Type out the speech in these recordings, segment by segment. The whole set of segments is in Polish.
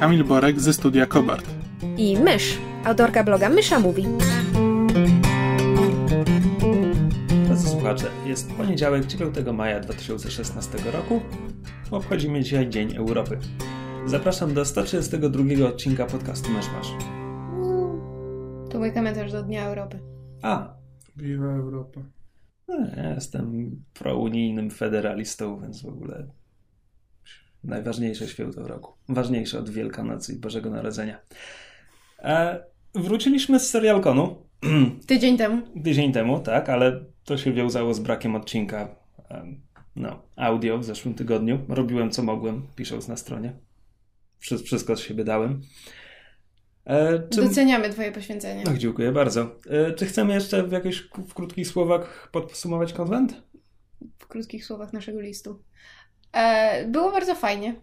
Kamil Borek ze studia Kobart. i Mysz, autorka bloga Mysza Mówi. Drodzy słuchacze, jest poniedziałek 9 maja 2016 roku. Obchodzimy dzisiaj Dzień Europy. Zapraszam do 132 odcinka podcastu Myszmasz. To mój komentarz do Dnia Europy. A, Viva Europa. no, ja jestem prounijnym federalistą, więc w ogóle najważniejsze święto w roku. Ważniejsze od Wielkanocy i Bożego Narodzenia. E, wróciliśmy z serialkonu. Tydzień temu. tydzień temu, tak, ale to się wiązało z brakiem odcinka em, no, audio w zeszłym tygodniu. Robiłem co mogłem, pisząc na stronie. Wszy- Wszystko z siebie dałem. E, czy... Doceniamy Twoje poświęcenie. Ach, dziękuję bardzo. E, czy chcemy jeszcze w jakichś w krótkich słowach podsumować konwent? W krótkich słowach naszego listu. E, było bardzo fajnie.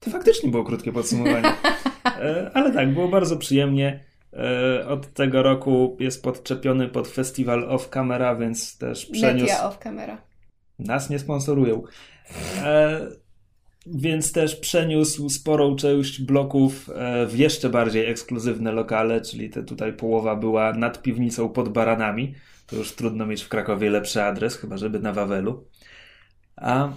To faktycznie było krótkie podsumowanie. E, ale tak, było bardzo przyjemnie. E, od tego roku jest podczepiony pod festiwal off camera, więc też przeniósł... Media off camera. Nas nie sponsorują. E, więc też przeniósł sporą część bloków e, w jeszcze bardziej ekskluzywne lokale, czyli te tutaj połowa była nad piwnicą pod baranami. To już trudno mieć w Krakowie lepszy adres, chyba żeby na Wawelu. A,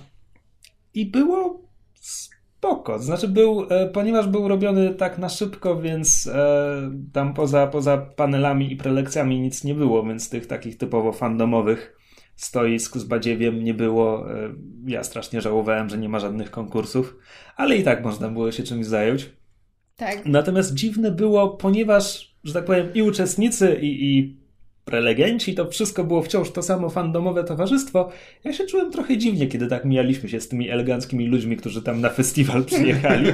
I było spoko. Znaczy był, e, ponieważ był robiony tak na szybko, więc e, tam poza, poza panelami i prelekcjami nic nie było, więc tych takich typowo fandomowych stoisk z badziewiem nie było. E, Ja strasznie żałowałem, że nie ma żadnych konkursów, ale i tak można było się czymś zająć. Tak. Natomiast dziwne było, ponieważ, że tak powiem, i uczestnicy, i, i prelegenci, to wszystko było wciąż to samo fandomowe towarzystwo. Ja się czułem trochę dziwnie, kiedy tak mijaliśmy się z tymi eleganckimi ludźmi, którzy tam na festiwal przyjechali.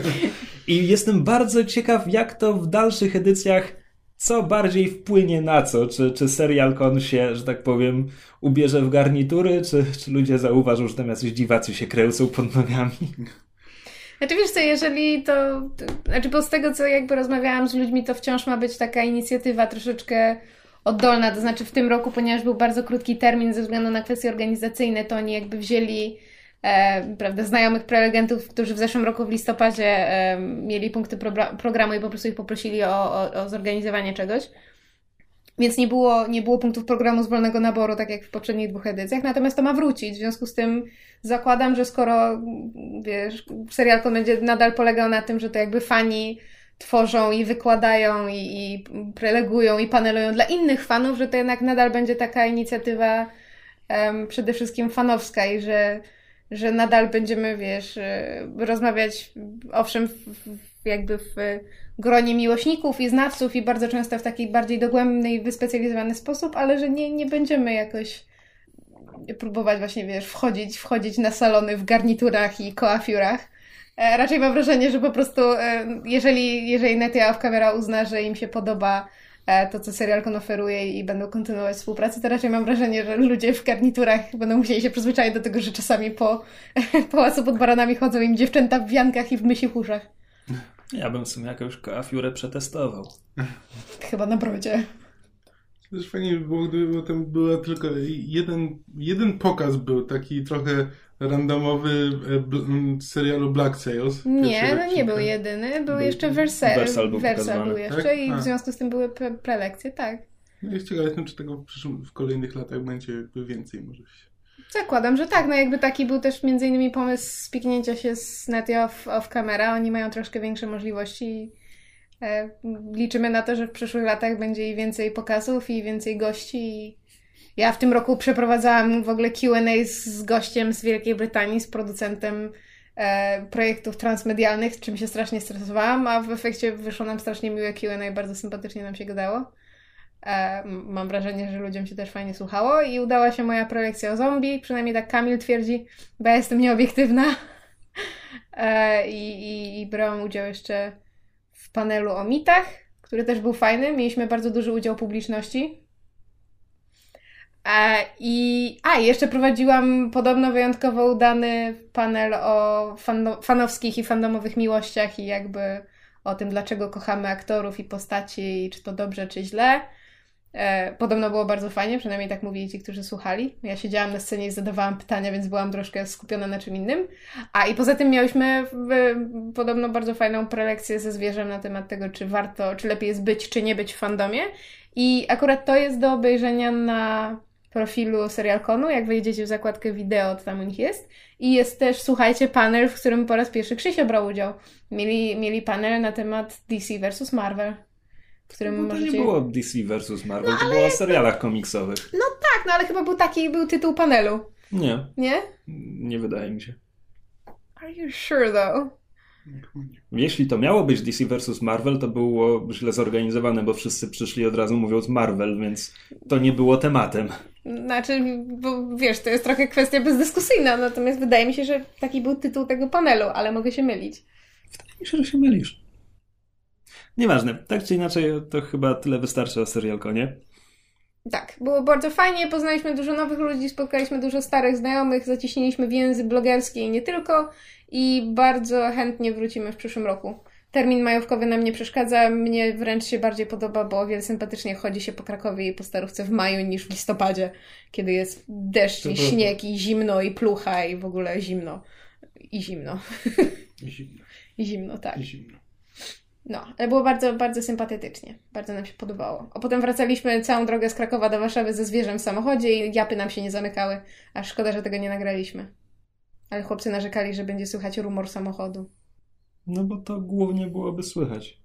I jestem bardzo ciekaw, jak to w dalszych edycjach, co bardziej wpłynie na co. Czy, czy serial kon się, że tak powiem, ubierze w garnitury, czy, czy ludzie zauważą, że tam jacyś dziwacy się kręcą pod nogami. Znaczy wiesz co, jeżeli to. Znaczy bo z tego, co jakby rozmawiałam z ludźmi, to wciąż ma być taka inicjatywa troszeczkę oddolna. To znaczy w tym roku, ponieważ był bardzo krótki termin ze względu na kwestie organizacyjne, to oni jakby wzięli e, prawda, znajomych prelegentów, którzy w zeszłym roku w listopadzie e, mieli punkty programu i po prostu ich poprosili o, o, o zorganizowanie czegoś. Więc nie było, nie było punktów programu z wolnego naboru, tak jak w poprzednich dwóch edycjach. Natomiast to ma wrócić. W związku z tym zakładam, że skoro wiesz, serial to będzie nadal polegał na tym, że to jakby fani tworzą i wykładają i, i prelegują i panelują dla innych fanów, że to jednak nadal będzie taka inicjatywa em, przede wszystkim fanowska i że, że nadal będziemy, wiesz, e, rozmawiać owszem jakby w gronie miłośników i znawców i bardzo często w taki bardziej dogłębny i wyspecjalizowany sposób, ale że nie, nie będziemy jakoś próbować właśnie, wiesz, wchodzić, wchodzić na salony w garniturach i koafiurach. E, raczej mam wrażenie, że po prostu e, jeżeli, jeżeli Netia Off Camera uzna, że im się podoba e, to, co serial oferuje i będą kontynuować współpracę, to raczej mam wrażenie, że ludzie w garniturach będą musieli się przyzwyczaić do tego, że czasami po pałacu pod baranami chodzą im dziewczęta w wiankach i w mysich uszach. Ja bym w sumie jakąś koafiurę przetestował. Chyba na brodzie. Też fajnie by było, gdyby tam była tylko jeden, jeden pokaz był, taki trochę randomowy e, serialu Black Sails. Nie, no nie był jedyny, był Był- jeszcze Versal, Versal był Versal był jeszcze Tak? i A. w związku z tym były pre prelekcje, tak. No jest ciekawe, jestem, czy tego w, przyszłym, w kolejnych latach będzie jakby więcej może się. Zakładam, że tak. No jakby taki był też między innymi pomysł spiknięcia się z Netio off, off camera. Oni mają troszkę większe możliwości i liczymy na to, że w przyszłych latach będzie i więcej pokazów i więcej gości. Ja w tym roku przeprowadzałam w ogóle Q&A z, z gościem z Wielkiej Brytanii, z producentem e, projektów transmedialnych, czym się strasznie stresowałam, a w efekcie wyszło nam strasznie miłe Q&A, bardzo sympatycznie nam się gadało. E, mam wrażenie, że ludziom się też fajnie słuchało i udała się moja prelekcja o zombie, przynajmniej tak Kamil twierdzi, bo ja jestem nieobiektywna. E, I, i, I brałam udział jeszcze panelu o mitach, który też był fajny. Mieliśmy bardzo duży udział publiczności. E, I, a, jeszcze prowadziłam podobno wyjątkowo udany panel o fano, fanowskich i fandomowych miłościach i jakby o tym, dlaczego kochamy aktorów i postaci, i czy to dobrze, czy źle. E, podobno było bardzo fajnie, przynajmniej tak mówili ci, którzy słuchali. Ja siedziałam na scenie i zadawałam pytania, więc byłam troszkę skupiona na czym innym. A i poza tym miałyśmy podobno bardzo fajną prelekcję ze zwierzem na temat tego, czy warto, czy lepiej jest być, czy nie być w fandomie. I akurat to jest do obejrzenia na profilu Serialkonu. Jak wejdziecie w zakładkę wideo, to tam u nich jest. I jest też, słuchajcie, panel, w którym po raz pierwszy Krzysio brał udział. Mieli, mieli panel na temat DC versus Marvel. W którym No to możecie... nie było DC versus Marvel, to było o serialach komiksowych. Tak, no ale chyba był taki, był tytuł panelu. Nie, Nie? nie wydaje mi się. Are you sure though? Jeśli to miało być DC versus Marvel, to było źle zorganizowane, bo wszyscy przyszli od razu mówiąc Marvel, więc to nie było tematem. Znaczy, bo wiesz, to jest trochę kwestia bezdyskusyjna, natomiast wydaje mi się, że taki był tytuł tego panelu, ale mogę się mylić. Myślę, że się mylisz. Nieważne, tak czy inaczej, to chyba tyle wystarczy o serialkonie. Tak, było bardzo fajnie, poznaliśmy dużo nowych ludzi, spotkaliśmy dużo starych znajomych, zaciśniliśmy więzy blogerskie i nie tylko i bardzo chętnie wrócimy w przyszłym roku. Termin majówkowy nam nie przeszkadza, mnie wręcz się bardziej podoba, bo o wiele sympatycznie chodzi się po Krakowie i po Starówce w maju niż w listopadzie, kiedy jest deszcz i śnieg i zimno i plucha i w ogóle zimno. I zimno. I zimno, I zimno, tak. i zimno. No, ale było bardzo, bardzo sympatycznie. Bardzo nam się podobało. A potem wracaliśmy całą drogę z Krakowa do Warszawy ze zwierzem w samochodzie i japy nam się nie zamykały. Aż szkoda, że tego nie nagraliśmy. Ale chłopcy narzekali, że będzie słychać rumor samochodu. No bo to głównie byłoby słychać.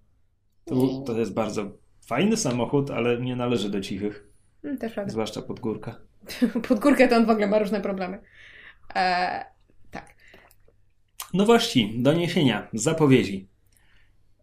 To, był- to jest bardzo fajny samochód, ale nie należy do cichych, Mm, też prawda. zwłaszcza pod górka. Pod górkę to on w ogóle ma różne problemy. Eee, tak. Nowości, doniesienia, zapowiedzi.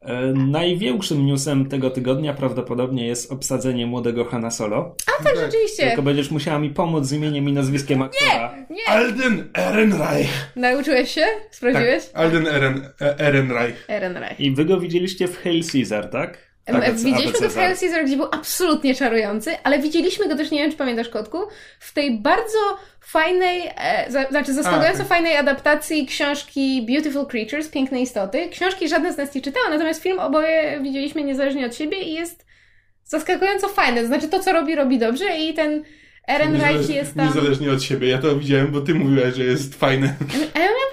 E, największym newsem tego tygodnia prawdopodobnie jest obsadzenie młodego Hanna Solo. A tak, rzeczywiście. Tylko będziesz musiała mi pomóc z imieniem i nazwiskiem aktora. Nie! Alden Ehrenreich. Nauczyłeś się? Sprawdziłeś? Tak, Alden Eren, e, Ehrenreich. Ehrenreich. I wy go widzieliście w Hail Caesar, tak? ABC Widzieliśmy go w. Hail Caesar, gdzie był absolutnie czarujący, ale widzieliśmy go też, nie wiem czy pamiętasz Kotku, w tej bardzo fajnej, e, znaczy zaskakująco tak. fajnej adaptacji książki Beautiful Creatures, Piękne Istoty. Książki żadne z nas nie czytała, natomiast film oboje widzieliśmy niezależnie od siebie i jest zaskakująco fajny. To znaczy to, co robi, robi dobrze i ten Eren Reich jest tam... Niezależnie od siebie. Ja to widziałem, bo ty mówiłaś, że jest fajne. A ja miałam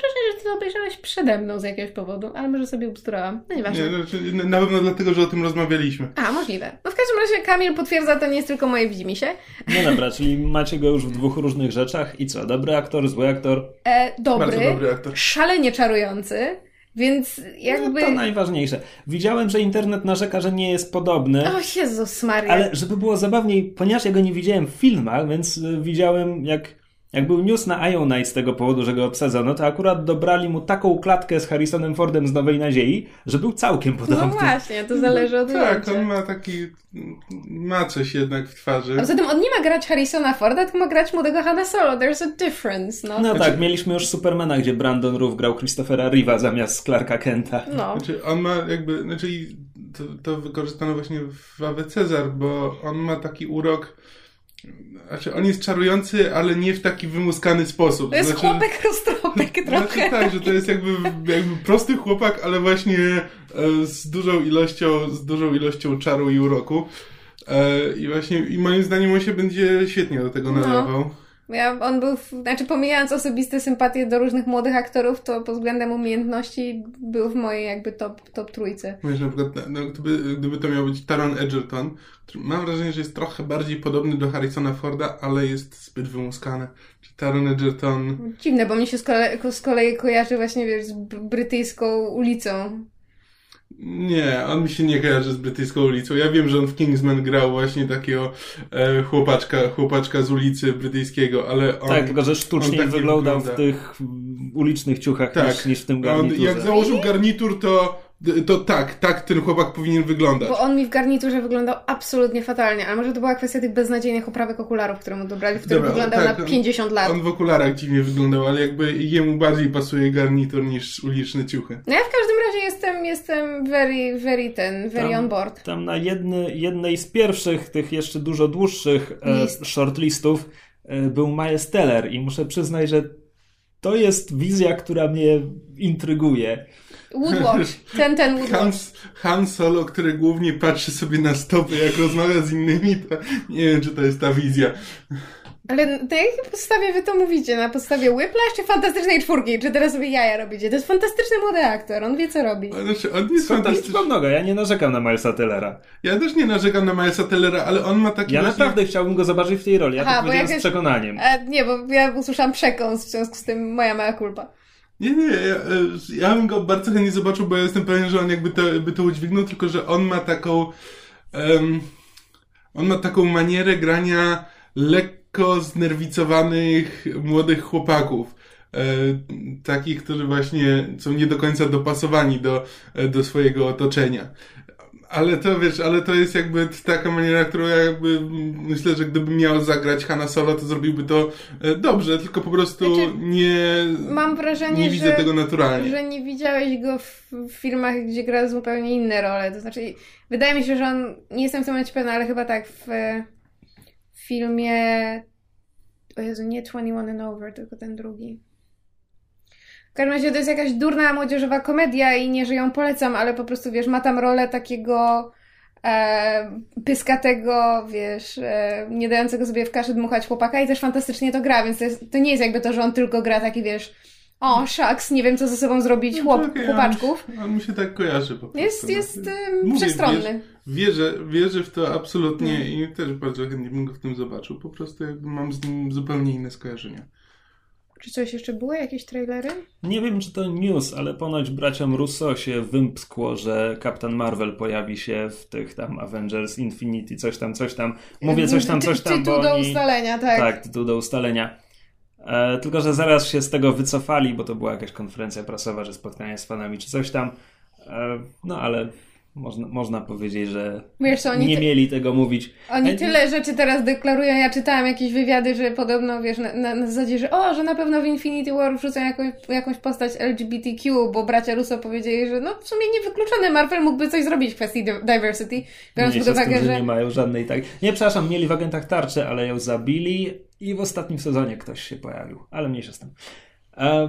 to obejrzałeś przede mną z jakiegoś powodu, ale może sobie ubzdurałam. No nieważne. Nie, znaczy, na pewno dlatego, że o tym rozmawialiśmy. A, możliwe. No w każdym razie Kamil potwierdza, to nie jest tylko moje widzimisię. No dobra, czyli macie go już w dwóch różnych rzeczach i co? Dobry aktor, zły aktor? E, dobry, Bardzo dobry aktor. szalenie czarujący, więc jakby... No to najważniejsze. Widziałem, że internet narzeka, że nie jest podobny. O Jezus Maria. Ale żeby było zabawniej, ponieważ ja go nie widziałem w filmach, więc widziałem jak, jak był news na Ion Night z tego powodu, że go obsadzono, to akurat dobrali mu taką klatkę z Harrisonem Fordem z Nowej Nadziei, że był całkiem No podobny. właśnie, to zależy od Tak, ujęcia. on ma taki... Ma coś jednak w twarzy. A poza tym on nie ma grać Harrisona Forda, tylko ma grać młodego Hanna Solo. There's a difference, no. No No. tak, mieliśmy już Supermana, gdzie Brandon Roof grał Christophera Reeve'a zamiast Clarka Kenta. Znaczy, on ma jakby, znaczy i to, to wykorzystano właśnie w Awe Cezar, bo on ma taki urok, znaczy on jest czarujący, ale nie w taki wymuskany sposób. To jest znaczy, chłopek roztropek Znaczy trochę. tak, że to jest jakby, jakby prosty chłopak, ale właśnie e, z dużą ilością, z dużą ilością czaru i uroku. E, I właśnie, i moim zdaniem on się będzie świetnie do tego No. Ja, on był, w, znaczy pomijając osobiste sympatie do różnych młodych aktorów, to pod względem umiejętności był w mojej jakby top, top trójce. Wiesz, na przykład, no, gdyby, gdyby to miał być Taron Edgerton, który mam wrażenie, że jest trochę bardziej podobny do Harrisona Forda, ale jest zbyt wymuskany. Czy Taron Edgerton... Dziwne, bo mi się z kolei, z kolei kojarzy właśnie, wiesz, z brytyjską ulicą. Nie, on mi się nie kojarzy z brytyjską ulicą. Ja wiem, że on w Kingsman grał właśnie takiego e, chłopaczka, chłopaczka z ulicy brytyjskiego, ale on... tak, tylko że sztucznie on tak wyglądał w wygląda. tych mm, ulicznych ciuchach Tak. niż, niż w tym on, garniturze. jak założył garnitur, to to tak, tak ten chłopak powinien wyglądać. Bo on mi w garniturze wyglądał absolutnie fatalnie, ale może to była kwestia tych beznadziejnych oprawek okularów, które mu dobrali, w których Dobra, wyglądał tak, na on- 50 lat. On w okularach dziwnie wyglądał, ale jakby jemu bardziej pasuje garnitur niż uliczne ciuchy. No ja w każdym razie jestem, jestem very, very ten, very Tam- on board. Tam na jedny, jednej z pierwszych, tych jeszcze dużo dłuższych e, List. shortlistów e, był Miles Teller i muszę przyznać, że to jest wizja, która mnie intryguje. Woodwatch, ten, ten Woodwatch. Han, Han Solo, który głównie patrzy sobie na stopy, jak rozmawia z innymi, to nie wiem, czy to jest ta wizja. Ale na jakiej podstawie wy to mówicie? Na podstawie Whiplash czy Fantastycznej Czwórki? Czy teraz sobie jaja robicie? To jest fantastyczny młody aktor, on wie co robi. Znaczy, on jest fantastyczny. mnoga, ja nie narzekam na Milesa Tellera. Ja też nie narzekam na Milesa Tellera, ale on ma taki Ja właśnie... naprawdę chciałbym go zobaczyć w tej roli, ja Aha, to powiedziałem jak z jest- przekonaniem. A, nie, bo ja usłyszałam przekąs, w związku z tym moja mała kulpa. Nie, nie, ja, e, ja bym go bardzo chętnie zobaczył, bo ja jestem pewien, że on jakby to, by to udźwignął, tylko że on ma taką em, on ma taką manierę grania lekko znerwicowanych młodych chłopaków. E, takich, którzy właśnie są nie do końca dopasowani do, e, do swojego otoczenia. Ale to wiesz, ale to jest jakby taka maniera, którą ja jakby myślę, że gdybym miał zagrać Hanna Solo, to zrobiłby to e, dobrze, tylko po prostu Znaczy, nie, Mam wrażenie, nie widzę że, tego naturalnie. że nie widziałeś go w filmach, gdzie gra zupełnie inne role. To znaczy, wydaje mi się, że on, nie jestem w tym momencie pewna, ale chyba tak w, w filmie o Jezu, nie 21 and Over, tylko ten drugi. W każdym razie to jest jakaś durna młodzieżowa komedia i nie, że ją polecam, ale po prostu, wiesz, ma tam rolę takiego e, pyskatego, wiesz, e, nie dającego sobie w kaszy dmuchać chłopaka i też fantastycznie to gra, więc to, jest, to nie jest jakby to, że on tylko gra taki, wiesz, o, shucks, nie wiem co ze sobą zrobić, chłop, Okej, chłopaczków. On, mi się tak kojarzy po prostu. Jest, no. jest em, Mówię, wszechstronny. Wierzę, wierzę w to absolutnie Mm. i też bardzo chętnie bym go w tym zobaczył. Po prostu jakby mam z nim zupełnie inne skojarzenia. Czy coś jeszcze było? Jakieś trailery? Nie wiem, czy to news, ale ponoć braciom Russo się wymskło, że Kapitan Marvel pojawi się w tych tam Avengers Infinity, coś tam, coś tam. Mówię coś tam, coś tam, Tytuł do ustalenia, tak. Tak, tytuł do ustalenia. E, tylko, że zaraz się z tego wycofali, bo to była jakaś konferencja prasowa, że spotkanie z fanami czy coś tam. E, no ale można, można powiedzieć, że Wiesz oni, nie ty- mieli tego mówić. oni E, tyle rzeczy teraz deklarują. Ja czytałam jakieś wywiady, że podobno, wiesz, na, na, na zasadzie, że o, że na pewno w Infinity War wrzucą jakąś, jakąś postać LGBTQ, bo bracia Russo powiedzieli, że no w sumie niewykluczone, Marvel mógłby coś zrobić w kwestii di- diversity, biorąc Mniejsza pod tym, uwagę, że że... nie mają żadnej tak. Nie, przepraszam, mieli w agentach tarczy, ale ją zabili i w ostatnim sezonie ktoś się pojawił, ale mniejsza z tym. E,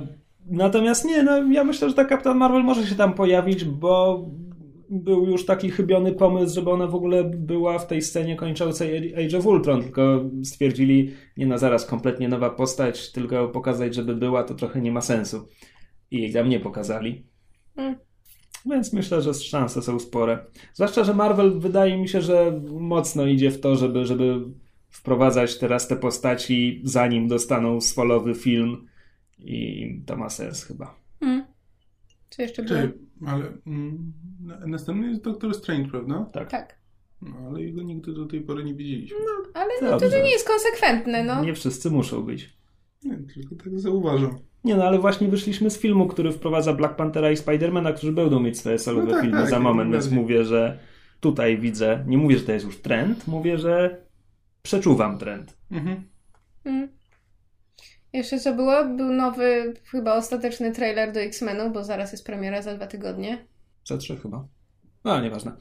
natomiast nie, no ja myślę, że ta Kapitan Marvel może się tam pojawić, bo był już taki chybiony pomysł, żeby ona w ogóle była w tej scenie kończącej Age of Ultron, tylko stwierdzili, nie no zaraz, kompletnie nowa postać, tylko pokazać, żeby była, to trochę nie ma sensu. I jej tam nie pokazali. Mm. Więc myślę, że szanse są spore. Zwłaszcza, że Marvel wydaje mi się, że mocno idzie w to, żeby, żeby wprowadzać teraz te postaci, zanim dostaną swolowy film. I to ma sens chyba. Hmm. Co jeszcze? Czy, ale mm, na- następny jest Doctor Strange, prawda? Tak. Tak. No, ale jego nigdy do tej pory nie widzieliśmy. Ale no, to, to nie jest konsekwentne, no. Nie wszyscy muszą być. Nie, tylko tak zauważam. Nie no, ale właśnie wyszliśmy z filmu, który wprowadza Black Panthera i Spidermana, którzy będą mieć swoje solowe No tak, filmy tak, za moment, więc mówię, że tutaj widzę, nie mówię, że to jest już trend, mówię, że przeczuwam trend. Mhm. Mm. Jeszcze co było? Był nowy, chyba ostateczny trailer do X-Menu, bo zaraz jest premiera za dwa tygodnie. Za trzy chyba. No, ale nieważne.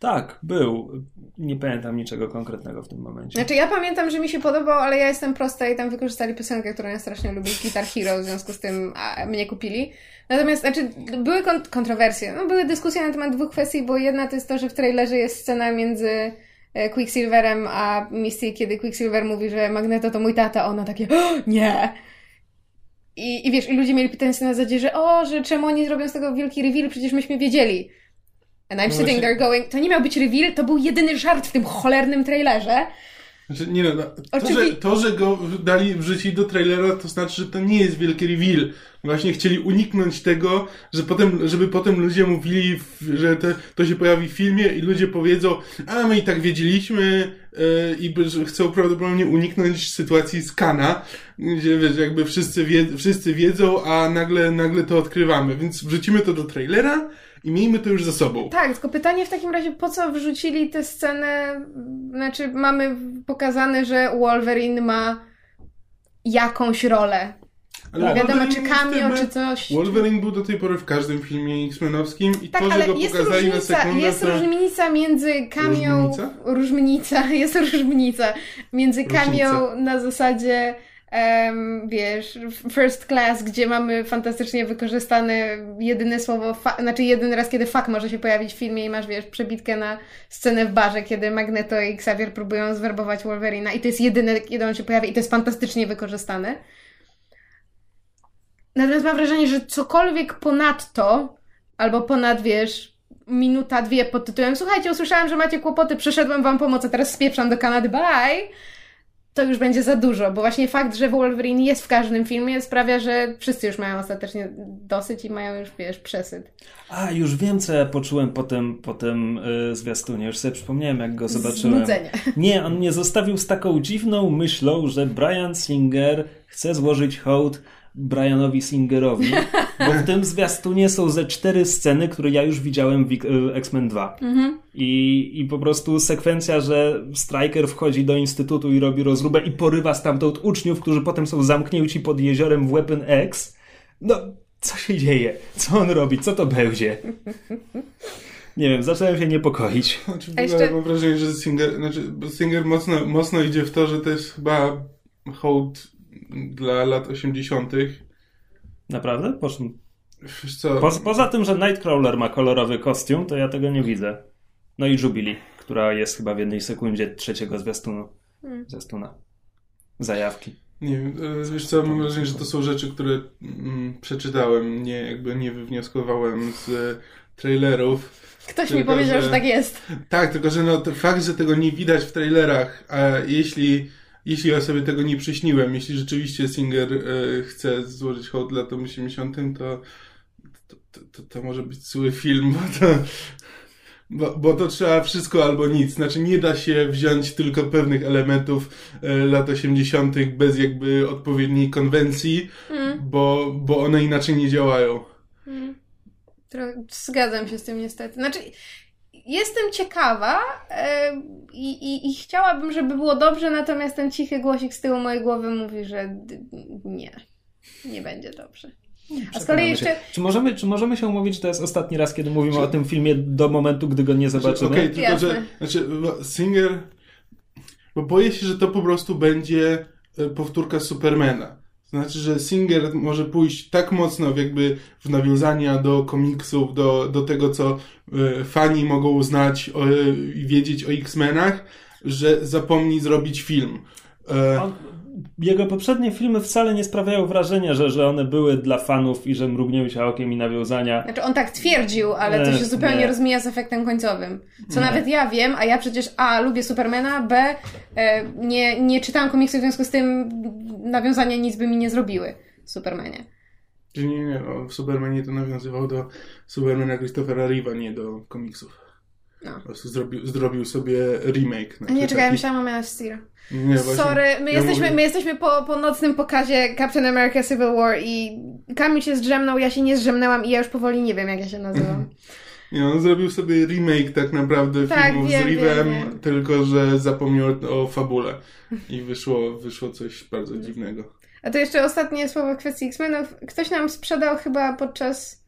Tak, był. Nie pamiętam niczego konkretnego w tym momencie. Znaczy ja pamiętam, że mi się podobał, ale ja jestem prosta i tam wykorzystali piosenkę, którą ja strasznie lubię, Guitar Hero, w związku z tym mnie kupili. Natomiast, znaczy, były kont- kontrowersje, no, były dyskusje na temat dwóch kwestii, bo jedna to jest to, że w trailerze jest scena między Quicksilverem a Misty, kiedy Quicksilver mówi, że Magneto to mój tata, ona takie, nie! I, I wiesz, i ludzie mieli pytanie na zasadzie, że o, że czemu oni zrobią z tego wielki reveal, przecież myśmy wiedzieli. And I'm No sitting właśnie- there going, to nie miał być reveal, to był jedyny żart w tym cholernym trailerze. Znaczy, nie no, no to, że, to, że go dali wrzucić do trailera, to znaczy, że to nie jest wielki reveal. Właśnie chcieli uniknąć tego, że potem, żeby potem ludzie mówili, że to, to się pojawi w filmie i ludzie powiedzą, a my i tak wiedzieliśmy yy, i chcą prawdopodobnie uniknąć sytuacji z Kana, gdzie wiesz, jakby wszyscy, wie, wszyscy wiedzą, a nagle, nagle to odkrywamy. Więc wrzucimy to do trailera i miejmy to już za sobą. Tak, tylko pytanie w takim razie, po co wrzucili tę scenę? Znaczy, mamy pokazane, że Wolverine ma jakąś rolę. Ale Nie wiadomo, czy cameo, czy coś. Wolverine był do tej pory w każdym filmie X-Menowskim i Tak, to, że go jest pokazali na różnica, sekundę, jest to... różnica między cameo... Różnica? Różnica, jest różnica. Między Różnica. cameo na zasadzie em, wiesz, first class, gdzie mamy fantastycznie wykorzystane jedyne słowo, znaczy jeden raz, kiedy fuck może się pojawić w filmie i masz, wiesz, przebitkę na scenę w barze, kiedy Magneto i Xavier próbują zwerbować Wolverina i to jest jedyne, kiedy on się pojawia i to jest fantastycznie wykorzystane. Natomiast mam wrażenie, że cokolwiek ponadto, albo ponad, wiesz, minuta, dwie pod tytułem Słuchajcie, usłyszałam, że macie kłopoty, przyszedłem wam pomóc, a teraz spieprzam do Kanady, bye! To już będzie za dużo, bo właśnie fakt, że Wolverine jest w każdym filmie sprawia, że wszyscy już mają ostatecznie dosyć i mają już, wiesz, przesyt. A, już wiem, co ja poczułem po tym, po tym y, zwiastunie. Już sobie przypomniałem, jak go zobaczyłem. Znudzenie. Nie, on mnie zostawił z taką dziwną myślą, że Brian Singer chce złożyć hołd Brianowi Singerowi, bo w tym zwiastunie są ze cztery sceny, które ja już widziałem w X-Men 2. I, I po prostu sekwencja, że Striker wchodzi do instytutu i robi rozróbę i porywa stamtąd uczniów, którzy potem są zamknięci pod jeziorem w Weapon X. No, co się dzieje? Co on robi? Co to będzie? Nie wiem, zacząłem się niepokoić. Znaczy, A jeszcze- mam wrażenie, że Singer, znaczy, Singer mocno, mocno idzie w to, że to jest chyba hołd dla lat 80. Naprawdę? Wiesz co, Po, poza tym, że Nightcrawler ma kolorowy kostium, to ja tego nie widzę. No i Jubilee, która jest chyba w jednej sekundzie trzeciego zwiastunu. Zwiastuna. Zajawki. nie wiem, e, wiesz co, mam wrażenie, że to są rzeczy, które mm, przeczytałem, nie, jakby nie wywnioskowałem z e, trailerów. Ktoś mi Tylko, powiedział, że- że tak jest. Tak, tylko że no, to fakt, że tego nie widać w trailerach, a jeśli, jeśli ja sobie tego nie przyśniłem, jeśli rzeczywiście Singer e, chce złożyć hołd latom 80, to to, to, to to może być zły film, bo to, bo, bo to trzeba wszystko albo nic. Znaczy nie da się wziąć tylko pewnych elementów e, lat 80. bez jakby odpowiedniej konwencji, bo, bo one inaczej nie działają. Tro- Zgadzam się z tym niestety. Znaczy, jestem ciekawa e, i, i, i chciałabym, żeby było dobrze, natomiast ten cichy głosik z tyłu mojej głowy mówi, że nie, nie będzie dobrze. A z kolei jeszcze... się. Czy możemy, czy możemy się umówić, że to jest ostatni raz, kiedy mówimy o tym filmie do momentu, gdy go nie zobaczymy? Okej, tylko Jasne. że znaczy, bo Singer. Bo boję się, że to po prostu będzie e, powtórka Supermana. Znaczy, że Singer może pójść tak mocno w jakby w nawiązania do komiksów, do, do tego, co e, fani mogą znać o, i wiedzieć o X-Menach, że zapomni zrobić film. E, On, jego poprzednie filmy wcale nie sprawiają wrażenia, że, że one były dla fanów i że mrugnięły się okiem i nawiązania. Znaczy on tak twierdził, ale to się zupełnie nie. rozmija z efektem końcowym. Co Nie. nawet ja wiem, a ja przecież A. lubię Supermana, B. E, nie, nie czytałam komiksów, w związku z tym nawiązania nic by mi nie zrobiły w Supermanie. Że nie, nie, no, w Supermanie to nawiązywał do Supermana Christophera Reeve'a, nie do komiksów. No. Po prostu zrobił, zrobił sobie remake. Znaczy nie, czekaj, taki- myślałam o Man Steel. Nie, właśnie. Sorry, my Ja jesteśmy, mówię- my jesteśmy po, po nocnym pokazie Captain America Civil War i Kamil się zdrzemnął, ja się nie zdrzemnęłam i ja już powoli nie wiem, jak ja się nazywam. Nie, on zrobił sobie remake tak naprawdę Tak, filmu wiem, z Reeve'em, wiem, tylko że zapomniał o fabule. I wyszło, wyszło coś bardzo dziwnego. A to jeszcze ostatnie słowo w kwestii X-Menów. Ktoś nam sprzedał chyba podczas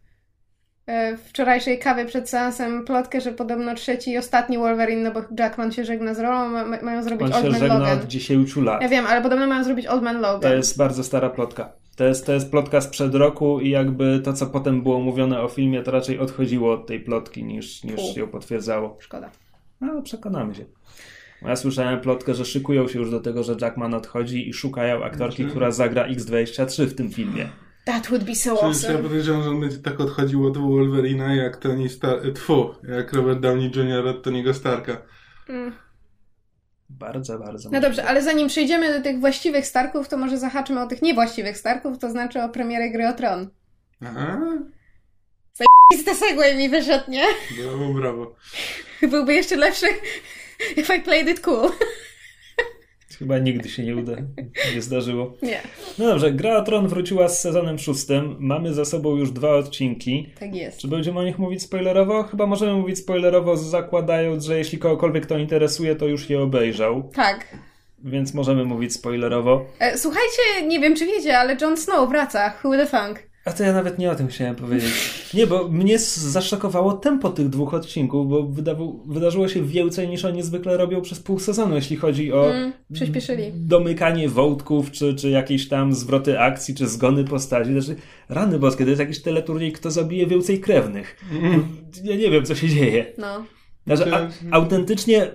wczorajszej kawy przed seansem plotkę, że podobno trzeci i ostatni Wolverine, no bo Jackman się żegna z rolą, ma, ma, mają zrobić On Old się Man żegna Logan. od 10 lat. Ja wiem, ale podobno mają zrobić Old Man Logan. To jest bardzo stara plotka. To jest, to jest plotka sprzed roku i jakby to, co potem było mówione o filmie, to raczej odchodziło od tej plotki niż, niż ją potwierdzało. Szkoda. No, ale przekonamy się. Ja słyszałem plotkę, że szykują się już do tego, że Jackman odchodzi i szukają aktorki, Znaczy- która zagra X23 w tym filmie. That would be so ja awesome. podejrzewam, że on będzie tak odchodził od Wolverina jak Tony Stark, tfu, jak Robert Downey Jr. od Tony'ego Starka. Mm. Bardzo, bardzo. No dobrze, ale zanim przejdziemy do tych właściwych Starków, to może zahaczmy o tych niewłaściwych Starków, to znaczy o premierę gry o Tron. Aha, I z segway mi wyszedł, nie? brawo, brawo. Byłby jeszcze lepszy if I played it cool. Chyba nigdy się nie uda. Nie zdarzyło. Nie, No dobrze, Gra o Tron wróciła z sezonem szóstym. Mamy za sobą już dwa odcinki. tak jest. Czy będziemy o nich mówić spoilerowo? Chyba możemy mówić spoilerowo, zakładając, że jeśli kogokolwiek to interesuje, to już je obejrzał. Tak. Więc możemy mówić spoilerowo. E, słuchajcie, nie wiem czy wiecie, ale Jon Snow wraca. Who the funk? A to ja nawet nie o tym chciałem powiedzieć. Nie, bo mnie zaszokowało tempo tych dwóch odcinków, bo wydarzyło się więcej niż oni zwykle robią przez pół sezonu, jeśli chodzi o Mm, przyspieszyli. domykanie wątków, czy, czy jakieś tam zwroty akcji, czy zgony postaci. Znaczy, rany boskie, to jest jakiś teleturniej, kto zabije więcej krewnych. Ja nie wiem, co się dzieje. No. Znaczy, a, autentycznie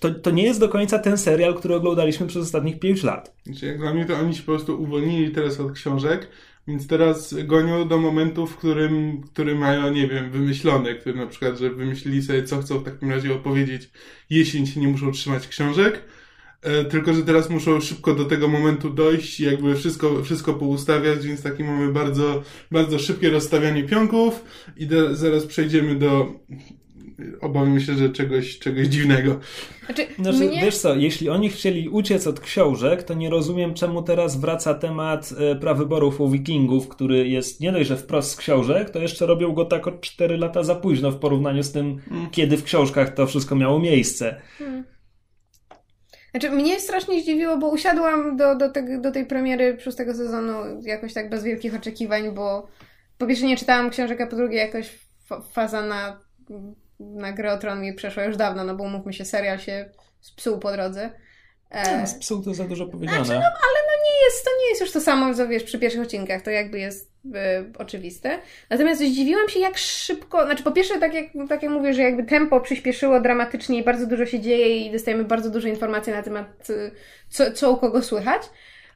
to, to nie jest do końca ten serial, który oglądaliśmy przez ostatnich pięć lat. Znaczy, jak dla mnie to oni się po prostu uwolnili teraz od książek, więc teraz gonią do momentu, w którym, który mają, nie wiem, wymyślone, który na przykład, że wymyślili sobie, co chcą w takim razie opowiedzieć, jeśli się nie muszą trzymać książek, e, tylko, że teraz muszą szybko do tego momentu dojść i jakby wszystko, wszystko poustawiać, więc taki mamy bardzo, bardzo szybkie rozstawianie pionków i zaraz przejdziemy do, obawiam się, że czegoś, czegoś dziwnego. Znaczy, Znaczy, mnie... wiesz co, jeśli oni chcieli uciec od książek, to nie rozumiem, czemu teraz wraca temat e, prawyborów u wikingów, który jest nie dość, że wprost z książek, to jeszcze robią go tak o 4 lata za późno w porównaniu z tym, kiedy w książkach to wszystko miało miejsce. Znaczy, mnie strasznie zdziwiło, bo usiadłam do, do, tego, do tej premiery szóstego sezonu jakoś tak bez wielkich oczekiwań, bo po pierwsze nie czytałam książek, a po drugie jakoś fa- faza na, na grę o tron mi przeszła już dawno, no bo umówmy się, serial się spsuł po drodze. E, Z psów to za dużo powiedziane. nie jest, to nie jest już to samo, co wiesz, przy pierwszych odcinkach, to jakby jest e, oczywiste. Natomiast zdziwiłam się, jak szybko, znaczy po pierwsze, tak jak, tak jak mówię, że jakby tempo przyspieszyło dramatycznie i bardzo dużo się dzieje i dostajemy bardzo dużo informacji na temat, e, co, co u kogo słychać.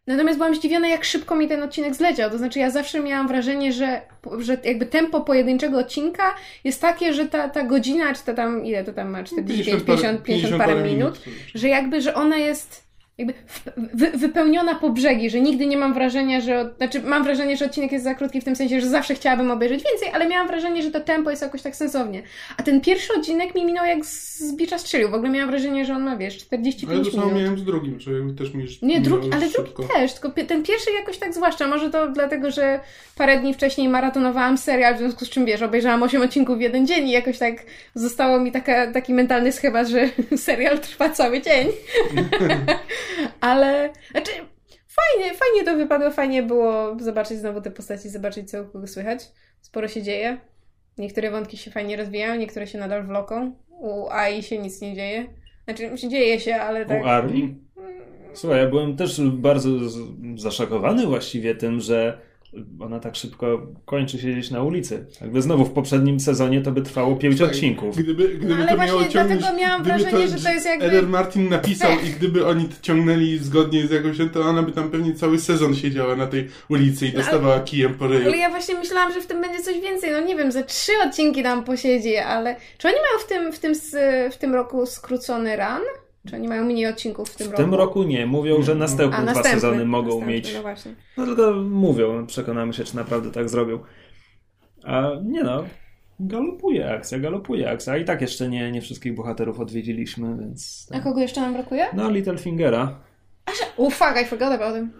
Natomiast byłam zdziwiona, jak szybko mi ten odcinek zleciał. To znaczy, ja zawsze miałam wrażenie, że, że jakby tempo pojedynczego odcinka jest takie, że ta, ta godzina, czy to tam, ile to tam ma, 45, 50, 50 parę minut, że jakby, że ona jest jakby wy, wypełniona po brzegi, że nigdy nie mam wrażenia, że. Znaczy, mam wrażenie, że odcinek jest za krótki w tym sensie, że zawsze chciałabym obejrzeć więcej, ale miałam wrażenie, że to tempo jest jakoś tak sensownie. A ten pierwszy odcinek mi minął jak z bicza strzelił. W ogóle miałam wrażenie, że on ma, wiesz, Ale 45 to samo minut. miałem z drugim, jakby też mi Nie, drugi, ale drugi szybko. też, tylko ten pierwszy jakoś tak zwłaszcza. Może to dlatego, że parę dni wcześniej maratonowałam serial, w związku z czym wiesz, obejrzałam 8 odcinków w jeden dzień i jakoś tak zostało mi taka, taki mentalny schemat, że serial trwa cały dzień. ale, znaczy, fajnie, fajnie to wypadło, fajnie było zobaczyć znowu te postaci, zobaczyć co u kogo słychać. Sporo się dzieje. Niektóre wątki się fajnie rozwijają, niektóre się nadal wloką. U AI się nic nie dzieje. Znaczy, dzieje się, ale tak... U Ari? Słuchaj, ja byłem też bardzo zaszokowany właściwie tym, że ona tak szybko kończy siedzieć na ulicy. Jakby znowu w poprzednim sezonie to by trwało pięć Tak, odcinków. Gdyby, gdyby No, ale to miało właśnie ciągnąć, dlatego miałam gdyby wrażenie, że to jest jakby- Eder Martin napisał i gdyby oni to ciągnęli zgodnie z jakąś, to ona by tam pewnie cały sezon siedziała na tej ulicy i No, dostawała kijem po ryju. Ale ja właśnie myślałam, że w tym będzie coś więcej. No nie wiem, ze trzy odcinki tam posiedzi, ale czy oni mają w tym, w tym, w tym roku skrócony run? Czy oni mają mniej odcinków w tym W roku? tym roku nie. Mówią, że następne A, dwa następny, sezony mogą następny, mieć. No właśnie. No tylko mówią, przekonamy się, czy naprawdę tak zrobią. A nie no, galopuje akcja, galopuje akcja. A i tak jeszcze nie, nie wszystkich bohaterów odwiedziliśmy, więc... A kogo jeszcze nam brakuje? No, Littlefingera. Oh fuck, I forgot about him.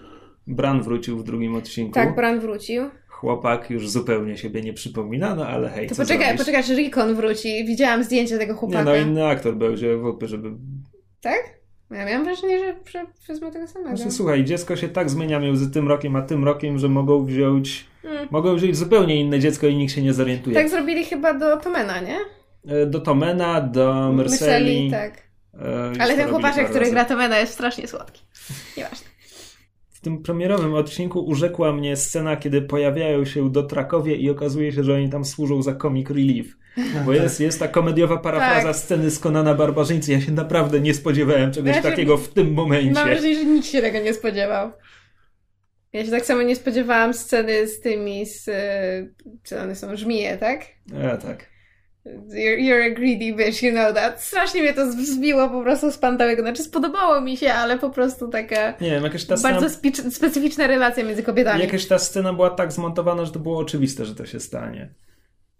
Bran wrócił w drugim odcinku. Tak, Bran wrócił. Chłopak już zupełnie siebie nie przypomina, no ale hej, To co poczekaj, zrobisz? poczekaj, aż Rikon wróci. Widziałam zdjęcie tego Nie chłopaka. no, inny aktor będzie wątpię, żeby... Tak? Ja miałam wrażenie, że, że wezmą tego samego. Znaczy, słuchaj, dziecko się tak zmienia między tym rokiem a tym rokiem, że mogą wziąć... Mm. Mogą wziąć zupełnie inne dziecko i nikt się nie zorientuje. Tak zrobili chyba do Tomena, nie? E, Do Tomena, do Merceli. tak. e, Ale ten chłopaczek, który razy. gra Tomena jest strasznie słodki. Nieważne. W tym premierowym odcinku urzekła mnie scena, kiedy pojawiają się do Trakowie i okazuje się, że oni tam służą za comic relief. Bo jest, jest ta komediowa parafraza Tak. sceny z Konana Barbarzyńcy. Ja się naprawdę nie spodziewałem czegoś Znaczy, takiego w tym momencie. Mam wrażenie, że nikt się tego nie spodziewał. Ja się tak samo nie spodziewałam sceny z tymi, z, czy one są, żmije, tak? E, tak. You're, you're a greedy bitch, you know that. Strasznie mnie to zbiło po prostu z pantałego. Znaczy spodobało mi się, ale po prostu taka Nie wiem, jakaś ta scena, bardzo spi- specyficzna relacja między kobietami. jakaś ta scena była tak zmontowana, że to było oczywiste, że to się stanie.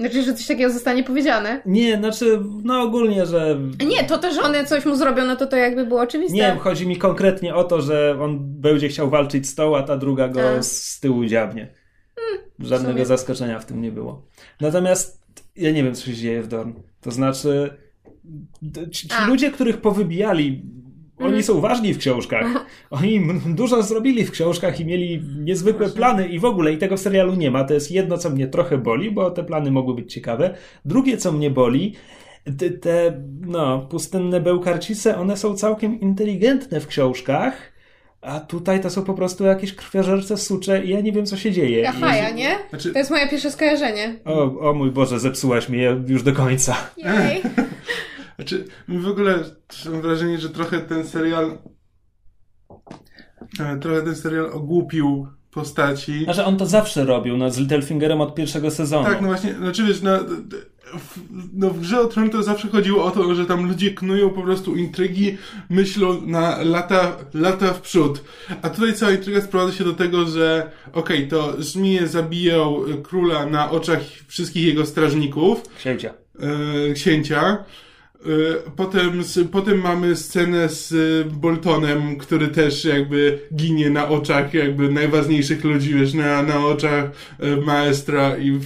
Znaczy, że coś takiego zostanie powiedziane? Nie, znaczy, no ogólnie, że... Nie, to też one coś mu zrobią, no to to jakby było oczywiste. Nie, chodzi mi konkretnie o to, że on będzie chciał walczyć z tą, a ta druga go A. z tyłu dziabnie. Żadnego sumie. zaskoczenia w tym nie było. Natomiast ja nie wiem, co się dzieje w Dorn. To znaczy, ci, ci ludzie, których powybijali, oni Mhm. są ważni w książkach. Oni dużo zrobili w książkach i mieli niezwykłe plany i w ogóle i tego w serialu nie ma. To jest jedno, co mnie trochę boli, bo te plany mogły być ciekawe. Drugie, co mnie boli, te, te no, pustynne bełkarcice, one są całkiem inteligentne w książkach, a tutaj to są po prostu jakieś krwiożerce sucze i ja nie wiem, co się dzieje. Jahaja, Jeśli- nie? Znaczy- To jest moje pierwsze skojarzenie. O, o mój Boże, zepsułaś mnie już do końca. Jej. Znaczy, mi w ogóle mam wrażenie, że trochę ten serial e, trochę ten serial ogłupił postaci. Znaczy on to zawsze robił, no, z Littlefingerem od pierwszego sezonu. Tak, no właśnie, znaczy wiesz, no, w, no w grze o Tron to zawsze chodziło o to, że tam ludzie knują po prostu intrygi, myślą na lata, lata w przód. A tutaj cała intryga sprowadza się do tego, że okej, to żmije zabiją króla na oczach wszystkich jego strażników, Księcia. e, księcia. E, Potem, potem mamy scenę z e, Boltonem, który też jakby ginie na oczach jakby najważniejszych ludzi, wiesz, na, na oczach e, maestra i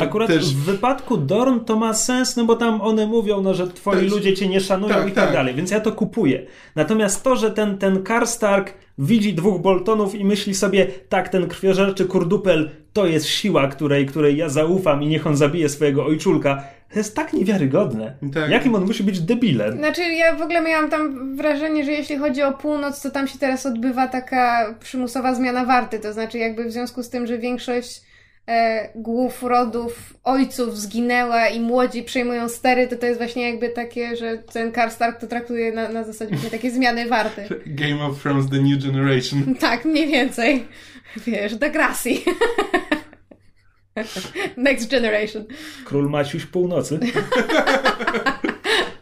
Akurat też... w wypadku Dorn to ma sens, no bo tam one mówią, no, że twoi ludzie cię nie szanują tak, i tak, tak. dalej, więc ja to kupuję. Natomiast to, że ten, ten Karstark widzi dwóch Boltonów i myśli sobie, tak, ten krwiożerczy kurdupel to jest siła, której, której ja zaufam i niech on zabije swojego ojczulka, to jest tak niewiarygodne. Tak. Jakim on musi być debilem? Znaczy, ja w ogóle miałam tam wrażenie, że jeśli chodzi o północ, to tam się teraz odbywa taka przymusowa zmiana warty. To znaczy, jakby w związku z tym, że większość e, głów rodów ojców zginęła i młodzi przejmują stery, to to jest właśnie jakby takie, że ten Karstark to traktuje na, na zasadzie właśnie takiej zmiany warty. Game of Thrones The New Generation. Tak, mniej więcej. Wiesz, Degrassi. Next generation. Król Maciuś Północy.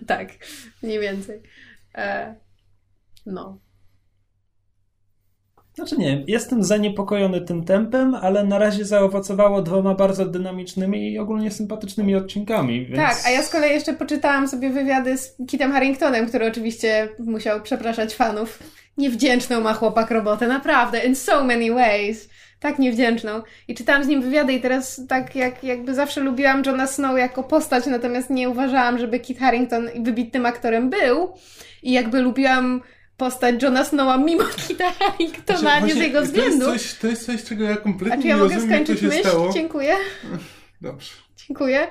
Tak, mniej więcej. E, no. Znaczy nie, jestem zaniepokojony tym tempem, ale na razie zaowocowało dwoma bardzo dynamicznymi i ogólnie sympatycznymi odcinkami. Więc... Tak, a ja z kolei jeszcze poczytałam sobie wywiady z Kitem Harringtonem, który oczywiście musiał przepraszać fanów. Niewdzięczną ma chłopak robotę, naprawdę, in so many ways. Tak niewdzięczną. I czytałam z nim wywiady i teraz tak jak, jakby zawsze lubiłam Johna Snow jako postać, natomiast nie uważałam, żeby Kit Harrington wybitnym aktorem był. I jakby lubiłam postać Johna Snowa mimo Kita Harringtona, Znaczy, nie z jego To względu. jest, coś, to jest coś, czego ja A kompletnie czy ja nie mogę rozumiem, to skończyć myśl? stało. Dziękuję. Dobrze. Dziękuję.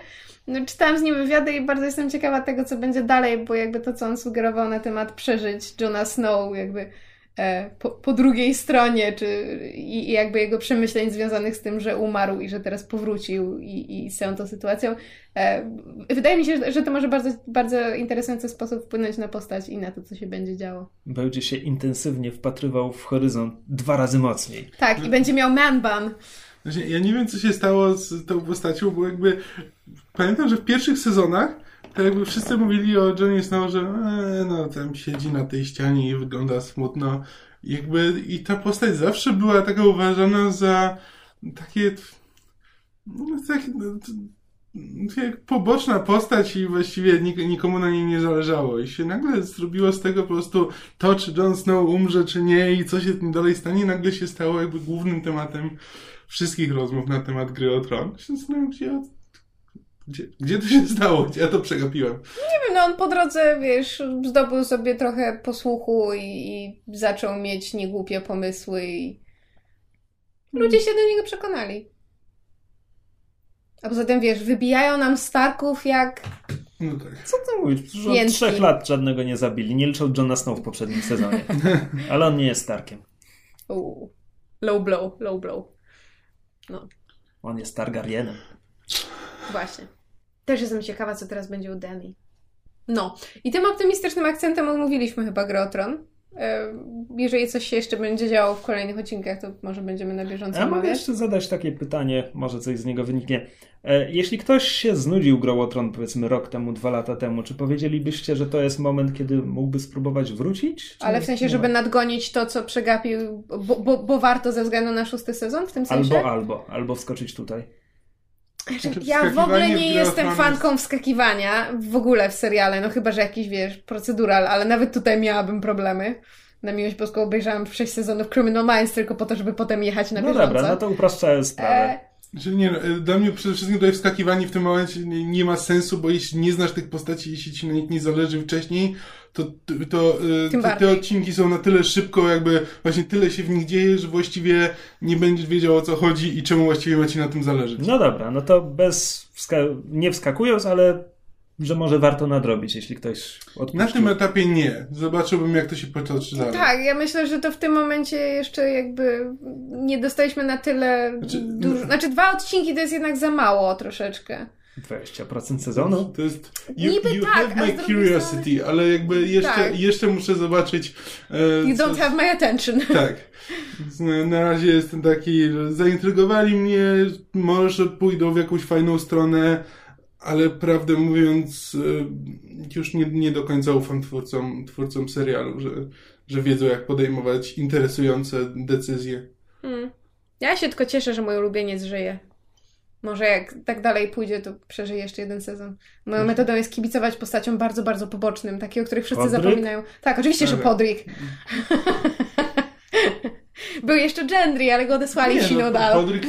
No, czytałam z nim wywiady i bardzo jestem ciekawa tego, co będzie dalej, bo jakby to, co on sugerował na temat przeżyć Johna Snow, jakby po, po drugiej stronie, czy i, i jakby jego przemyśleń związanych z tym, że umarł i że teraz powrócił i, i z całą tą sytuacją. E, wydaje mi się, że- że to może bardzo, bardzo interesujący sposób wpłynąć na postać i na to, co się będzie działo. Będzie się intensywnie wpatrywał w horyzont dwa razy mocniej. Tak, i będzie miał man bun. Właśnie, ja nie wiem, co się stało z tą postacią, bo jakby pamiętam, że w pierwszych sezonach to jakby wszyscy mówili o Johnny Snow, że e, no tam siedzi na tej ścianie i wygląda smutno. Jakby i ta postać zawsze była taka uważana za takie no, tak, no, to- jak poboczna postać i właściwie nik- nikomu na niej nie zależało. I się nagle zrobiło z tego po prostu to, czy Jon Snow umrze, czy nie i co się tym dalej stanie, nagle się stało jakby głównym tematem wszystkich rozmów na temat gry o tron. Się gdzie, gdzie to się stało, gdzie ja to przegapiłem. Nie wiem, no on po drodze, wiesz, zdobył sobie trochę posłuchu i, i zaczął mieć niegłupie pomysły i ludzie się do niego przekonali. A poza tym, wiesz, wybijają nam Starków jak... No tak. Co ty mówisz? Przecież od Jęczki. trzech lat żadnego nie zabili. Nie liczą Johna Snow w poprzednim sezonie. Ale on nie jest Starkiem. Uu, low blow, low blow. On jest Targaryenem. Właśnie. Też jestem ciekawa, co teraz będzie u Dany. No. I tym optymistycznym akcentem omówiliśmy chyba grę Jeżeli coś się jeszcze będzie działo w kolejnych odcinkach, to może będziemy na bieżąco Ja mogę jeszcze zadać takie pytanie, może coś z niego wyniknie. E, Jeśli ktoś się znudził grą Tron, powiedzmy rok temu, dwa lata temu, czy powiedzielibyście, że to jest moment, kiedy mógłby spróbować wrócić? Czy Ale w sensie, żeby nadgonić to, co przegapił, bo, bo, bo warto ze względu na szósty sezon w tym sensie? Albo, albo, albo wskoczyć tutaj. Znaczy, Ja w ogóle nie jestem fanką wskakiwania w ogóle w seriale, no chyba, że jakiś, wiesz, procedural, ale nawet tutaj miałabym problemy. Na miłość boską obejrzałam 6 sezonów Criminal Minds tylko po to, żeby potem jechać na No bieżąco. dobra, no to upraszczając sprawę. E, Że nie, no, e, dla mnie przede wszystkim tutaj wskakiwanie w tym momencie nie, nie ma sensu, bo jeśli nie znasz tych postaci, jeśli ci na nich nie zależy wcześniej, to, to, to, e, te, te odcinki są na tyle szybko, jakby właśnie tyle się w nich dzieje, że właściwie nie będziesz wiedział o co chodzi i czemu właściwie ma ci na tym zależeć. No dobra, no to bez wska- nie wskakując, ale że może warto nadrobić, jeśli ktoś odpuścił. Na tym etapie nie. Zobaczyłbym, jak to się potoczy dalej. tak, ja myślę, że to w tym momencie jeszcze jakby nie dostaliśmy na tyle Znaczy, dużo. no- Znaczy, dwa odcinki to jest jednak za mało troszeczkę. 20% sezonu? To jest. You, Niby you tak, have my curiosity, ale jakby jeszcze, Tak. jeszcze muszę zobaczyć. e, You co- don't have my attention. Tak. Na razie jestem taki, że zaintrygowali mnie, może pójdą w jakąś fajną stronę, ale prawdę mówiąc, e, już nie, nie do końca ufam twórcom, twórcom serialu, że, że wiedzą jak podejmować interesujące decyzje. Mm. Ja się tylko cieszę, że mój ulubieniec żyje. Może jak tak dalej pójdzie, to przeżyje jeszcze jeden sezon. Moją metodą jest kibicować postaciom bardzo, bardzo pobocznym, takie, o których wszyscy Podrick? zapominają. Tak, oczywiście, że Dobra. Był jeszcze Gendry, ale go odesłali w no, Sinodal. Podrick,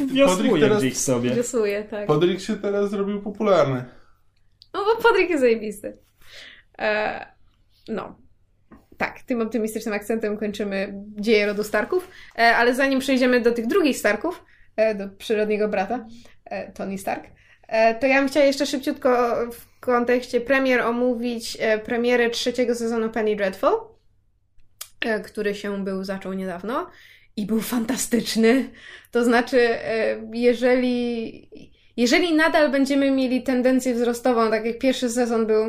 teraz, gdzieś sobie. Rysuje, tak. Podrick się teraz zrobił popularny. No bo Podrick jest zajebisty. E, no. Tak, tym optymistycznym akcentem kończymy dzieje rodu Starków, e, ale zanim przejdziemy do tych drugich Starków, e, do przyrodniego brata, e, Tony Stark, e, to ja bym chciała jeszcze szybciutko w kontekście premier omówić e, premierę trzeciego sezonu Penny Dreadful, e, który się był, zaczął niedawno i był fantastyczny. To znaczy, e, jeżeli, jeżeli nadal będziemy mieli tendencję wzrostową, tak jak pierwszy sezon był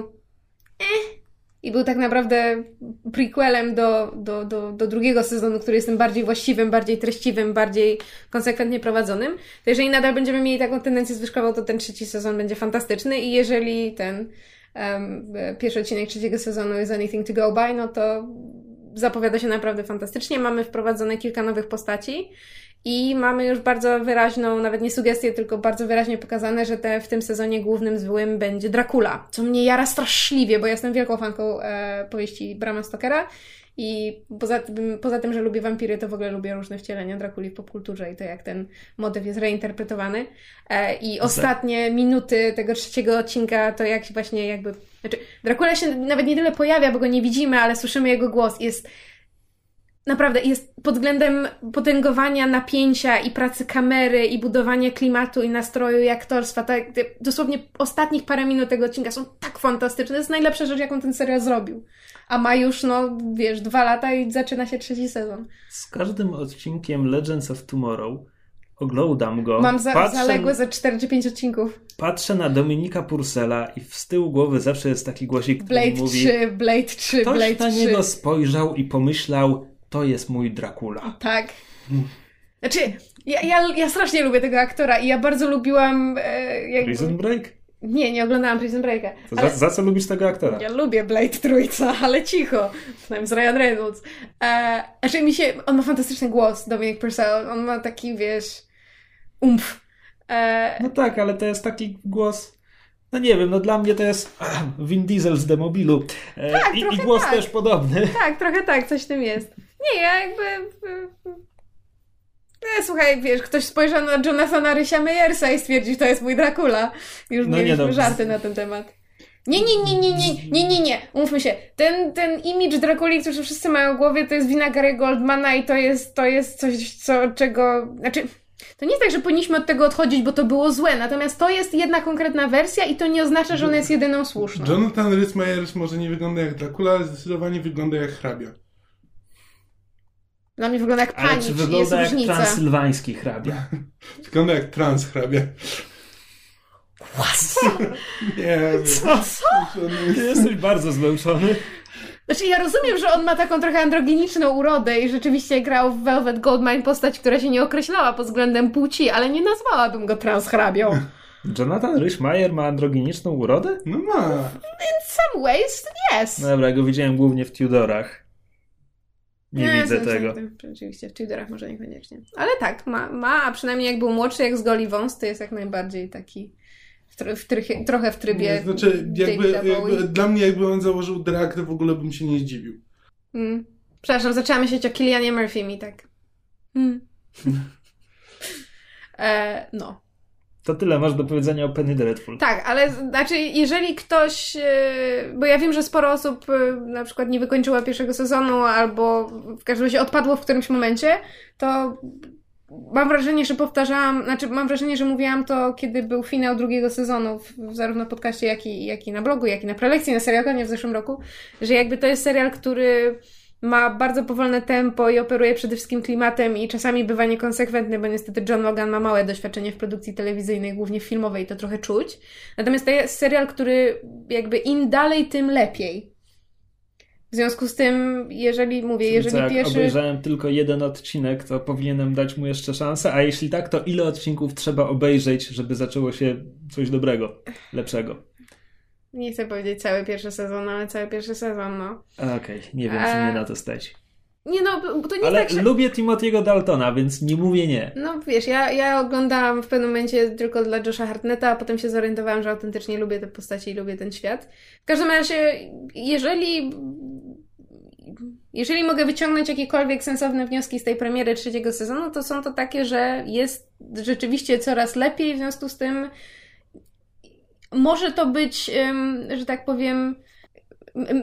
eh, i był tak naprawdę prequelem do, do, do, do drugiego sezonu, który jest tym bardziej właściwym, bardziej treściwym, bardziej konsekwentnie prowadzonym, to jeżeli nadal będziemy mieli taką tendencję zwyżkową, to ten trzeci sezon będzie fantastyczny i jeżeli ten um, pierwszy odcinek trzeciego sezonu jest Anything to Go By, no to zapowiada się naprawdę fantastycznie. Mamy wprowadzone kilka nowych postaci i mamy już bardzo wyraźną, nawet nie sugestię, tylko bardzo wyraźnie pokazane, że te, w tym sezonie głównym złym będzie Dracula, co mnie jara straszliwie, bo ja jestem wielką fanką e, powieści Brama Stokera i poza tym, poza tym, że lubię wampiry, to w ogóle lubię różne wcielenia Drakuli w popkulturze i to jak ten motyw jest reinterpretowany. E, I ostatnie minuty tego trzeciego odcinka to jak właśnie jakby... Znaczy, Dracula się nawet nie tyle pojawia, bo go nie widzimy, ale słyszymy jego głos. Jest naprawdę jest pod względem potęgowania napięcia i pracy kamery i budowania klimatu i nastroju i aktorstwa. Tak, dosłownie ostatnich parę minut tego odcinka są tak fantastyczne. To jest najlepsza rzecz, jaką ten serial zrobił. A ma już, no wiesz, dwa lata i zaczyna się trzeci sezon. Z każdym odcinkiem Legends of Tomorrow oglądam go. Mam za, patrzę, zaległe za 4 czy 5 odcinków. patrzę na Dominika Pursela i z tyłu głowy zawsze jest taki głosik, który Blade mówi 3, Blade 3, Ktoś Blade na 3. niego spojrzał i pomyślał, to jest mój Dracula. Tak. Znaczy, ja, ja, ja strasznie lubię tego aktora i ja bardzo lubiłem... E, jakby... Prison Break? Nie, nie oglądałam Prison Breaka. Ale za, za co lubisz tego aktora? Ja lubię Blade Trójca, ale cicho. Przynajmniej z Ryan Reynolds. E, znaczy mi się, on ma fantastyczny głos, Dominic Purcell. On ma taki, wiesz, umf. E, No tak, ale to jest taki głos... No nie wiem, no dla mnie to jest Vin Diesel z Demobilu. E, Tak, i, I głos tak. też podobny. tak, trochę tak, coś w tym jest. Nie, ja jakby... Nie, słuchaj, wiesz, ktoś spojrzał na Jonathana Rysia Meyersa i stwierdził, to jest mój Dracula. Już No nie mieliśmy no. żarty na ten temat. Nie, nie, nie, nie, nie, nie, nie, nie. Umówmy się. Ten, ten image Drakuli, który wszyscy mają w głowie, to jest wina Gary Goldmana i to jest, to jest coś, co, czego... Znaczy, to nie jest tak, że powinniśmy od tego odchodzić, bo to było złe. Natomiast to jest jedna konkretna wersja i to nie oznacza, że ona jest jedyną słuszną. Jonathan Rhys-Meyers może nie wygląda jak Dracula, ale zdecydowanie wygląda jak hrabia. Dla mnie wygląda jak pani, czy czyli jest wygląda jak różnica. transylwański hrabia? Wygląda jak trans hrabia. Nie wiem. Co? Ty jesteś bardzo zmęczony. Znaczy, ja rozumiem, że on ma taką trochę androgeniczną urodę i rzeczywiście grał w Velvet Goldmine postać, która się nie określała pod względem płci, ale nie nazwałabym go transhrabią. Jonathan Rhys-Meyer ma androgeniczną urodę? No ma. In some ways, yes. No dobra, ja go widziałem głównie w Tudorach. Nie, Nie, widzę tego. Rzeczywiście, w Tudorach może niekoniecznie. Ale tak, ma, ma, a przynajmniej jak był młodszy, jak z Goli Wąs, to jest jak najbardziej taki w, tr- w trychie, trochę w trybie Znaczy, jakby, jakby, dla mnie jakby on założył drag, to w ogóle bym się nie zdziwił. Mm. Przepraszam, zaczęłam myśleć o Kilianie Murphy mi tak. Mm. e, no. To tyle masz do powiedzenia o Penny Dreadful. Tak, ale znaczy, jeżeli ktoś. e, Bo ja wiem, że sporo osób e, na przykład nie wykończyła pierwszego sezonu, albo w każdym razie odpadło w którymś momencie, to mam wrażenie, że powtarzałam, znaczy mam wrażenie, że mówiłam to, kiedy był finał drugiego sezonu, w, zarówno w podcaście, jak i, jak i na blogu, jak i na prelekcji na serialonie w zeszłym roku, że jakby to jest serial, który ma bardzo powolne tempo i operuje przede wszystkim klimatem i czasami bywa niekonsekwentny, bo niestety John Logan ma małe doświadczenie w produkcji telewizyjnej, głównie filmowej, to trochę czuć. Natomiast to jest serial, który jakby im dalej, tym lepiej. W związku z tym, jeżeli mówię, Czyli jeżeli co, jak pierwszy... obejrzałem tylko jeden odcinek, to powinienem dać mu jeszcze szansę, a jeśli tak, to ile odcinków trzeba obejrzeć, żeby zaczęło się coś dobrego, lepszego? Nie chcę powiedzieć cały pierwszy sezon, ale cały pierwszy sezon, no. Okej, nie wiem, czy A- mnie na to stać. Nie no, bo to nie Ale tak, że... lubię Timothy'ego Daltona, więc nie mówię nie. No wiesz, ja, ja oglądałam w pewnym momencie tylko dla Josha Hartnetta, a potem się zorientowałam, że autentycznie lubię te postacie i lubię ten świat. W każdym razie, jeżeli jeżeli mogę wyciągnąć jakiekolwiek sensowne wnioski z tej premiery trzeciego sezonu, to są to takie, że jest rzeczywiście coraz lepiej, w związku z tym może to być, że tak powiem,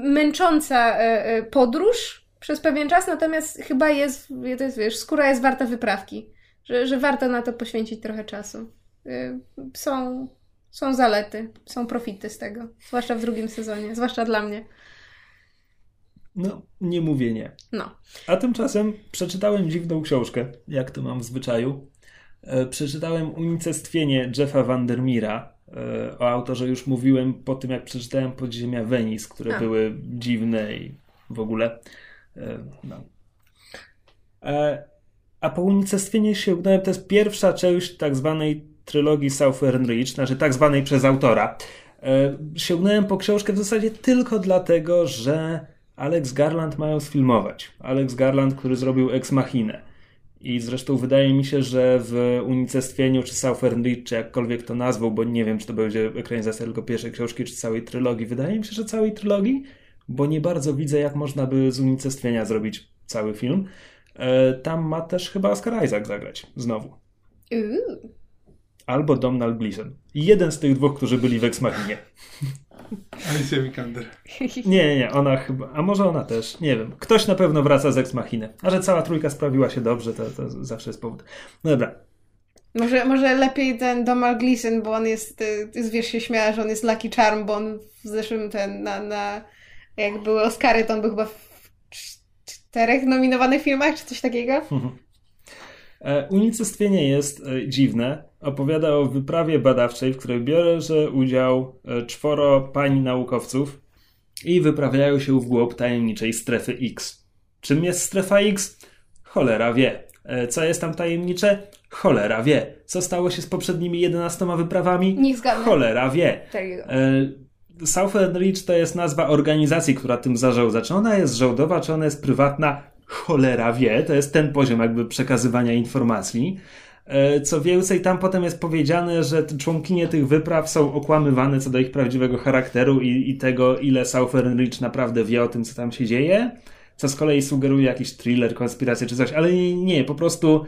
męcząca e, e, podróż przez pewien czas, natomiast chyba jest, to jest, wiesz, skóra jest warta wyprawki, że, że warto na to poświęcić trochę czasu. Y, Są, są zalety, są profity z tego, zwłaszcza w drugim sezonie, zwłaszcza dla mnie. No, nie mówię nie. No. A tymczasem przeczytałem dziwną książkę, jak to mam w zwyczaju. E, Przeczytałem Unicestwienie Jeffa Vandermeera. E, O autorze już mówiłem po tym, jak przeczytałem Podziemia Venice, które A. były dziwne i w ogóle. E, No. E, A po Unicestwienie sięgnąłem, to jest pierwsza część tak zwanej trylogii Southern Reach, znaczy tak zwanej przez autora. E, Sięgnąłem po książkę w zasadzie tylko dlatego, że Alex Garland mają sfilmować. Alex Garland, który zrobił Ex Machinę. I zresztą wydaje mi się, że w Unicestwieniu czy Southern Reach, czy jakkolwiek to nazwał, bo nie wiem, czy to będzie ekranizacja tylko pierwszej książki, czy całej trylogii. Wydaje mi się, że całej trylogii, bo nie bardzo widzę, jak można by z Unicestwienia zrobić cały film. E, Tam ma też chyba Oscar Isaac zagrać. Znowu. Albo Domhnall Gleeson. Jeden z tych dwóch, którzy byli w Ex Machinie. Alicia Vikander. Nie, nie, nie, ona chyba, a może ona też, nie wiem. Ktoś na pewno wraca z Ex Machiny. A że cała trójka sprawiła się dobrze, to, to zawsze jest powód. No dobra. Może, może lepiej ten Domal Gleeson, bo on jest, y, wiesz, się śmiała, że on jest Lucky Charm, bo on w zeszłym ten, na, na jak były Oscary, to on był chyba w cz- czterech nominowanych filmach, czy coś takiego. E, Unicestwienie jest e, dziwne. Opowiada o wyprawie badawczej, w której bierze udział e, czworo pań naukowców i wyprawiają się w głąb tajemniczej strefy X. Czym jest strefa X? Cholera wie. Co jest tam tajemnicze? Cholera wie. Co stało się z poprzednimi 11 wyprawami? Niech zgadnę. Cholera wie. Takiego. Southern Reach to jest nazwa organizacji, która tym zarządza. Czy ona jest rządowa, czy ona jest prywatna? Cholera wie. To jest ten poziom jakby przekazywania informacji. E, Co więcej, tam potem jest powiedziane, że członkinie tych wypraw są okłamywane co do ich prawdziwego charakteru i, i tego, ile Southern Reach naprawdę wie o tym, co tam się dzieje. Co z kolei sugeruje jakiś thriller, konspirację czy coś, ale nie, nie po prostu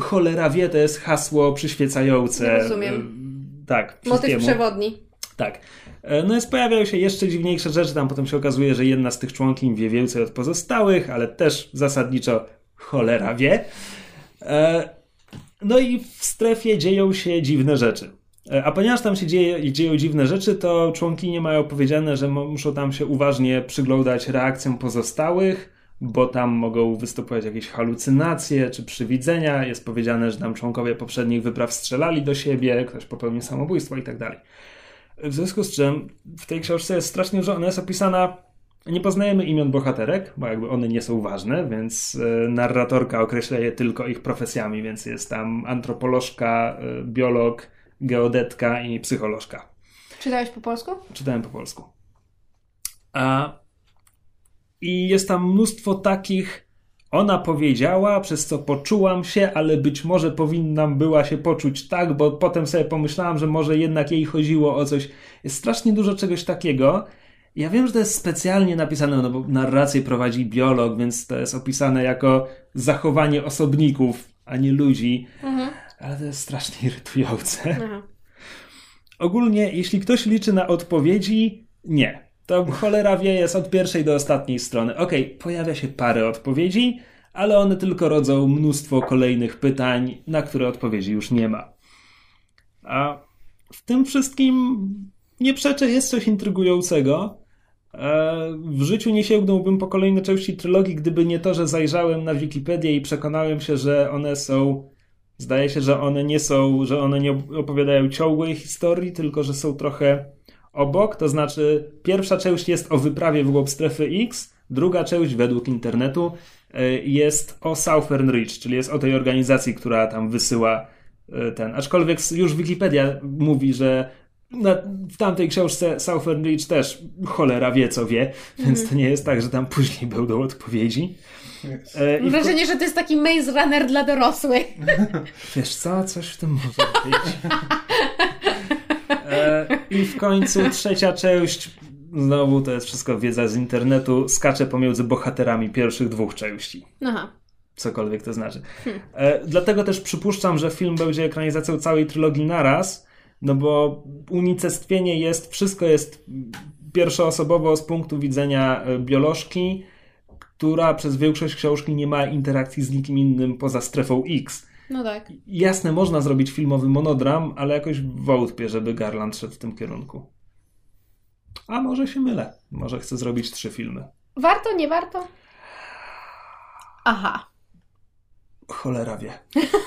cholera wie to jest hasło przyświecające. Rozumiem. e, Tak, Motyw przewodni. Tak. E, No jest pojawiają się jeszcze dziwniejsze rzeczy. Tam potem się okazuje, że jedna z tych członkiń wie więcej od pozostałych, ale też zasadniczo cholera wie. E, No i w strefie dzieją się dziwne rzeczy. E, A ponieważ tam się dzieje, dzieją dziwne rzeczy, to członkinie mają powiedziane, że muszą tam się uważnie przyglądać reakcjom pozostałych, bo tam mogą występować jakieś halucynacje czy przywidzenia. Jest powiedziane, że tam członkowie poprzednich wypraw strzelali do siebie, ktoś popełnił samobójstwo i tak dalej. W związku z czym w tej książce jest strasznie dużo, ona jest opisana. Nie poznajemy imion bohaterek, bo jakby one nie są ważne, więc e, narratorka określa je tylko ich profesjami, więc jest tam antropolożka, e, biolog, geodetka i psycholożka. Czytałeś po polsku? Czytałem po polsku. A, I jest tam mnóstwo takich Ona powiedziała, przez co poczułam się, ale być może powinnam była się poczuć tak, bo potem sobie pomyślałam, że może jednak jej chodziło o coś. Jest strasznie dużo czegoś takiego. Ja wiem, że to jest specjalnie napisane, no bo narrację prowadzi biolog, więc to jest opisane jako zachowanie osobników, a nie ludzi. Mhm. Ale to jest strasznie irytujące. Aha. Ogólnie, jeśli ktoś liczy na odpowiedzi, nie. To cholera wie jest od pierwszej do ostatniej strony. Okej, pojawia się parę odpowiedzi, ale one tylko rodzą mnóstwo kolejnych pytań, na które odpowiedzi już nie ma. A w tym wszystkim nie przeczę, jest coś intrygującego. E, W życiu nie sięgnąłbym po kolejne części trylogii, gdyby nie to, że zajrzałem na Wikipedię i przekonałem się, że one są. Zdaje się, że one nie są, że one nie opowiadają ciągłej historii, tylko że są trochę obok. To znaczy, pierwsza część jest o wyprawie w głąb strefy X, druga część według internetu e, jest o Southern Reach, czyli jest o tej organizacji, która tam wysyła e, ten. Aczkolwiek już Wikipedia mówi, że na, w tamtej książce Southern Reach też cholera wie co wie, więc to nie jest tak, że tam później będą odpowiedzi. E, Mam w- wrażenie, że to jest taki Maze Runner dla dorosłych. Wiesz co, coś w tym może być. E, I w końcu trzecia część, znowu to jest wszystko wiedza z internetu, skacze pomiędzy bohaterami pierwszych dwóch części. Aha. Cokolwiek to znaczy. E, dlatego też przypuszczam, że film będzie ekranizacją całej trylogii naraz, no bo unicestwienie jest, wszystko jest pierwszoosobowo z punktu widzenia e, biolożki, która przez większość książki nie ma interakcji z nikim innym poza strefą X. No tak. Jasne, można zrobić filmowy monodram, ale jakoś wątpię, żeby Garland szedł w tym kierunku. A może się mylę. Może chcę zrobić trzy filmy. Warto, nie warto? Aha. Cholera wie.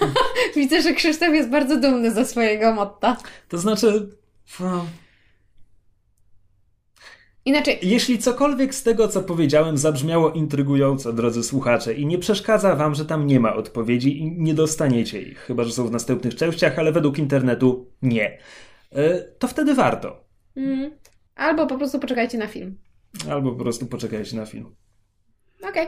Widzę, że Krzysztof jest bardzo dumny ze swojego motta. To znaczy, no, Inaczej, jeśli cokolwiek z tego, co powiedziałem, zabrzmiało intrygująco, drodzy słuchacze, i nie przeszkadza wam, że tam nie ma odpowiedzi i nie dostaniecie ich, chyba że są w następnych częściach, ale według internetu nie, e, to wtedy warto. mm, albo po prostu poczekajcie na film. Albo po prostu poczekajcie na film. Okej.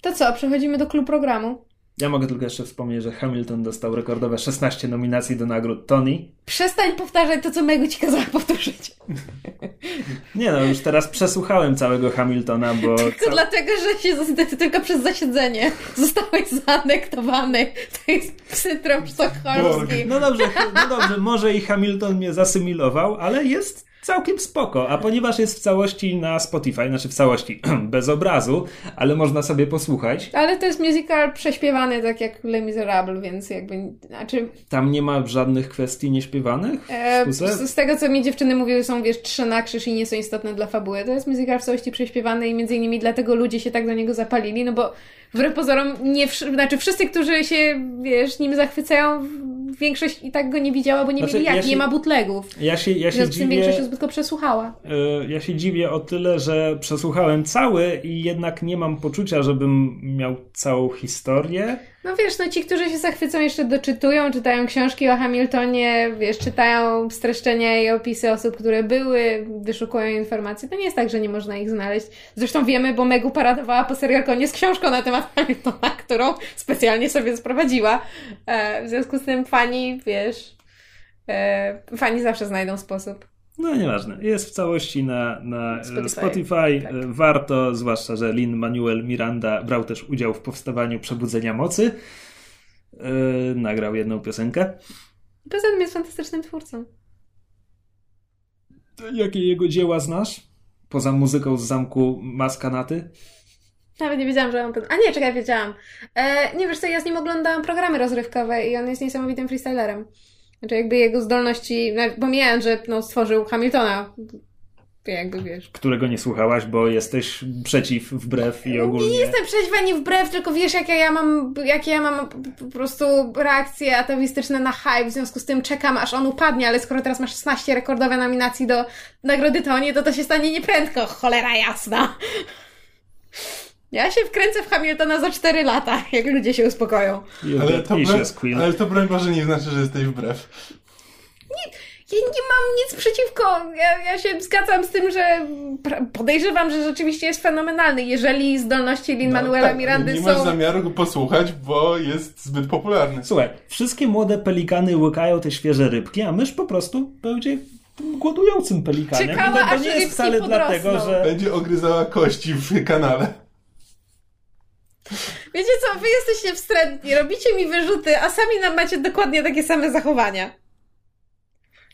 To co, przechodzimy do klub programu. Ja mogę tylko jeszcze wspomnieć, że Hamilton dostał rekordowe 16 nominacji do nagród Tony. Przestań powtarzać to, co Megu ci kazała powtórzyć. Nie no, już teraz przesłuchałem całego Hamiltona, bo... Tylko ca- dlatego, że się tylko przez zasiedzenie zostałeś zaanektowany. To jest syndrom sztokholmski. No dobrze, no dobrze, może i Hamilton mnie zasymilował, ale jest całkiem spoko, a ponieważ jest w całości na Spotify, znaczy w całości bez obrazu, ale można sobie posłuchać, Ale to jest musical prześpiewany tak jak Les Miserables, więc jakby, znaczy tam nie ma żadnych kwestii nieśpiewanych? e, z, z tego co mi dziewczyny mówiły są wiesz trzy na krzyż i nie są istotne dla fabuły. To jest musical w całości prześpiewany i między innymi dlatego ludzie się tak do niego zapalili, no bo wbrew pozorom nie, znaczy wszyscy, którzy się wiesz nim zachwycają, większość i tak go nie widziała, bo nie Znaczy, mieli jak, ja się- nie ma bootlegów. Ja się, ja się dziwię... większość przesłuchała. E, Ja się dziwię o tyle, że przesłuchałem cały i jednak nie mam poczucia, żebym miał całą historię. No wiesz, no ci, którzy się zachwycą, jeszcze doczytują, czytają książki o Hamiltonie, wiesz, czytają streszczenia i opisy osób, które były, wyszukują informacji. To nie jest tak, że nie można ich znaleźć. Zresztą wiemy, bo Megu paradowała po serialkonie z książką na temat Hamiltona, którą specjalnie sobie sprowadziła. E, w związku z tym fani, wiesz, e, fani zawsze znajdą sposób. No nieważne. Jest w całości na, na Spotify. Spotify. Spotify. Tak. E, Warto, zwłaszcza, że Lin Manuel Miranda brał też udział w powstawaniu Przebudzenia Mocy. E, nagrał jedną piosenkę. Poza tym jest fantastycznym twórcą. Jakie jego dzieła znasz? Poza muzyką z zamku Maskanaty? Nawet nie wiedziałam, że on ten... A nie, czekaj, wiedziałam. E, nie, wiesz co, ja z nim oglądałam programy rozrywkowe i on jest niesamowitym freestylerem. Znaczy jakby jego zdolności, no, pomijając, że no, stworzył Hamiltona, jakby wiesz. Którego nie słuchałaś, bo jesteś przeciw, wbrew i ogólnie... Nie jestem przeciw ani wbrew, tylko wiesz, jakie ja mam, jakie ja mam po- po prostu reakcje atawistyczne na hype, w związku z tym czekam, aż on upadnie, ale skoro teraz masz 16 rekordowe nominacji do nagrody Tony, to to się stanie nieprędko, cholera jasna. Ja się wkręcę w Hamiltona za 4 lata, jak ludzie się uspokoją. Ale to, broń, ale to broń Boże nie znaczy, że jesteś wbrew. ja nie mam nic przeciwko. Ja, ja się zgadzam z tym, że podejrzewam, że rzeczywiście jest fenomenalny. Jeżeli zdolności Lin Manuela no, tak, Mirandy nie są. Nie masz zamiaru go posłuchać, bo jest zbyt popularny. Słuchaj, wszystkie młode pelikany łykają te świeże rybki, a mysz po prostu będzie głodującym pelikanem. Czekała, I to, to nie jest wcale dlatego, że. Będzie ogryzała kości w kanale. Wiecie co, wy jesteście wstrętni, robicie mi wyrzuty, a sami nam macie dokładnie takie same zachowania.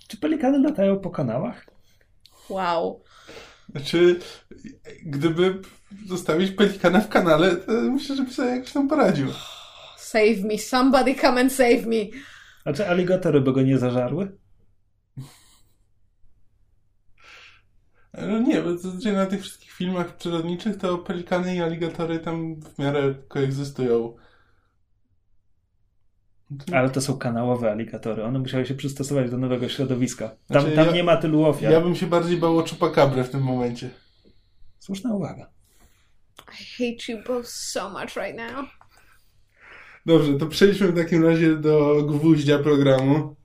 Czy pelikany latają po kanałach? Wow. Znaczy, gdyby zostawić pelikana w kanale, to myślę, że by sobie jakoś tam poradził. Save me, somebody come and save me. A czy aligatory by go nie zażarły? No nie, bo zazwyczaj na tych wszystkich filmach przyrodniczych to pelikany i aligatory tam w miarę koegzystują. Ale to są kanałowe aligatory. One musiały się przystosować do nowego środowiska. Tam, znaczy, tam ja, nie ma tylu ofiar. Ja bym się bardziej bał o Chupacabra w tym momencie. Słuszna uwaga. I hate you both so much right now. Dobrze, to przejdźmy w takim razie do gwóździa programu.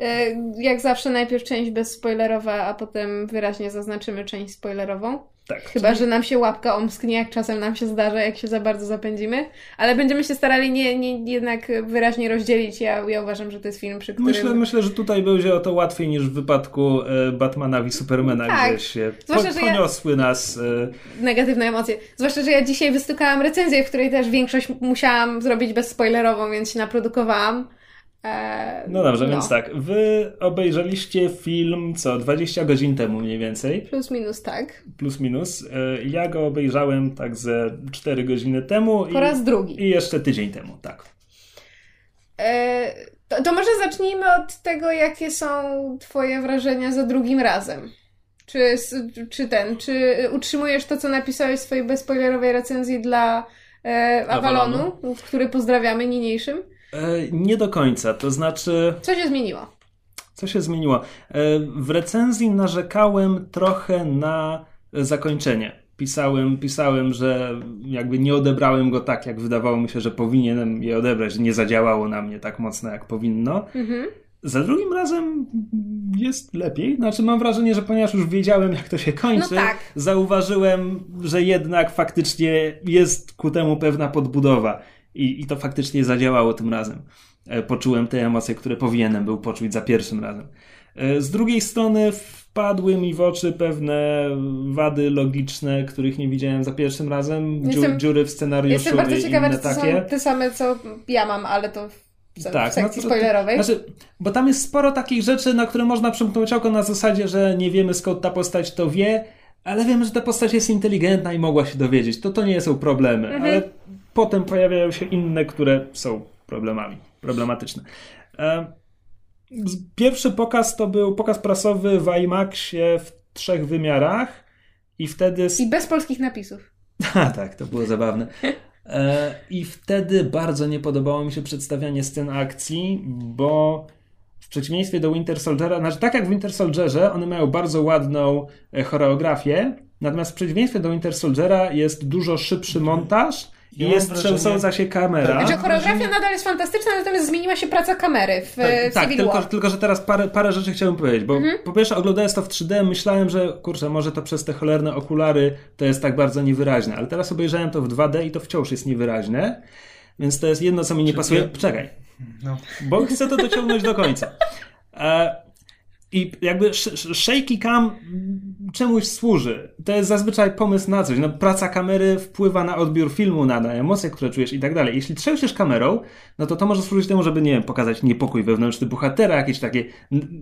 E, jak zawsze najpierw część bezspoilerowa, a potem wyraźnie zaznaczymy część spoilerową. Tak. Chyba, że nam się łapka omsknie, jak czasem nam się zdarza, jak się za bardzo zapędzimy. Ale będziemy się starali nie, nie jednak wyraźnie rozdzielić. Ja, ja uważam, że to jest film, przy którym... Myślę, myślę że tutaj będzie o to łatwiej niż w wypadku e, Batmana i Supermana, tak. gdzie się Zwłaszcza, po, poniosły ja... nas... E... Negatywne emocje. Zwłaszcza, że ja dzisiaj wystukałam recenzję, w której też większość musiałam zrobić bezspoilerową, więc się naprodukowałam. No dobrze, no. więc tak. Wy obejrzeliście film co 20 godzin temu mniej więcej. Plus minus, tak. Plus minus. Eee, ja go obejrzałem tak ze 4 godziny temu. Po i, raz drugi. I jeszcze tydzień temu, tak. Eee, to, to, może zacznijmy od tego, jakie są Twoje wrażenia za drugim razem. Czy, czy ten, czy utrzymujesz to, co napisałeś w swojej bezspoilerowej recenzji dla e, Avalonu, Avalonu, który pozdrawiamy niniejszym? E, nie do końca, to znaczy. Co się zmieniło? Co się zmieniło? E, w recenzji narzekałem trochę na zakończenie. Pisałem, pisałem, że jakby nie odebrałem go tak, jak wydawało mi się, że powinienem je odebrać, że nie zadziałało na mnie tak mocno, jak powinno. Mhm. Za drugim razem jest lepiej. Znaczy, mam wrażenie, że ponieważ już wiedziałem, jak to się kończy, no tak. zauważyłem, że jednak faktycznie jest ku temu pewna podbudowa. I, I to faktycznie zadziałało tym razem. E, poczułem te emocje, które powinienem był poczuć za pierwszym razem. E, z drugiej strony wpadły mi w oczy pewne wady logiczne, których nie widziałem za pierwszym razem. Jestem, dziury w scenariuszu. Jestem bardzo ciekawa, czy to takie. są te same, co ja mam, ale to w tak, sekcji no, spoilerowej. Znaczy, bo tam jest sporo takich rzeczy, na które można przymknąć oko na zasadzie, że nie wiemy skąd ta postać to wie, ale wiemy, że ta postać jest inteligentna i mogła się dowiedzieć. To to nie są problemy, mhm. ale potem pojawiają się inne, które są problemami, problematyczne. E, pierwszy pokaz to był pokaz prasowy w IMAXie w trzech wymiarach i wtedy... I bez polskich napisów. A tak, to było zabawne. E, I wtedy bardzo nie podobało mi się przedstawianie scen akcji, bo w przeciwieństwie do Winter Soldiera, znaczy tak jak w Winter Soldierze, one mają bardzo ładną e, choreografię, natomiast w przeciwieństwie do Winter Soldiera jest dużo szybszy montaż i jest trzęsąca się kamera. Tak, znaczy choreografia nadal jest fantastyczna, natomiast zmieniła się praca kamery w, tak, w tak tylko, tylko, że teraz parę, parę rzeczy chciałem powiedzieć, bo mhm. po pierwsze oglądając to w 3D myślałem, że kurczę, może to przez te cholerne okulary to jest tak bardzo niewyraźne, ale teraz obejrzałem to w 2D i to wciąż jest niewyraźne, więc to jest jedno, co mi nie pasuje. Czekaj, no. bo chcę to dociągnąć do końca. E, i jakby shaky cam czemuś służy. To jest zazwyczaj pomysł na coś. No, praca kamery wpływa na odbiór filmu, na, na emocje, które czujesz i tak dalej. Jeśli trzęsiesz kamerą, no to to może służyć temu, żeby, nie wiem, pokazać niepokój wewnętrzny bohatera, jakieś takie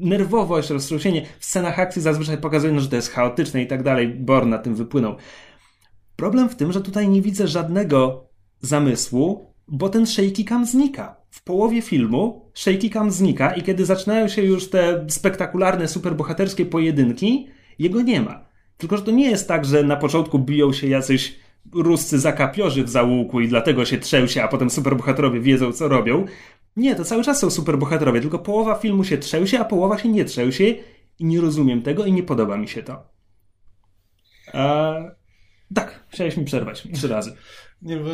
nerwowość, roztrusienie. W scenach akcji zazwyczaj pokazuje, no, że to jest chaotyczne i tak dalej. Born na tym wypłynął. Problem w tym, że tutaj nie widzę żadnego zamysłu, bo ten shaky cam znika. W połowie filmu shaky cam znika i kiedy zaczynają się już te spektakularne, superbohaterskie pojedynki, jego nie ma. Tylko, że to nie jest tak, że na początku biją się jacyś ruscy zakapiorzy w załuku i dlatego się trzęsie, a potem superbohaterowie wiedzą, co robią. Nie, to cały czas są superbohaterowie, tylko połowa filmu się trzęsie, a połowa się nie trzęsie i nie rozumiem tego i nie podoba mi się to. A... Tak, chciałeś mi przerwać trzy razy. Nie, bo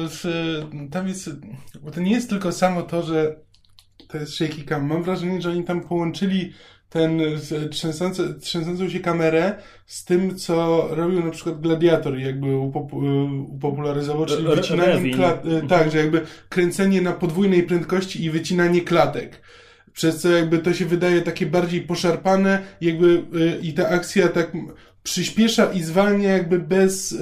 tam jest, bo to nie jest tylko samo to, że to jest shaky cam. Mam wrażenie, że oni tam połączyli ten trzęsący, trzęsącą się kamerę z tym, co robił na przykład Gladiator, jakby upopu- y, upopularyzował, czyli wycinanie Revin. klat, y, tak, że jakby kręcenie na podwójnej prędkości i wycinanie klatek. Przez co jakby to się wydaje takie bardziej poszarpane, jakby y, i ta akcja tak przyspiesza i zwalnia jakby bez, y,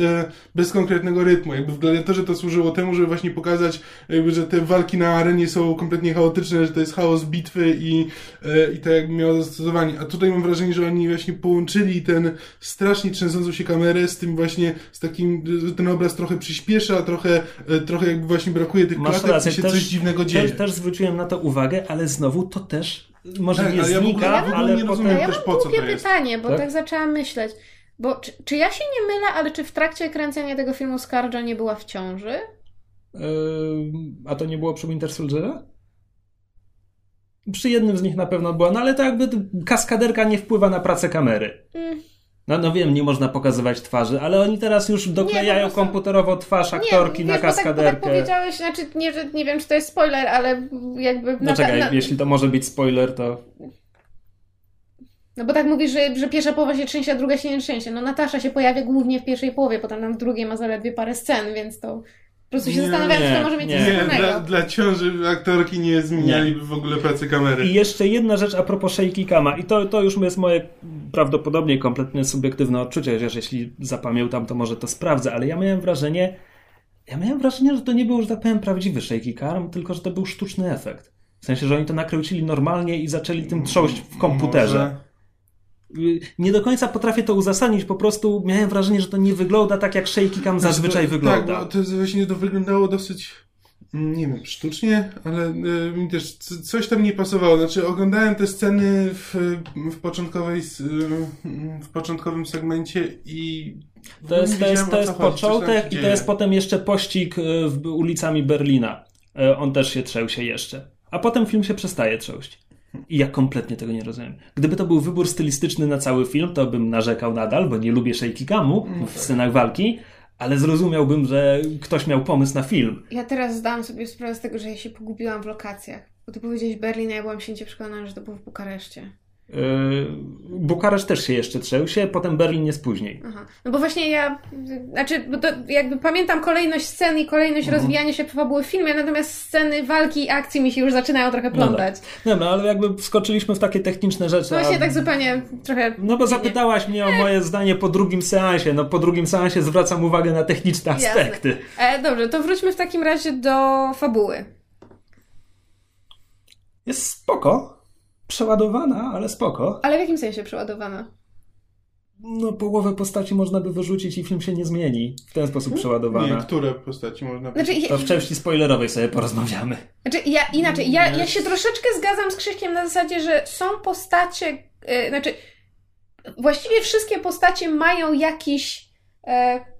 bez konkretnego rytmu. Jakby w Gladiatorze to służyło temu, żeby właśnie pokazać, jakby, że te walki na arenie są kompletnie chaotyczne, że to jest chaos bitwy i, y, i to jakby miało zastosowanie. A tutaj mam wrażenie, że oni właśnie połączyli ten strasznie trzęsącą się kamerę z tym właśnie, z takim, że ten obraz trochę przyspiesza, trochę, y, trochę jakby właśnie brakuje tych Masz klatek rację, i się też, coś dziwnego dzieje. też, też zwróciłem na to uwagę, ale znowu to też może Tak, nie ale ja w ogóle- znika, ja w ogóle ale nie potem... rozumiem Ja też po co to jest. pytanie, bo Tak? tak? zaczęłam myśleć. Bo czy, czy ja się nie mylę, ale czy w trakcie kręcenia tego filmu Scarja nie była w ciąży? Yy, a to nie było przy Winter Soldiera? Przy jednym z nich na pewno była, no ale to jakby kaskaderka nie wpływa na pracę kamery. Mm. No, no wiem, nie można pokazywać twarzy, ale oni teraz już doklejają prostu- komputerowo twarz aktorki nie, na wiesz, bo tak, bo kaskaderkę. tak powiedziałeś, znaczy nie, że, nie wiem, czy to jest spoiler, ale jakby... no czekaj, na, jeśli to może być spoiler, to... No bo tak mówisz, że, że pierwsza połowa się trzęsie, a druga się nie trzęsie. No Natasza się pojawia głównie w pierwszej połowie, potem tam w drugiej ma zaledwie parę scen, więc to... Po prostu się Nie, zastanawiam, czy nie, to może mieć nie. coś Nie, dla, dla ciąży aktorki nie zmienialiby w ogóle pracy kamery. I jeszcze jedna rzecz a propos shaky cama. I to, to już jest moje prawdopodobnie kompletnie subiektywne odczucie, chociaż jeśli zapamiętam, to może to sprawdzę, ale ja miałem wrażenie, ja miałem wrażenie, że to nie był, że tak powiem, prawdziwy shaky cam, tylko że to był sztuczny efekt. W sensie, że oni to nakręcili normalnie i zaczęli tym trząść w komputerze. Może. Nie do końca potrafię to uzasadnić, po prostu miałem wrażenie, że to nie wygląda tak, jak shaky cam zazwyczaj to, wygląda. Tak, to jest właśnie to wyglądało dosyć, nie wiem, sztucznie, ale y, mi też coś tam nie pasowało. Znaczy, oglądałem te sceny w, w początkowej, w początkowym segmencie i To jest, to jest, to jest początek i to jest potem jeszcze pościg y, w ulicami Berlina. Y, On też się trzęł się jeszcze. A potem film się przestaje trząść. I ja kompletnie tego nie rozumiem. Gdyby to był wybór stylistyczny na cały film, to bym narzekał nadal, bo nie lubię shaky camu Mm, w tak. scenach walki, ale zrozumiałbym, że ktoś miał pomysł na film. Ja teraz zdałam sobie sprawę z tego, że ja się pogubiłam w lokacjach. Bo ty powiedziałeś Berlin, a ja byłam święcie przekonana, że to było w Bukareszcie. Yy, Bukaresz też się jeszcze trzęł się, potem Berlin jest później. Aha. No bo właśnie ja, znaczy, jakby pamiętam kolejność scen i kolejność Mhm. rozwijania się fabuły w filmie, natomiast sceny walki i akcji mi się już zaczynają trochę No tak. plątać. Dobra, ale jakby wskoczyliśmy w takie techniczne rzeczy. No właśnie a- tak zupełnie trochę... No bo zapytałaś mnie o moje zdanie po drugim seansie. No po drugim seansie zwracam uwagę na techniczne aspekty. E, dobrze, to wróćmy w takim razie do fabuły. Jest spoko. Przeładowana, ale spoko. Ale w jakim sensie przeładowana? No połowę postaci można by wyrzucić i film się nie zmieni. W ten sposób Nie, przeładowana. które postaci można Znaczy, ja, To w części spoilerowej sobie porozmawiamy. Znaczy, ja inaczej, ja, ja się troszeczkę zgadzam z Krzyśkiem na zasadzie, że są postacie, e, znaczy, właściwie wszystkie postacie mają jakiś e,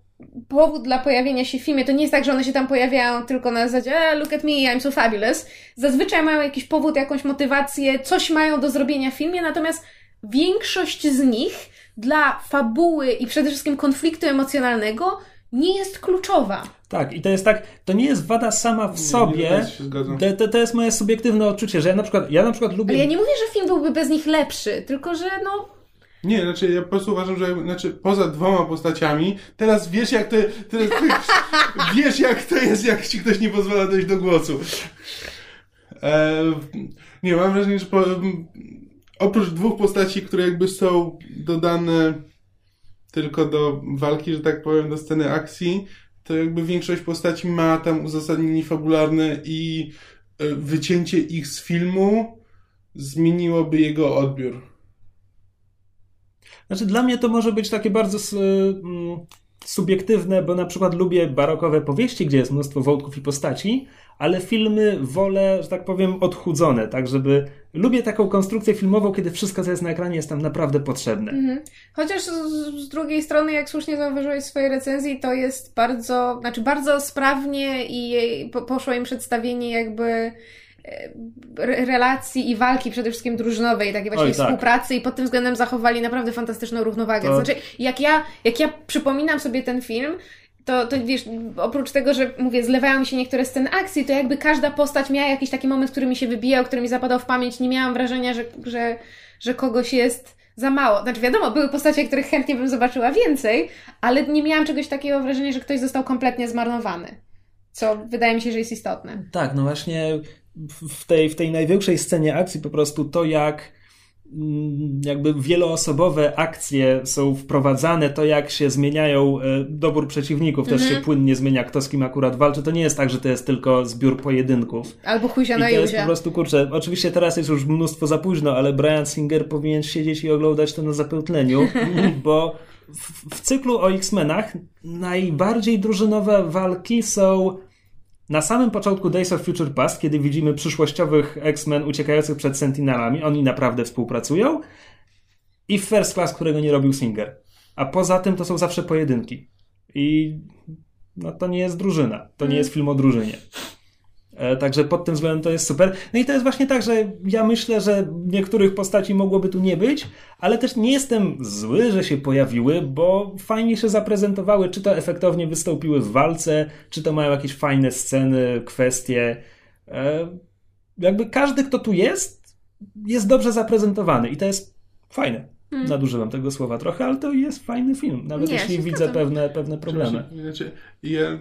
powód dla pojawienia się w filmie. To nie jest tak, że one się tam pojawiają tylko na zasadzie e, look at me, I'm so fabulous. Zazwyczaj mają jakiś powód, jakąś motywację, coś mają do zrobienia w filmie, natomiast większość z nich dla fabuły i przede wszystkim konfliktu emocjonalnego nie jest kluczowa. Tak, i to jest tak, to nie jest wada sama w Nie, sobie. To, to, to jest moje subiektywne odczucie, że ja na przykład, ja na przykład lubię. Ale ja nie mówię, że film byłby bez nich lepszy, tylko że no Nie, znaczy ja po prostu uważam, że znaczy, poza dwoma postaciami, teraz wiesz jak to, teraz ty, wiesz jak to jest, jak ci ktoś nie pozwala dojść do głosu. E, nie, mam wrażenie, że po, oprócz dwóch postaci, które jakby są dodane tylko do walki, że tak powiem, do sceny akcji, to jakby większość postaci ma tam uzasadnienie fabularne i e, wycięcie ich z filmu zmieniłoby jego odbiór. Znaczy, dla mnie to może być takie bardzo s- mm, subiektywne, bo na przykład lubię barokowe powieści, gdzie jest mnóstwo wątków i postaci, ale filmy wolę, że tak powiem, odchudzone, tak żeby. Lubię taką konstrukcję filmową, kiedy wszystko, co jest na ekranie, jest tam naprawdę potrzebne. Mhm. Chociaż z, drugiej strony, jak słusznie zauważyłeś w swojej recenzji, to jest bardzo, znaczy bardzo sprawnie i poszło im przedstawienie jakby relacji i walki przede wszystkim drużynowej, takiej właśnie Oj, tak. współpracy i pod tym względem zachowali naprawdę fantastyczną równowagę. To- Znaczy, jak ja, jak ja przypominam sobie ten film, to, to wiesz, oprócz tego, że mówię, zlewają mi się niektóre sceny akcji, to jakby każda postać miała jakiś taki moment, który mi się wybijał, który mi zapadał w pamięć. Nie miałam wrażenia, że, że, że kogoś jest za mało. Znaczy wiadomo, były postacie, których chętnie bym zobaczyła więcej, ale nie miałam czegoś takiego wrażenia, że ktoś został kompletnie zmarnowany. Co wydaje mi się, że jest istotne. Tak, no właśnie w tej, w tej największej scenie akcji po prostu to, jak mm, jakby wieloosobowe akcje są wprowadzane, to jak się zmieniają e, dobór przeciwników, też Mhm. się płynnie zmienia, kto z kim akurat walczy. To nie jest tak, że to jest tylko zbiór pojedynków. Albo chuzia I na to jest po prostu, kurczę, oczywiście teraz jest już mnóstwo za późno, ale Brian Singer powinien siedzieć i oglądać to na zapętleniu, bo w, w cyklu o X-Menach najbardziej drużynowe walki są na samym początku Days of Future Past, kiedy widzimy przyszłościowych X-Men uciekających przed Sentinelami, oni naprawdę współpracują, i w First Class, którego nie robił Singer. A poza tym to są zawsze pojedynki. I no, to nie jest drużyna, to nie jest film o drużynie. E, Także pod tym względem to jest super. No i to jest właśnie tak, że ja myślę, że niektórych postaci mogłoby tu nie być, ale też nie jestem zły, że się pojawiły, bo fajnie się zaprezentowały, czy to efektownie wystąpiły w walce, czy to mają jakieś fajne sceny, kwestie. E, Jakby każdy, kto tu jest, jest dobrze zaprezentowany i to jest fajne. Nadużywam tego słowa trochę, ale to jest fajny film, nawet Nie, jeśli widzę pewne, pewne problemy. Znaczy, ja, e,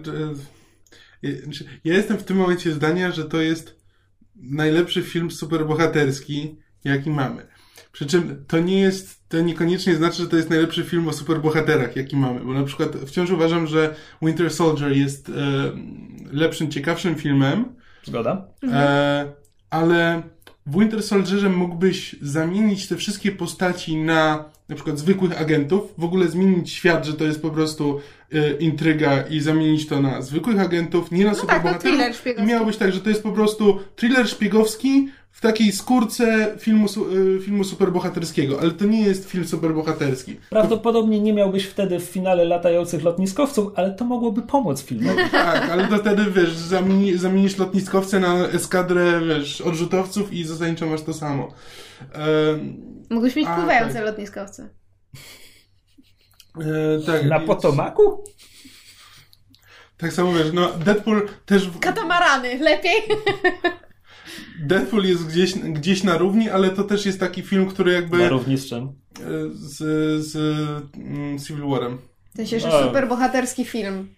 ja, znaczy, ja jestem w tym momencie zdania, że to jest najlepszy film superbohaterski, jaki mamy. Przy czym to nie jest, to niekoniecznie znaczy, że to jest najlepszy film o superbohaterach, jaki mamy. Bo na przykład wciąż uważam, że Winter Soldier jest e, lepszym, ciekawszym filmem, Zgoda? E, ale w Winter Soldierze mógłbyś zamienić te wszystkie postaci na na przykład zwykłych agentów, w ogóle zmienić świat, że to jest po prostu e, intryga i zamienić to na zwykłych agentów, nie na tak, no superbohaterów. thriller I szpiegowski. miało być tak, że to jest po prostu thriller szpiegowski w takiej skórce filmu, e, filmu superbohaterskiego, ale to nie jest film superbohaterski. Prawdopodobnie nie miałbyś wtedy w finale latających lotniskowców, ale to mogłoby pomóc filmowi. Tak, ale to wtedy, wiesz, zamieni, zamienisz lotniskowce na eskadrę, wiesz, odrzutowców i zasadniczo masz to samo. Em, Mógłbyś mieć pływające tak. lotniskowce. e, tak, Na i- Potomaku? Tak samo wiesz, no Deadpool też. w- Katamarany, lepiej. Deadpool jest gdzieś, gdzieś na równi, ale to też jest taki film, który jakby Na równi z czym? e, z, z mm, Civil Warem. W sensie, że A. super bohaterski film.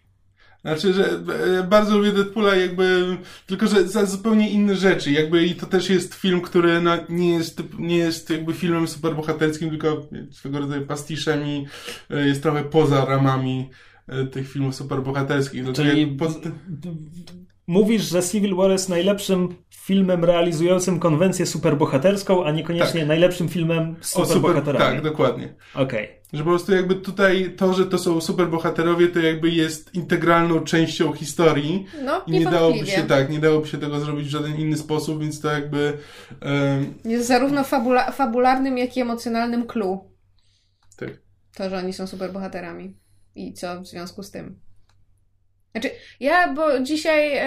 Znaczy, że e, bardzo lubię Deadpoola jakby, tylko że za zupełnie inne rzeczy, jakby i to też jest film, który no, nie jest, nie jest jakby filmem superbohaterskim, tylko swego rodzaju pastiszem i e, jest trochę poza ramami e, tych filmów superbohaterskich. Czyli pod... mówisz, że Civil War jest najlepszym filmem realizującym konwencję superbohaterską, a niekoniecznie Tak. najlepszym filmem z o super, superbohaterami. tak, dokładnie. Okej. Że po prostu jakby tutaj to, że to są superbohaterowie, to jakby jest integralną częścią historii. No, I nie dałoby się tak, nie dałoby się tego zrobić w żaden inny sposób, więc to jakby em, Jest zarówno fabula- fabularnym, jak i emocjonalnym clue. tak. To, że oni są super bohaterami. I co w związku z tym? Znaczy, ja, bo dzisiaj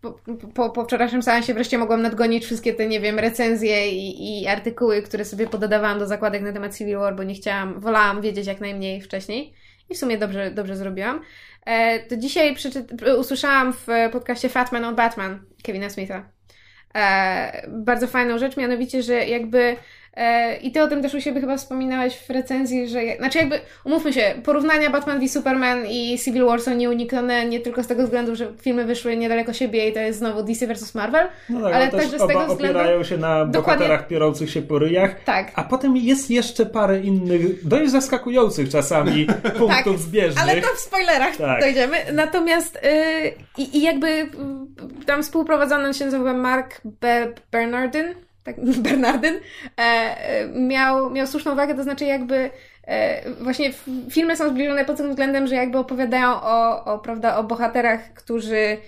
po, po, po wczorajszym seansie wreszcie mogłam nadgonić wszystkie te, nie wiem, recenzje i, i artykuły, które sobie pododawałam do zakładek na temat Civil War, bo nie chciałam, wolałam wiedzieć jak najmniej wcześniej. I w sumie dobrze, dobrze zrobiłam. E, to dzisiaj usłyszałam w podcaście Fat Man on Batman Kevina Smitha. E, bardzo fajną rzecz, mianowicie, że jakby i ty o tym też u siebie chyba wspominałeś w recenzji, że znaczy jakby, umówmy się, porównania Batman v Superman i Civil War są nieuniknione nie tylko z tego względu, że filmy wyszły niedaleko siebie i to jest znowu DC vs Marvel, No tak, Ale także z tego względu- opierają się na Dokładnie. bohaterach piorących się po ryjach. tak. A potem jest jeszcze parę innych, dość zaskakujących czasami punktów zbieżnych. Ale to w spoilerach Tak. dojdziemy. Natomiast yy, i, jakby yy, tam współprowadzony się nazywa Mark Be- Bernardin, tak, Bernardin, e, e, miał, miał słuszną uwagę, to znaczy jakby e, właśnie filmy są zbliżone pod tym względem, że jakby opowiadają o, o, prawda, o bohaterach, którzy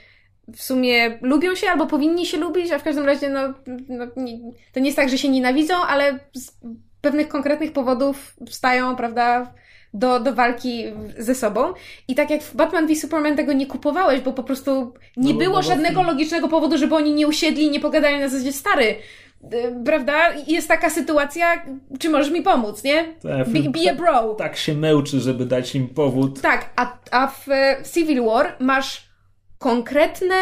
w sumie lubią się albo powinni się lubić, a w każdym razie no, no nie, to nie jest tak, że się nienawidzą, ale z pewnych konkretnych powodów wstają, prawda, do, do walki ze sobą. I tak jak w Batman v Superman tego nie kupowałeś, bo po prostu nie No było no bo żadnego film- logicznego powodu, żeby oni nie usiedli i nie pogadali na zasadzie stary. Y, Prawda? Jest taka sytuacja, czy możesz mi pomóc, nie? Tak, Be, be a bro. Tak się męczy, żeby dać im powód. Tak, a, a w Civil War masz konkretne,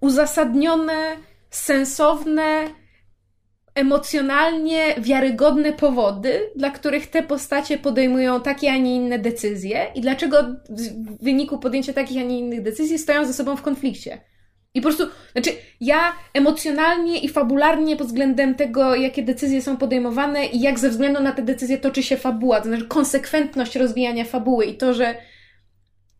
uzasadnione, sensowne, emocjonalnie wiarygodne powody, dla których te postacie podejmują takie, a nie inne decyzje i dlaczego w wyniku podjęcia takich, a nie innych decyzji stoją ze sobą w konflikcie. I po prostu, znaczy, ja emocjonalnie i fabularnie pod względem tego, jakie decyzje są podejmowane i jak ze względu na te decyzje toczy się fabuła, to znaczy konsekwentność rozwijania fabuły i to, że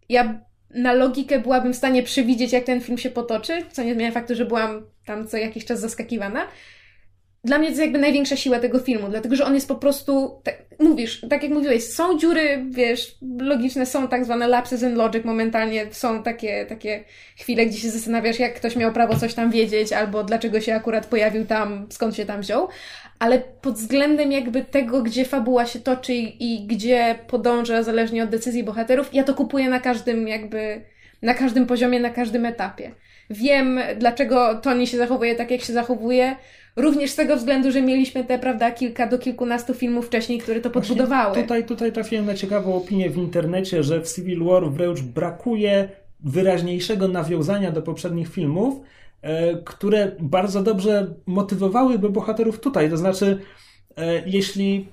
ja na logikę byłabym w stanie przewidzieć, jak ten film się potoczy, co nie zmienia faktu, że byłam tam co jakiś czas zaskakiwana, dla mnie to jest jakby największa siła tego filmu, dlatego że on jest po prostu, tak, mówisz, tak jak mówiłeś, są dziury, wiesz, logiczne, są tak zwane lapses in logic momentalnie, są takie, takie chwile, gdzie się zastanawiasz, jak ktoś miał prawo coś tam wiedzieć, albo dlaczego się akurat pojawił tam, skąd się tam wziął, ale pod względem jakby tego, gdzie fabuła się toczy i, gdzie podąża, zależnie od decyzji bohaterów, ja to kupuję na każdym jakby, na każdym poziomie, na każdym etapie. Wiem, dlaczego Tony się zachowuje tak, jak się zachowuje, Również z tego względu, że mieliśmy te, prawda, kilka do kilkunastu filmów wcześniej, które to podbudowały. Właśnie tutaj, tutaj trafiłem na ciekawą opinię w internecie, że w Civil War wręcz brakuje wyraźniejszego nawiązania do poprzednich filmów, e, które bardzo dobrze motywowałyby bohaterów tutaj. To znaczy, e, jeśli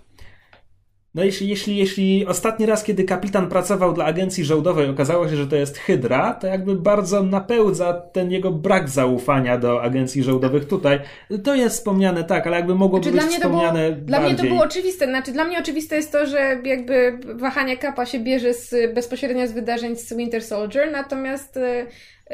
no jeśli, jeśli, jeśli ostatni raz, kiedy kapitan pracował dla agencji żołdowej, okazało się, że to jest Hydra, to jakby bardzo napełdza ten jego brak zaufania do agencji żołdowych tutaj. To jest wspomniane tak, ale jakby mogło znaczy, być wspomniane było, Dla mnie to było oczywiste. Znaczy, dla mnie oczywiste jest to, że jakby wahanie kapa się bierze z, bezpośrednio z wydarzeń z Winter Soldier, natomiast e,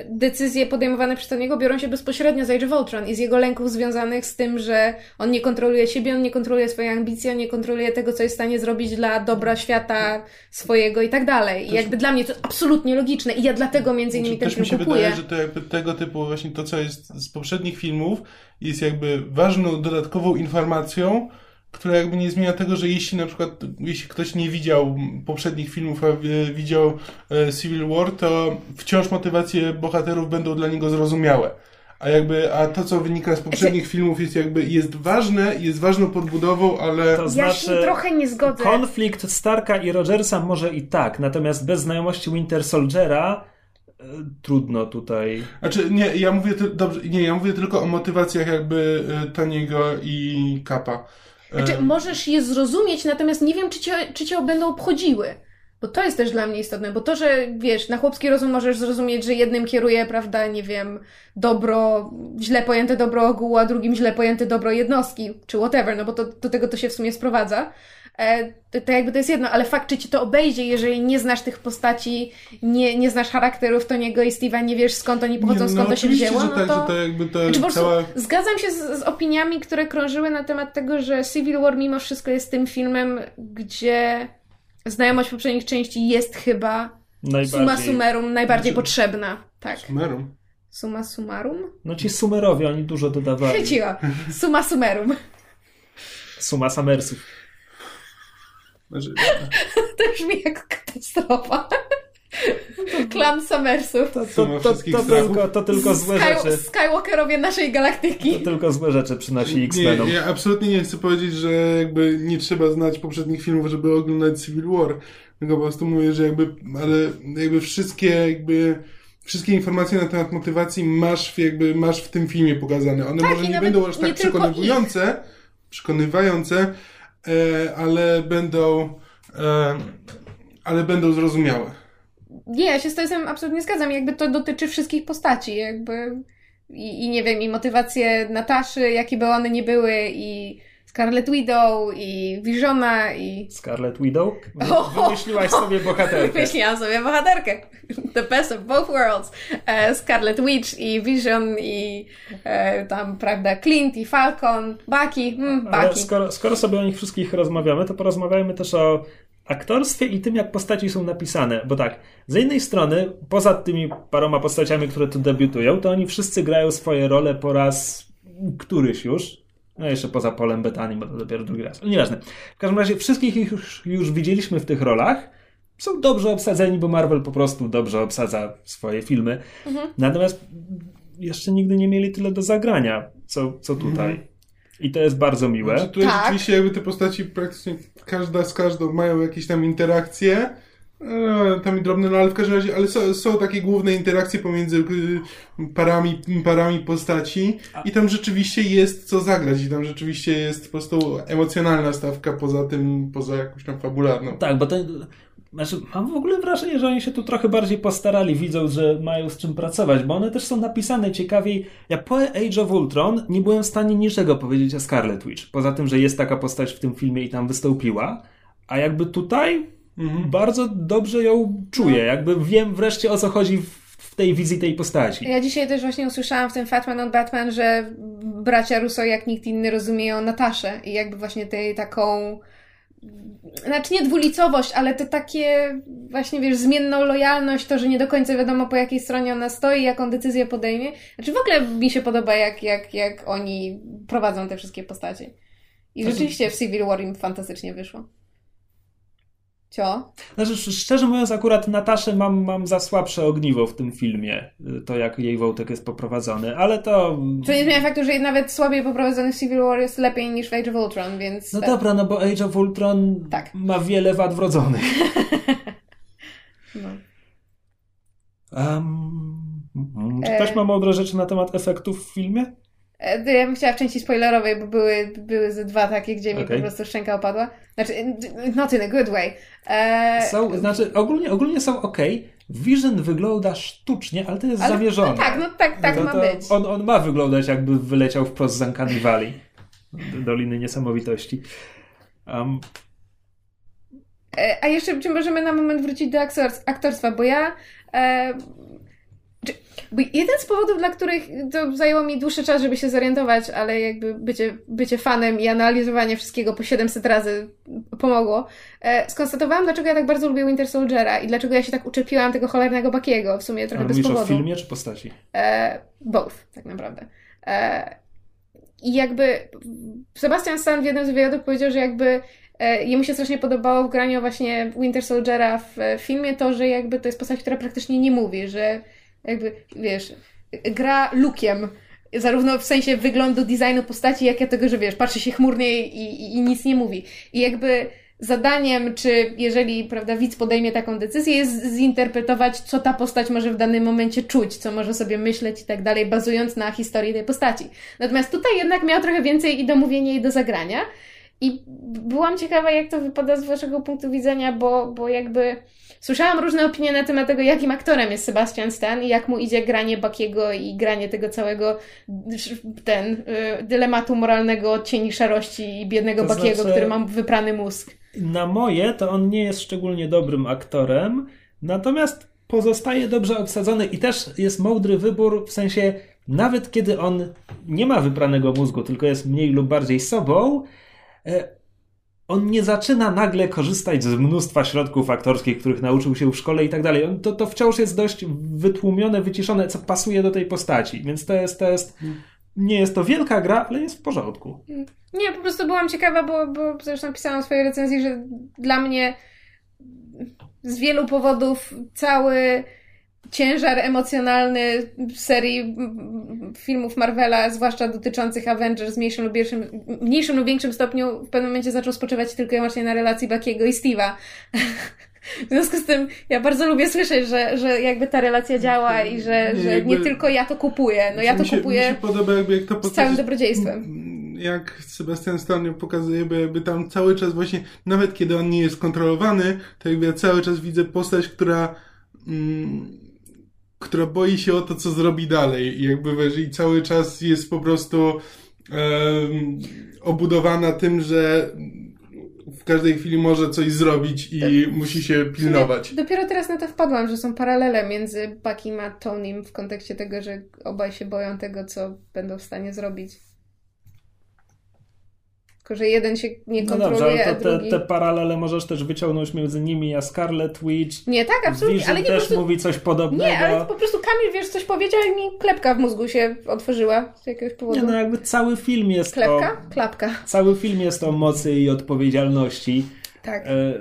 decyzje podejmowane przez niego biorą się bezpośrednio z Age of Ultron i z jego lęków związanych z tym, że on nie kontroluje siebie, on nie kontroluje swojej ambicji, on nie kontroluje tego, co jest w stanie zrobić dla dobra świata swojego i tak dalej. I jakby dla mnie to absolutnie logiczne i ja dlatego między innymi znaczy, ten film kupuję. Też mi się wydaje, że to jakby tego typu właśnie to, co jest z poprzednich filmów jest jakby ważną dodatkową informacją, która jakby nie zmienia tego, że jeśli na przykład, jeśli ktoś nie widział poprzednich filmów, a widział e, Civil War, to wciąż motywacje bohaterów będą dla niego zrozumiałe. A jakby, a to, co wynika z poprzednich znaczy, filmów jest jakby, jest ważne, jest ważną podbudową, ale... To znaczy, ja się trochę nie zgodzę. Konflikt Starka i Rogersa może i tak, natomiast bez znajomości Winter Soldiera e, trudno tutaj. Znaczy, nie, ja mówię, dobrze, nie, ja mówię tylko o motywacjach jakby e, Taniego i Kapa. Znaczy, możesz je zrozumieć, natomiast nie wiem, czy cię, czy cię będą obchodziły. Bo to jest też dla mnie istotne, bo to, że wiesz, na chłopski rozum możesz zrozumieć, że jednym kieruje, prawda, nie wiem, dobro, źle pojęte dobro ogółu, a drugim źle pojęte dobro jednostki, czy whatever, no bo to, do tego to się w sumie sprowadza. E, to, to, jakby to jest jedno, ale fakt, czy ci to obejdzie, jeżeli nie znasz tych postaci, nie, nie znasz charakterów Toniego i Steve'a, nie wiesz skąd oni pochodzą, nie, no, skąd to się wzięło, no tak, to... Że to jakby to znaczy, cała... Zgadzam się z, z, opiniami, które krążyły na temat tego, że Civil War mimo wszystko jest tym filmem, gdzie znajomość poprzednich części jest chyba summa summarum najbardziej znaczy... potrzebna. Tak. Summarum? Summa summarum? No ci sumerowi, oni dużo dodawali. Chwyciła. Summa summarum. Suma Summersów. Znaczy... to brzmi jak katastrofa. Klan Summersów. To, to, to, to, tylko, to tylko złe Sky, rzeczy. Skywalkerowie naszej galaktyki. To tylko złe rzeczy przynosi X-Menom. Nie, ja absolutnie nie chcę powiedzieć, że jakby nie trzeba znać poprzednich filmów, żeby oglądać Civil War. Tylko po prostu mówię, że jakby, ale jakby wszystkie jakby wszystkie informacje na temat motywacji masz jakby masz w tym filmie pokazane. One tak, może nie będą aż tak przekonywujące, przekonywające, ale będą e, ale będą zrozumiałe. Nie, ja się z tym absolutnie zgadzam. Jakby to dotyczy wszystkich postaci, jakby i, i nie wiem, i motywacje Nataszy, jakie by one nie były, i Scarlet Widow, i Visiona, i... Scarlet Widow? Wymyśliłaś sobie bohaterkę. Wymyśliłam sobie bohaterkę. The best of both worlds. E, Scarlet Witch i Vision i e, tam, prawda, Clint i Falcon, Bucky, mm, Bucky. Skoro, skoro sobie o nich wszystkich rozmawiamy, to porozmawiajmy też o aktorstwie i tym, jak postaci są napisane. Bo tak, z jednej strony, poza tymi paroma postaciami, które tu debiutują, to oni wszyscy grają swoje role po raz któryś już. No jeszcze poza Polem Betani, bo to dopiero drugi raz. Ale nieważne. W każdym razie wszystkich ich już, już widzieliśmy w tych rolach. Są dobrze obsadzeni, bo Marvel po prostu dobrze obsadza swoje filmy. Mhm. Natomiast jeszcze nigdy nie mieli tyle do zagrania, co, co tutaj. Mhm. I to jest bardzo miłe. Znaczy, tu tak. rzeczywiście jakby te postaci praktycznie każda z każdą mają jakieś tam interakcje, tam i drobne, no ale w każdym razie, ale są, są takie główne interakcje pomiędzy y, parami, parami postaci i tam rzeczywiście jest co zagrać i tam rzeczywiście jest po prostu emocjonalna stawka poza tym, poza jakąś tam fabularną. Tak, bo to, znaczy, mam w ogóle wrażenie, że oni się tu trochę bardziej postarali, widzą, że mają z czym pracować, bo one też są napisane ciekawiej. Ja po Age of Ultron nie byłem w stanie niczego powiedzieć o Scarlet Witch, poza tym, że jest taka postać w tym filmie i tam wystąpiła, a jakby tutaj mhm. bardzo dobrze ją czuję, no. jakby wiem wreszcie o co chodzi w w tej wizji tej postaci. Ja dzisiaj też właśnie usłyszałam w tym Fatman on Batman, że bracia Russo jak nikt inny rozumieją Nataszę i jakby właśnie tej taką znaczy nie dwulicowość, ale to takie właśnie, wiesz, zmienną lojalność, to, że nie do końca wiadomo po jakiej stronie ona stoi, jaką decyzję podejmie. Znaczy w ogóle mi się podoba, jak, jak, jak oni prowadzą te wszystkie postacie. I rzeczywiście w Civil War im fantastycznie wyszło. Cio? Znaczy, szczerze mówiąc, akurat Nataszę mam, mam za słabsze ogniwo w tym filmie, to jak jej wątek jest poprowadzony, ale to... To nie zmienia faktu, że nawet słabiej poprowadzony Civil War jest lepiej niż w Age of Ultron, więc... No tak. dobra, no bo Age of Ultron tak. ma wiele wad wrodzonych. no. Um, czy ktoś e... ma mądre rzeczy na temat efektów w filmie? E, ja bym chciała w części spoilerowej, bo były, były ze dwa takie, gdzie mi po prostu szczęka opadła. Znaczy, not in a good way. E... Są, znaczy, ogólnie, ogólnie są ok. Vision wygląda sztucznie, ale to jest ale, zamierzone. No tak, no tak, tak to, ma być. On, on ma wyglądać jakby wyleciał wprost z Uncanny Valley. Doliny Niesamowitości. Um. A jeszcze, czy możemy na moment wrócić do aktorstwa, bo ja e, jeden z powodów, dla których to zajęło mi dłuższy czas, żeby się zorientować, ale jakby bycie, bycie fanem i analizowanie wszystkiego po 700 razy pomogło, e, skonstatowałam, dlaczego ja tak bardzo lubię Winter Soldiera i dlaczego ja się tak uczepiłam tego cholernego Bakiego, w sumie trochę A bez powodu. o filmie czy postaci? E, both, tak naprawdę. E, I jakby Sebastian Stan w jednym z wywiadów powiedział, że jakby e, jemu się strasznie podobało w graniu właśnie Winter Soldiera w filmie to, że jakby to jest postać, która praktycznie nie mówi, że jakby, wiesz, gra lukiem. Zarówno w sensie wyglądu, designu postaci, jak i tego, że wiesz, patrzy się chmurnie i, i, i nic nie mówi. I jakby zadaniem, czy jeżeli, prawda, widz podejmie taką decyzję, jest zinterpretować, co ta postać może w danym momencie czuć, co może sobie myśleć i tak dalej, bazując na historii tej postaci. Natomiast tutaj jednak miał trochę więcej i do mówienia, i do zagrania. I byłam ciekawa, jak to wypada z waszego punktu widzenia, bo, bo jakby Słyszałam różne opinie na temat tego, jakim aktorem jest Sebastian Stan i jak mu idzie granie Bakiego i granie tego całego ten y, dylematu moralnego cieni szarości i biednego to Bakiego, znaczy, który ma wyprany mózg. Na moje to on nie jest szczególnie dobrym aktorem, natomiast pozostaje dobrze obsadzony i też jest mądry wybór w sensie nawet kiedy on nie ma wypranego mózgu, tylko jest mniej lub bardziej sobą, on nie zaczyna nagle korzystać z mnóstwa środków aktorskich, których nauczył się w szkole i tak dalej. To, to wciąż jest dość wytłumione, wyciszone, co pasuje do tej postaci. Więc to jest, to jest nie jest to wielka gra, ale jest w porządku. Nie, po prostu byłam ciekawa, bo, bo zresztą pisałam w swojej recenzji, że dla mnie z wielu powodów cały ciężar emocjonalny serii filmów Marvela, zwłaszcza dotyczących Avengers w mniejszym lub, większym, mniejszym lub większym stopniu w pewnym momencie zaczął spoczywać tylko i wyłącznie na relacji Buckiego i Steve'a. W związku z tym ja bardzo lubię słyszeć, że, że jakby ta relacja działa i że nie, że nie tylko ja to kupuję. No ja to się, kupuję mi się podoba, jakby jak to z całym dobrodziejstwem. Jak Sebastian Stan pokazuje, bo jakby tam cały czas właśnie, nawet kiedy on nie jest kontrolowany, to jakby ja cały czas widzę postać, która mm, która boi się o to, co zrobi dalej. I jakby wiesz, i cały czas jest po prostu um, obudowana tym, że w każdej chwili może coś zrobić i tak. musi się pilnować. Dopiero teraz na to wpadłam, że są paralele między Buckiem a Tonym w kontekście tego, że obaj się boją tego, co będą w stanie zrobić. Tylko, że jeden się nie kontroluje, no dobrze, ale to te, te, paralele możesz też wyciągnąć między nimi a Scarlet Witch. Nie, tak, absolutnie. Vision ale nie też prostu... mówi coś podobnego. Nie, ale po prostu Kamil, wiesz, coś powiedział i mi klepka w mózgu się otworzyła z jakiegoś powodu. Nie, no jakby cały film jest Klepka? O... Klapka. Cały film jest o mocy i odpowiedzialności. Tak. E.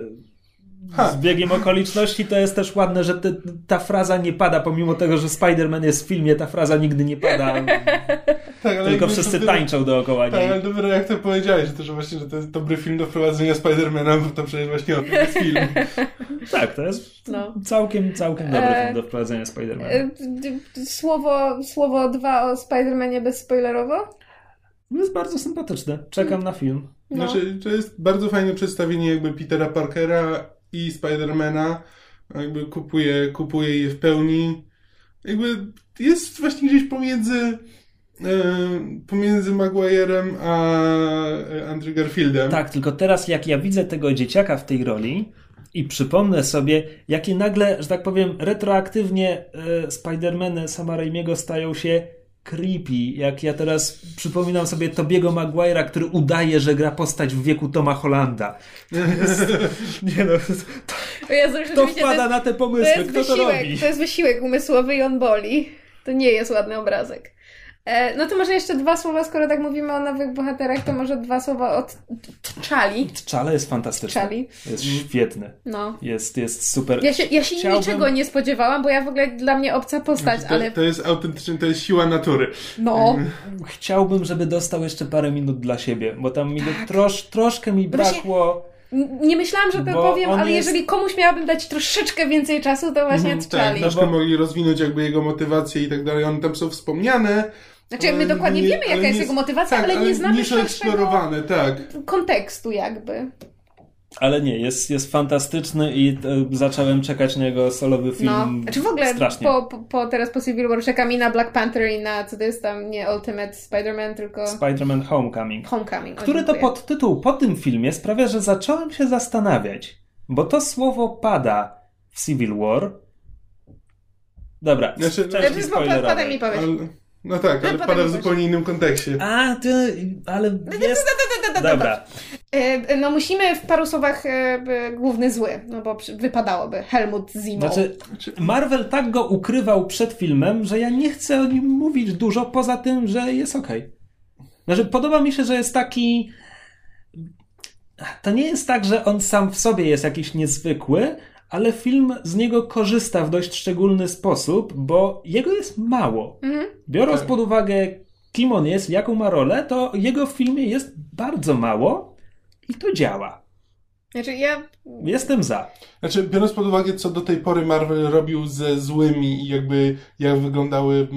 Z biegiem okoliczności to jest też ładne, że te, ta fraza nie pada, pomimo tego, że Spider-Man jest w filmie, ta fraza nigdy nie pada. tak, tylko wszyscy to, tańczą dookoła tak, niej. Tak, ale dopiero jak to powiedziałeś, że to, że właśnie, że to jest dobry film do wprowadzenia Spidermana, bo to przecież właśnie o tym jest film. Tak, to jest No. całkiem, całkiem dobry E, film do wprowadzenia Spidermana. E, d- d- Słowo, słowo dwa o Spider-Manie bezspoilerowo? Jest bardzo sympatyczny. Czekam na film. No. Znaczy, to jest bardzo fajne przedstawienie jakby Petera Parkera i Spidermana. Jakby kupuje, kupuje je w pełni. Jakby jest właśnie gdzieś pomiędzy e, pomiędzy Maguirem a e, Andrew Garfieldem. Tak, tylko teraz jak ja widzę tego dzieciaka w tej roli i przypomnę sobie, jakie nagle, że tak powiem, retroaktywnie e, Spider-Many Sama Raimiego stają się creepy. Jak ja teraz przypominam sobie Tobiego Maguire'a, który udaje, że gra postać w wieku Toma Hollanda. Jest, nie no, O Jezu, to rzeczywiście wpada to na te jest, to pomysły, jest kto to wysiłek, robi? to jest wysiłek umysłowy i on boli. To nie jest ładny obrazek. E, no to może jeszcze dwa słowa, skoro tak mówimy o nowych bohaterach, to może dwa słowa od Czali. Czale jest fantastyczny. Czali. Jest świetny. No. Jest, jest super. Ja się, ja się Chciałbym- niczego nie spodziewałam, bo ja w ogóle dla mnie obca postać, To, ale to jest autentycznie, to jest siła natury. no. Chciałbym, żeby dostał jeszcze parę minut dla siebie, bo tam mi go trosz, troszkę mi Tak. Brakło. Nie myślałam, że to Bo powiem, ale jest- jeżeli komuś miałabym dać troszeczkę więcej czasu, to właśnie od tak, Czali. troszkę No bo- mogli rozwinąć jakby jego motywację i tak dalej. One tam są wspomniane. Znaczy, my ale dokładnie nie- wiemy, jaka ale jest jego motywacja, tak, ale nie znamy nie są szerszego eksplorowane, tak. kontekstu jakby. Ale nie, jest, jest fantastyczny i e, zacząłem czekać na jego solowy film. No, znaczy w ogóle strasznie. po, po, po teraz po Civil War czekam i na Black Panther i na, co to jest tam, nie Ultimate Spider-Man, tylko Spider-Man Homecoming. Homecoming. Który to podtytuł po tym filmie sprawia, że zacząłem się zastanawiać, bo to słowo pada w Civil War. Dobra, Znaczy, część Znaczy, spoilerowej. Mi powiesz. Ale, no tak, ale potem pada w zupełnie innym kontekście. A, ty, ale jest... Dobra, E, No musimy w paru słowach e, główny zły, no bo wypadałoby. Helmut Zimo. Znaczy, Marvel tak go ukrywał przed filmem, że ja nie chcę o nim mówić dużo, poza tym, że jest okej. Znaczy, podoba mi się, że jest taki. To nie jest tak, że on sam w sobie jest jakiś niezwykły, ale film z niego korzysta w dość szczególny sposób, bo jego jest mało. Mhm. Biorąc Tak. pod uwagę, kim on jest, jaką ma rolę, to jego w filmie jest bardzo mało i to działa. Znaczy ja... Jestem za. Znaczy, biorąc pod uwagę, co do tej pory Marvel robił ze złymi i jakby jak wyglądały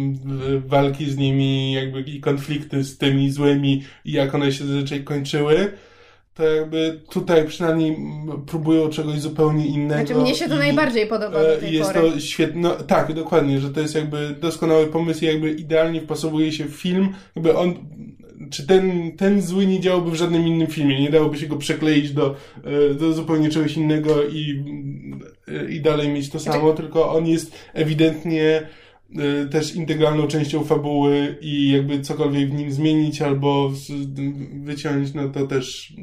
walki z nimi, jakby i konflikty z tymi złymi i jak one się zazwyczaj kończyły, to jakby tutaj przynajmniej próbują czegoś zupełnie innego. Znaczy mnie się to najbardziej podoba do e, tej Jest pory. to świetne, no, tak, dokładnie, że to jest jakby doskonały pomysł i jakby idealnie wpasowuje się w film, jakby on, czy ten, ten zły nie działałby w żadnym innym filmie, nie dałoby się go przekleić do, e, do zupełnie czegoś innego i, e, i dalej mieć to Znaczy- samo, tylko on jest ewidentnie też integralną częścią fabuły i jakby cokolwiek w nim zmienić albo wyciąć, no to też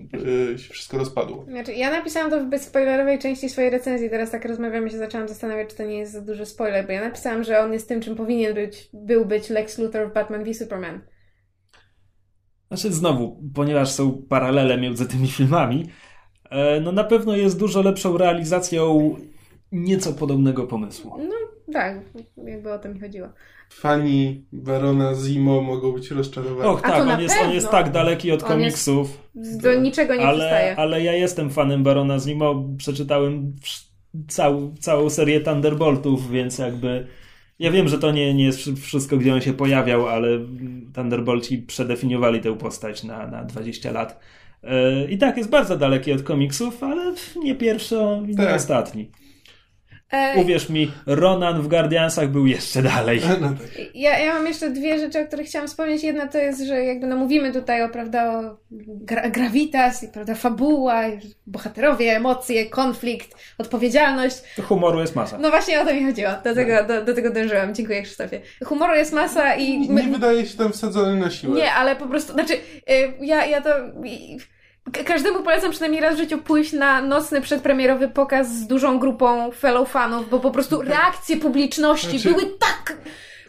e, się wszystko rozpadło. Znaczy, ja napisałam to w bezspoilerowej części swojej recenzji, teraz tak rozmawiamy się zaczęłam zastanawiać, czy to nie jest za duży spoiler, bo ja napisałam, że on jest tym, czym powinien być, był być Lex Luthor w Batman v Superman. Znaczy znowu, ponieważ są paralele między tymi filmami, e, no na pewno jest dużo lepszą realizacją nieco podobnego pomysłu. No tak, jakby o to mi chodziło. Fani Barona Zimo mogą być rozczarowani. Och tak, on jest, on jest tak daleki od On komiksów, Do niczego nie ale, przystaje. ale ja jestem fanem Barona Zimo, przeczytałem wsz- całą, całą serię Thunderboltów, więc jakby ja wiem, że to nie, nie jest wszy- wszystko, gdzie on się pojawiał, ale Thunderbolci przedefiniowali tę postać na, na 20 lat. E, I tak, jest bardzo daleki od komiksów, ale nie pierwszy nie Tak. ostatni. E, Uwierz mi, Ronan w Guardiansach był jeszcze dalej. No tak. Ja, ja mam jeszcze dwie rzeczy, o których chciałam wspomnieć. Jedna to jest, że jakby no mówimy tutaj o, prawda, o gra, gravitas i prawda, fabuła, bohaterowie, emocje, konflikt, odpowiedzialność. Humoru jest masa. No właśnie o to mi chodziło. Do tego, do, do tego dążyłam. Dziękuję Krzysztofie. Humoru jest masa i... Nie, nie wydaje się tam wsadzony na siłę. Nie, ale po prostu, znaczy, y, ja, ja to. i- Każdemu polecam przynajmniej raz w życiu pójść na nocny przedpremierowy pokaz z dużą grupą fellow fanów, bo po prostu reakcje publiczności Znaczy- były tak,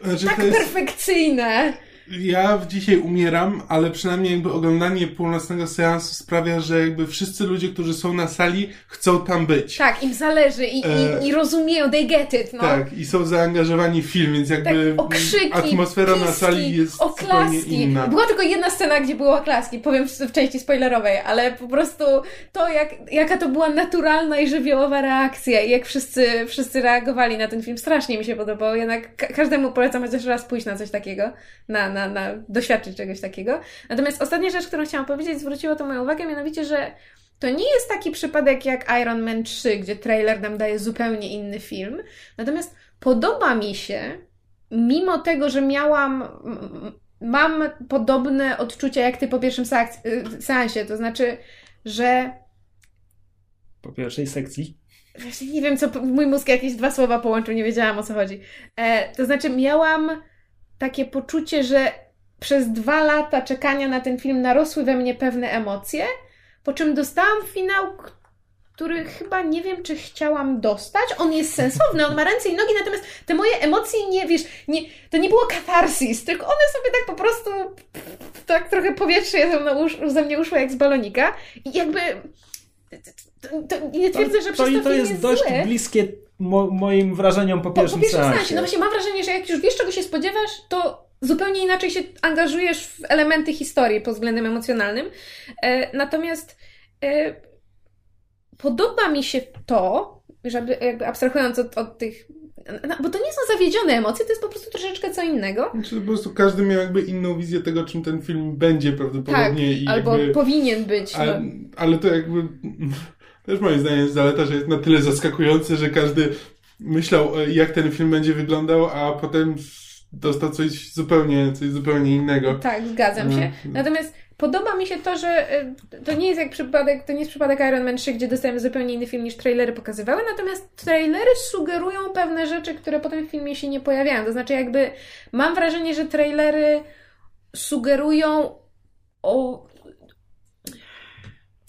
Znaczy, tak jest, perfekcyjne. Ja dzisiaj umieram, ale przynajmniej jakby oglądanie północnego seansu sprawia, że jakby wszyscy ludzie, którzy są na sali, chcą tam być. Tak, im zależy i, E, i, i rozumieją, they get it, no. Tak, i są zaangażowani w film, więc jakby Tak, okrzyki, atmosfera na piski, sali jest zupełnie oklaski. inna. Była tylko jedna scena, gdzie były oklaski, powiem w, części spoilerowej, ale po prostu to, jak, jaka to była naturalna i żywiołowa reakcja i jak wszyscy, wszyscy reagowali na ten film, strasznie mi się podobało. Jednak ka- każdemu polecam chociaż raz pójść na coś takiego, na, na, na doświadczyć czegoś takiego. Natomiast ostatnia rzecz, którą chciałam powiedzieć, zwróciło to moją uwagę, mianowicie, że to nie jest taki przypadek jak Iron Man 3, gdzie trailer nam daje zupełnie inny film. Natomiast podoba mi się, mimo tego, że miałam. Mam podobne odczucia jak ty po pierwszym y, seansie, to znaczy, że Po pierwszej sekcji. Właśnie nie wiem, co mój mózg jakieś dwa słowa połączył, nie wiedziałam o co chodzi. E, to znaczy, miałam takie poczucie, że przez dwa lata czekania na ten film narosły we mnie pewne emocje, po czym dostałam finał, który chyba nie wiem, czy chciałam dostać. On jest sensowny, on ma ręce i nogi, natomiast te moje emocje nie, wiesz, nie, to nie było katarsis, tylko one sobie tak po prostu tak trochę powietrze ze, mnie uszło jak z balonika i jakby to, to nie twierdzę, że to, przez to, to film jest jest dość zły. bliskie mo moim wrażeniom po Po, po pierwszym pierwszym seansie. seansie. No właśnie mam wrażenie, że jak już wiesz, czego się spodziewasz, to zupełnie inaczej się angażujesz w elementy historii pod względem emocjonalnym. E, natomiast e, podoba mi się to, żeby jakby abstrahując od, od tych. No, bo to nie są zawiedzione emocje, to jest po prostu troszeczkę co innego. Znaczy, po prostu każdy miał jakby inną wizję tego, czym ten film będzie prawdopodobnie. i Tak, albo jakby, powinien być. No. a, ale to jakby też moim zdaniem jest zaleta, że jest na tyle zaskakujący, że każdy myślał, e, jak ten film będzie wyglądał, a potem dostał coś zupełnie, coś zupełnie innego. Tak, zgadzam się. Mhm. Natomiast podoba mi się to, że y, to nie jest jak przypadek, to nie jest przypadek Iron Man 3, gdzie dostajemy zupełnie inny film niż trailery pokazywały, natomiast trailery sugerują pewne rzeczy, które potem w filmie się nie pojawiają. To znaczy jakby mam wrażenie, że trailery sugerują o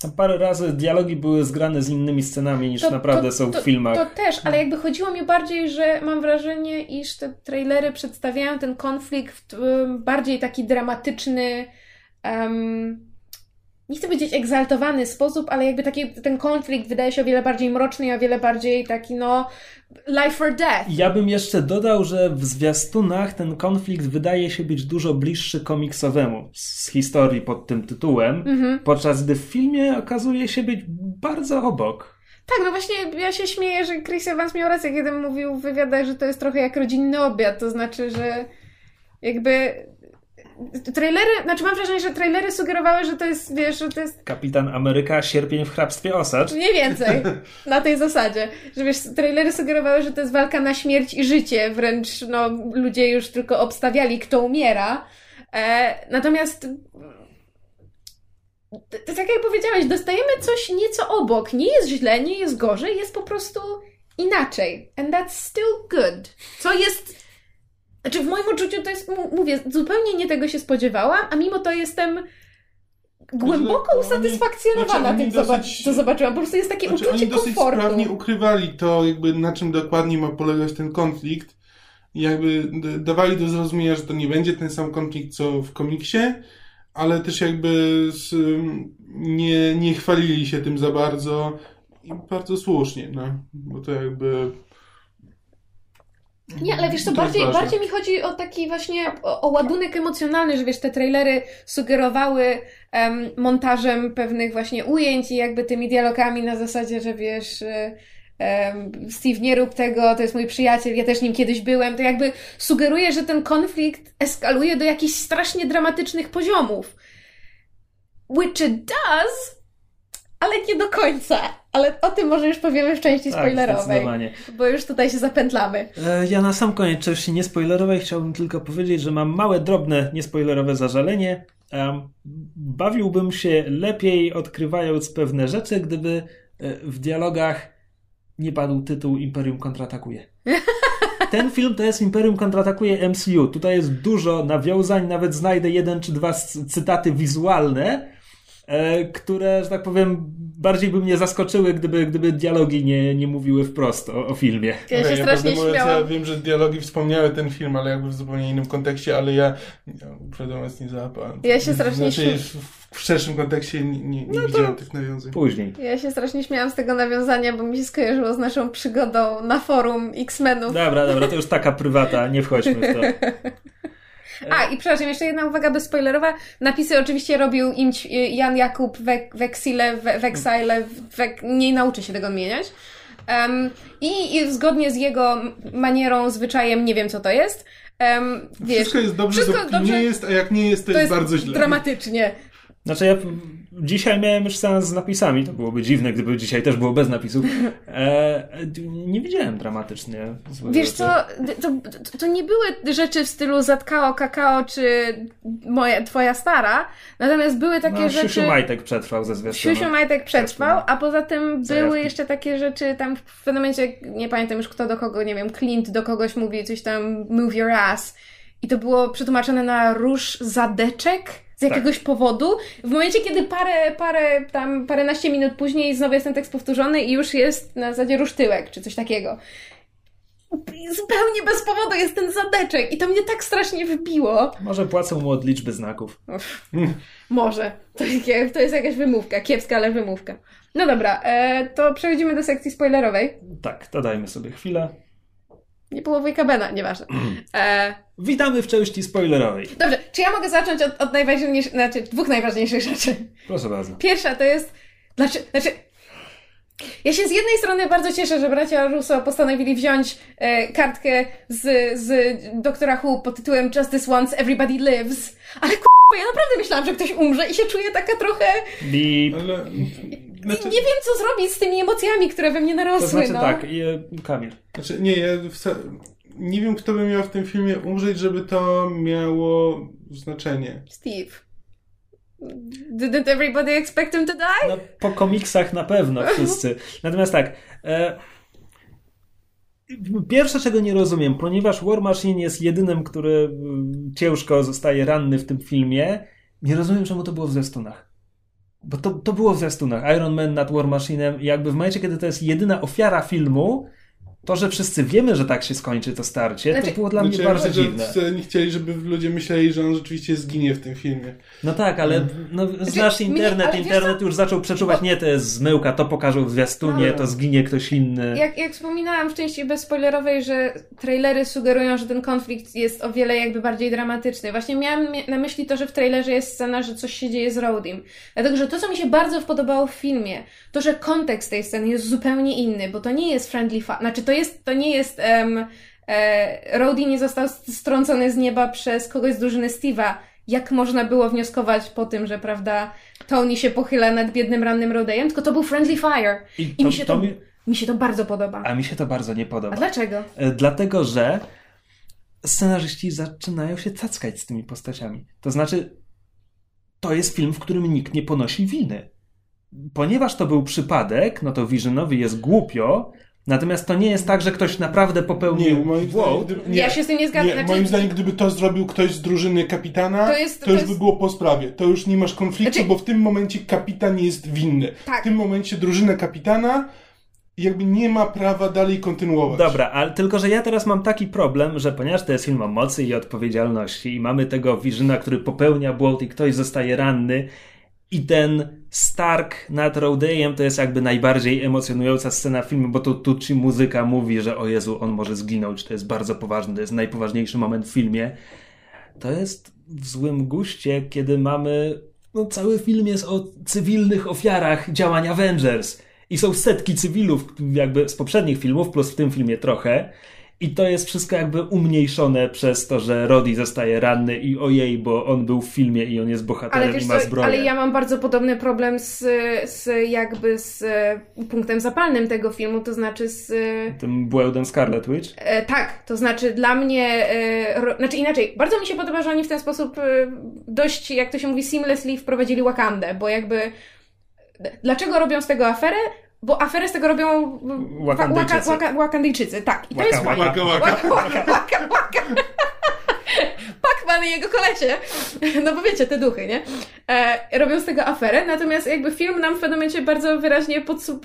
Tam parę razy dialogi były zgrane z innymi scenami niż naprawdę są w filmach. To też, ale jakby chodziło mi bardziej, że mam wrażenie, iż te trailery przedstawiają ten konflikt w bardziej taki dramatyczny, um, nie chcę powiedzieć egzaltowany sposób, ale jakby taki, ten konflikt wydaje się o wiele bardziej mroczny i o wiele bardziej taki, no, life or death. Ja bym jeszcze dodał, że w zwiastunach ten konflikt wydaje się być dużo bliższy komiksowemu z historii pod tym tytułem, Mhm. podczas gdy w filmie okazuje się być bardzo obok. Tak, no właśnie ja się śmieję, że Chris Evans miał rację, kiedy mówił w wywiadach, że to jest trochę jak rodzinny obiad, to znaczy, że jakby trailery, znaczy mam wrażenie, że trailery sugerowały, że to jest, wiesz, że to jest Kapitan Ameryka, sierpień w hrabstwie osacz. mniej więcej na tej zasadzie, że wiesz, trailery sugerowały, że to jest walka na śmierć i życie, wręcz no ludzie już tylko obstawiali, kto umiera, e, natomiast to, to tak jak powiedziałeś, dostajemy coś nieco obok, nie jest źle, nie jest gorzej, jest po prostu inaczej. And that's still good. Co jest. Znaczy, w moim odczuciu to jest, mówię, zupełnie nie tego się spodziewałam, a mimo to jestem głęboko oni- usatysfakcjonowana znaczy, tym, co, dosyć- co zobaczyłam. Po prostu jest takie Znaczy, uczucie oni dosyć komfortu. sprawnie ukrywali to, jakby na czym dokładnie ma polegać ten konflikt. I jakby dawali do zrozumienia, że to nie będzie ten sam konflikt, co w komiksie, ale też jakby z, nie, nie chwalili się tym za bardzo i bardzo słusznie, no. Bo to jakby... Nie, ale wiesz co, bardziej, bardziej mi chodzi o taki właśnie, o, o ładunek emocjonalny, że wiesz, te trailery sugerowały em, montażem pewnych właśnie ujęć i jakby tymi dialogami na zasadzie, że wiesz, y, Steve, nie rób tego, to jest mój przyjaciel, ja też nim kiedyś byłem, to jakby sugeruje, że ten konflikt eskaluje do jakichś strasznie dramatycznych poziomów. Which it does, ale nie do końca. Ale o tym może już powiemy w części Tak, spoilerowej, bo już tutaj się zapętlamy. E, Ja na sam koniec części niespoilerowej chciałbym tylko powiedzieć, że mam małe, drobne, niespoilerowe zażalenie. Bawiłbym się lepiej odkrywając pewne rzeczy, gdyby e, w dialogach nie padł tytuł Imperium kontratakuje. Ten film to jest Imperium kontratakuje MCU. Tutaj jest dużo nawiązań, nawet znajdę jeden czy dwa cytaty wizualne, e, które, że tak powiem, bardziej by mnie zaskoczyły, gdyby, gdyby dialogi nie, nie mówiły wprost o, o filmie. Ja się Okej, strasznie mówiąc, Ja wiem, że dialogi wspomniały ten film, ale jakby w zupełnie innym kontekście, ale ja, ja mówiąc nie załapałem. Ja się strasznie Znaczy, w, w szerszym kontekście nie, nie, nie widziałem tych nawiązań. Później. Ja się strasznie śmiałam z tego nawiązania, bo mi się skojarzyło z naszą przygodą na forum X-Menów. Dobra, dobra, to już taka prywata, nie wchodźmy w to. A, i przepraszam, jeszcze jedna uwaga bezspoilerowa. Napisy oczywiście robił Imć Jan Jakub We- Weksile, Wek, nie nauczy się tego odmieniać. Um, i, I zgodnie z jego manierą, zwyczajem, nie wiem co to jest. Um, wiesz, Wszystko jest dobrze, wszystko dobrze- nie jest, a jak nie jest, to, to jest, jest bardzo źle. dramatycznie. Znaczy ja dzisiaj miałem już seans z napisami, to byłoby dziwne, gdyby dzisiaj też było bez napisów. E, nie widziałem dramatycznie Wiesz rzeczy. co, to, to, to nie były rzeczy w stylu Zatkao, Kakao czy moja, twoja stara, natomiast były takie no, rzeczy... Siusiu Majtek przetrwał ze zwiastunu. Siusiu Majtek przetrwał, a poza tym Zajawki. były jeszcze takie rzeczy tam w pewnym momencie, nie pamiętam już kto do kogo, nie wiem, Clint do kogoś mówi coś tam move your ass i to było przetłumaczone na róż zadeczek z Tak. jakiegoś powodu. W momencie, kiedy parę, parę tam, paręnaście minut później znowu jest ten tekst powtórzony i już jest na zasadzie róż tyłek, czy coś takiego. Zupełnie bez powodu jest ten zadeczek i to mnie tak strasznie wybiło. Może płacą mu od liczby znaków. Może. To to jest jakaś wymówka. Kiepska, ale wymówka. No dobra, e, to przechodzimy do sekcji spoilerowej. Tak, to dajmy sobie chwilę. Nie było wujka Bena, nieważne. E, Witamy w części spoilerowej. dobrze, czy ja mogę zacząć od, od najważniejszych, znaczy dwóch najważniejszych rzeczy? Proszę bardzo. Pierwsza to jest, znaczy, znaczy ja się z jednej strony bardzo cieszę, że bracia Russo postanowili wziąć e, kartkę z, z Doktora Who pod tytułem Justice Once Everybody Lives, ale k***a, ja naprawdę myślałam, że ktoś umrze i się czuję taka trochę... I Ale, znaczy, Nie wiem, co zrobić z tymi emocjami, które we mnie to narosły, znaczy no. tak, i, e, Kamil. znaczy, nie, ja nie wiem, kto by miał w tym filmie umrzeć, żeby to miało znaczenie. Steve. Didn't everybody expect him to die? No, po komiksach na pewno wszyscy. Natomiast tak. E, pierwsze, czego nie rozumiem, ponieważ War Machine jest jedynym, który ciężko zostaje ranny w tym filmie, nie rozumiem, czemu to było w zwiastunach. Bo to, to było w zwiastunach. Iron Man nad War Machine'em. Jakby w momencie, kiedy to jest jedyna ofiara filmu, to, że wszyscy wiemy, że tak się skończy to starcie, Znaczy- to było dla mnie Znaczy, bardzo że dziwne. nie chcieli, żeby ludzie myśleli, że on rzeczywiście zginie w tym filmie. No tak, ale no, znasz mnie- internet, wiesz internet już zaczął przeczuwać, nie, to jest zmyłka, to pokażą w zwiastunie, No. to zginie ktoś inny. Jak, jak wspominałam w części bezspoilerowej, że trailery sugerują, że ten konflikt jest o wiele jakby bardziej dramatyczny. Właśnie miałam na myśli to, że w trailerze jest scena, że coś się dzieje z Rodim. Dlatego, że to, co mi się bardzo podobało w filmie, to, że kontekst tej sceny jest zupełnie inny, bo to nie jest friendly fa- znaczy to jest, to nie jest um, e, Rhodey nie został strącony z nieba przez kogoś z drużyny Steve'a. Jak można było wnioskować po tym, że prawda, Tony się pochyla nad biednym rannym Rodeyem, tylko to był friendly fire. I mi się to, mi, mi się to bardzo podoba. a mi się to bardzo nie podoba. A dlaczego? E, Dlatego, że scenarzyści zaczynają się cackać z tymi postaciami. To znaczy, to jest film, w którym nikt nie ponosi winy. Ponieważ to był przypadek, no to Visionowi jest głupio, natomiast to nie jest tak, że ktoś naprawdę popełnił moim zdaniem, błąd. gdyby, nie, Ja się z tym nie zgadzam. Nie, Znaczy- moim zdaniem, gdyby to zrobił ktoś z drużyny kapitana, To to, jest- to już jest- by było po sprawie. To już nie masz konfliktu, Znaczy- bo w tym momencie kapitan jest winny. Tak. W tym momencie drużyna kapitana jakby nie ma prawa dalej kontynuować. Dobra, ale tylko, że ja teraz mam taki problem, że ponieważ to jest film o mocy i odpowiedzialności i mamy tego Visiona, który popełnia błąd i ktoś zostaje ranny i ten Stark nad Rodeyem to jest jakby najbardziej emocjonująca scena filmu, bo to tu ci muzyka mówi, że o Jezu, on może zginąć, to jest bardzo poważne, to jest najpoważniejszy moment w filmie. To jest w złym guście, kiedy mamy no, cały film jest o cywilnych ofiarach działań Avengers. I są setki cywilów, jakby z poprzednich filmów, plus w tym filmie trochę. I to jest wszystko jakby umniejszone przez to, że Roddy zostaje ranny i ojej, bo on był w filmie i on jest bohaterem Ale i ma co, zbroję. ale ja mam bardzo podobny problem z, z jakby z e, punktem zapalnym tego filmu, to znaczy z... e, Tym błędem Scarlet Witch. E, tak, to znaczy dla mnie, e, ro, znaczy inaczej, bardzo mi się podoba, że oni w ten sposób e, dość, jak to się mówi, seamlessly wprowadzili Wakandę, bo jakby dlaczego robią z tego aferę? Bo aferę z tego robią Wakandyjczycy. Waka, Wakandyjczycy, tak. I to Waka, jest fajne. Łaka, łaka. Łaka, łaka, łaka, łaka. Pacman i jego kolesie. No bo wiecie, te duchy, nie? e, robią z tego aferę, natomiast jakby film nam w pewnym momencie bardzo wyraźnie podsu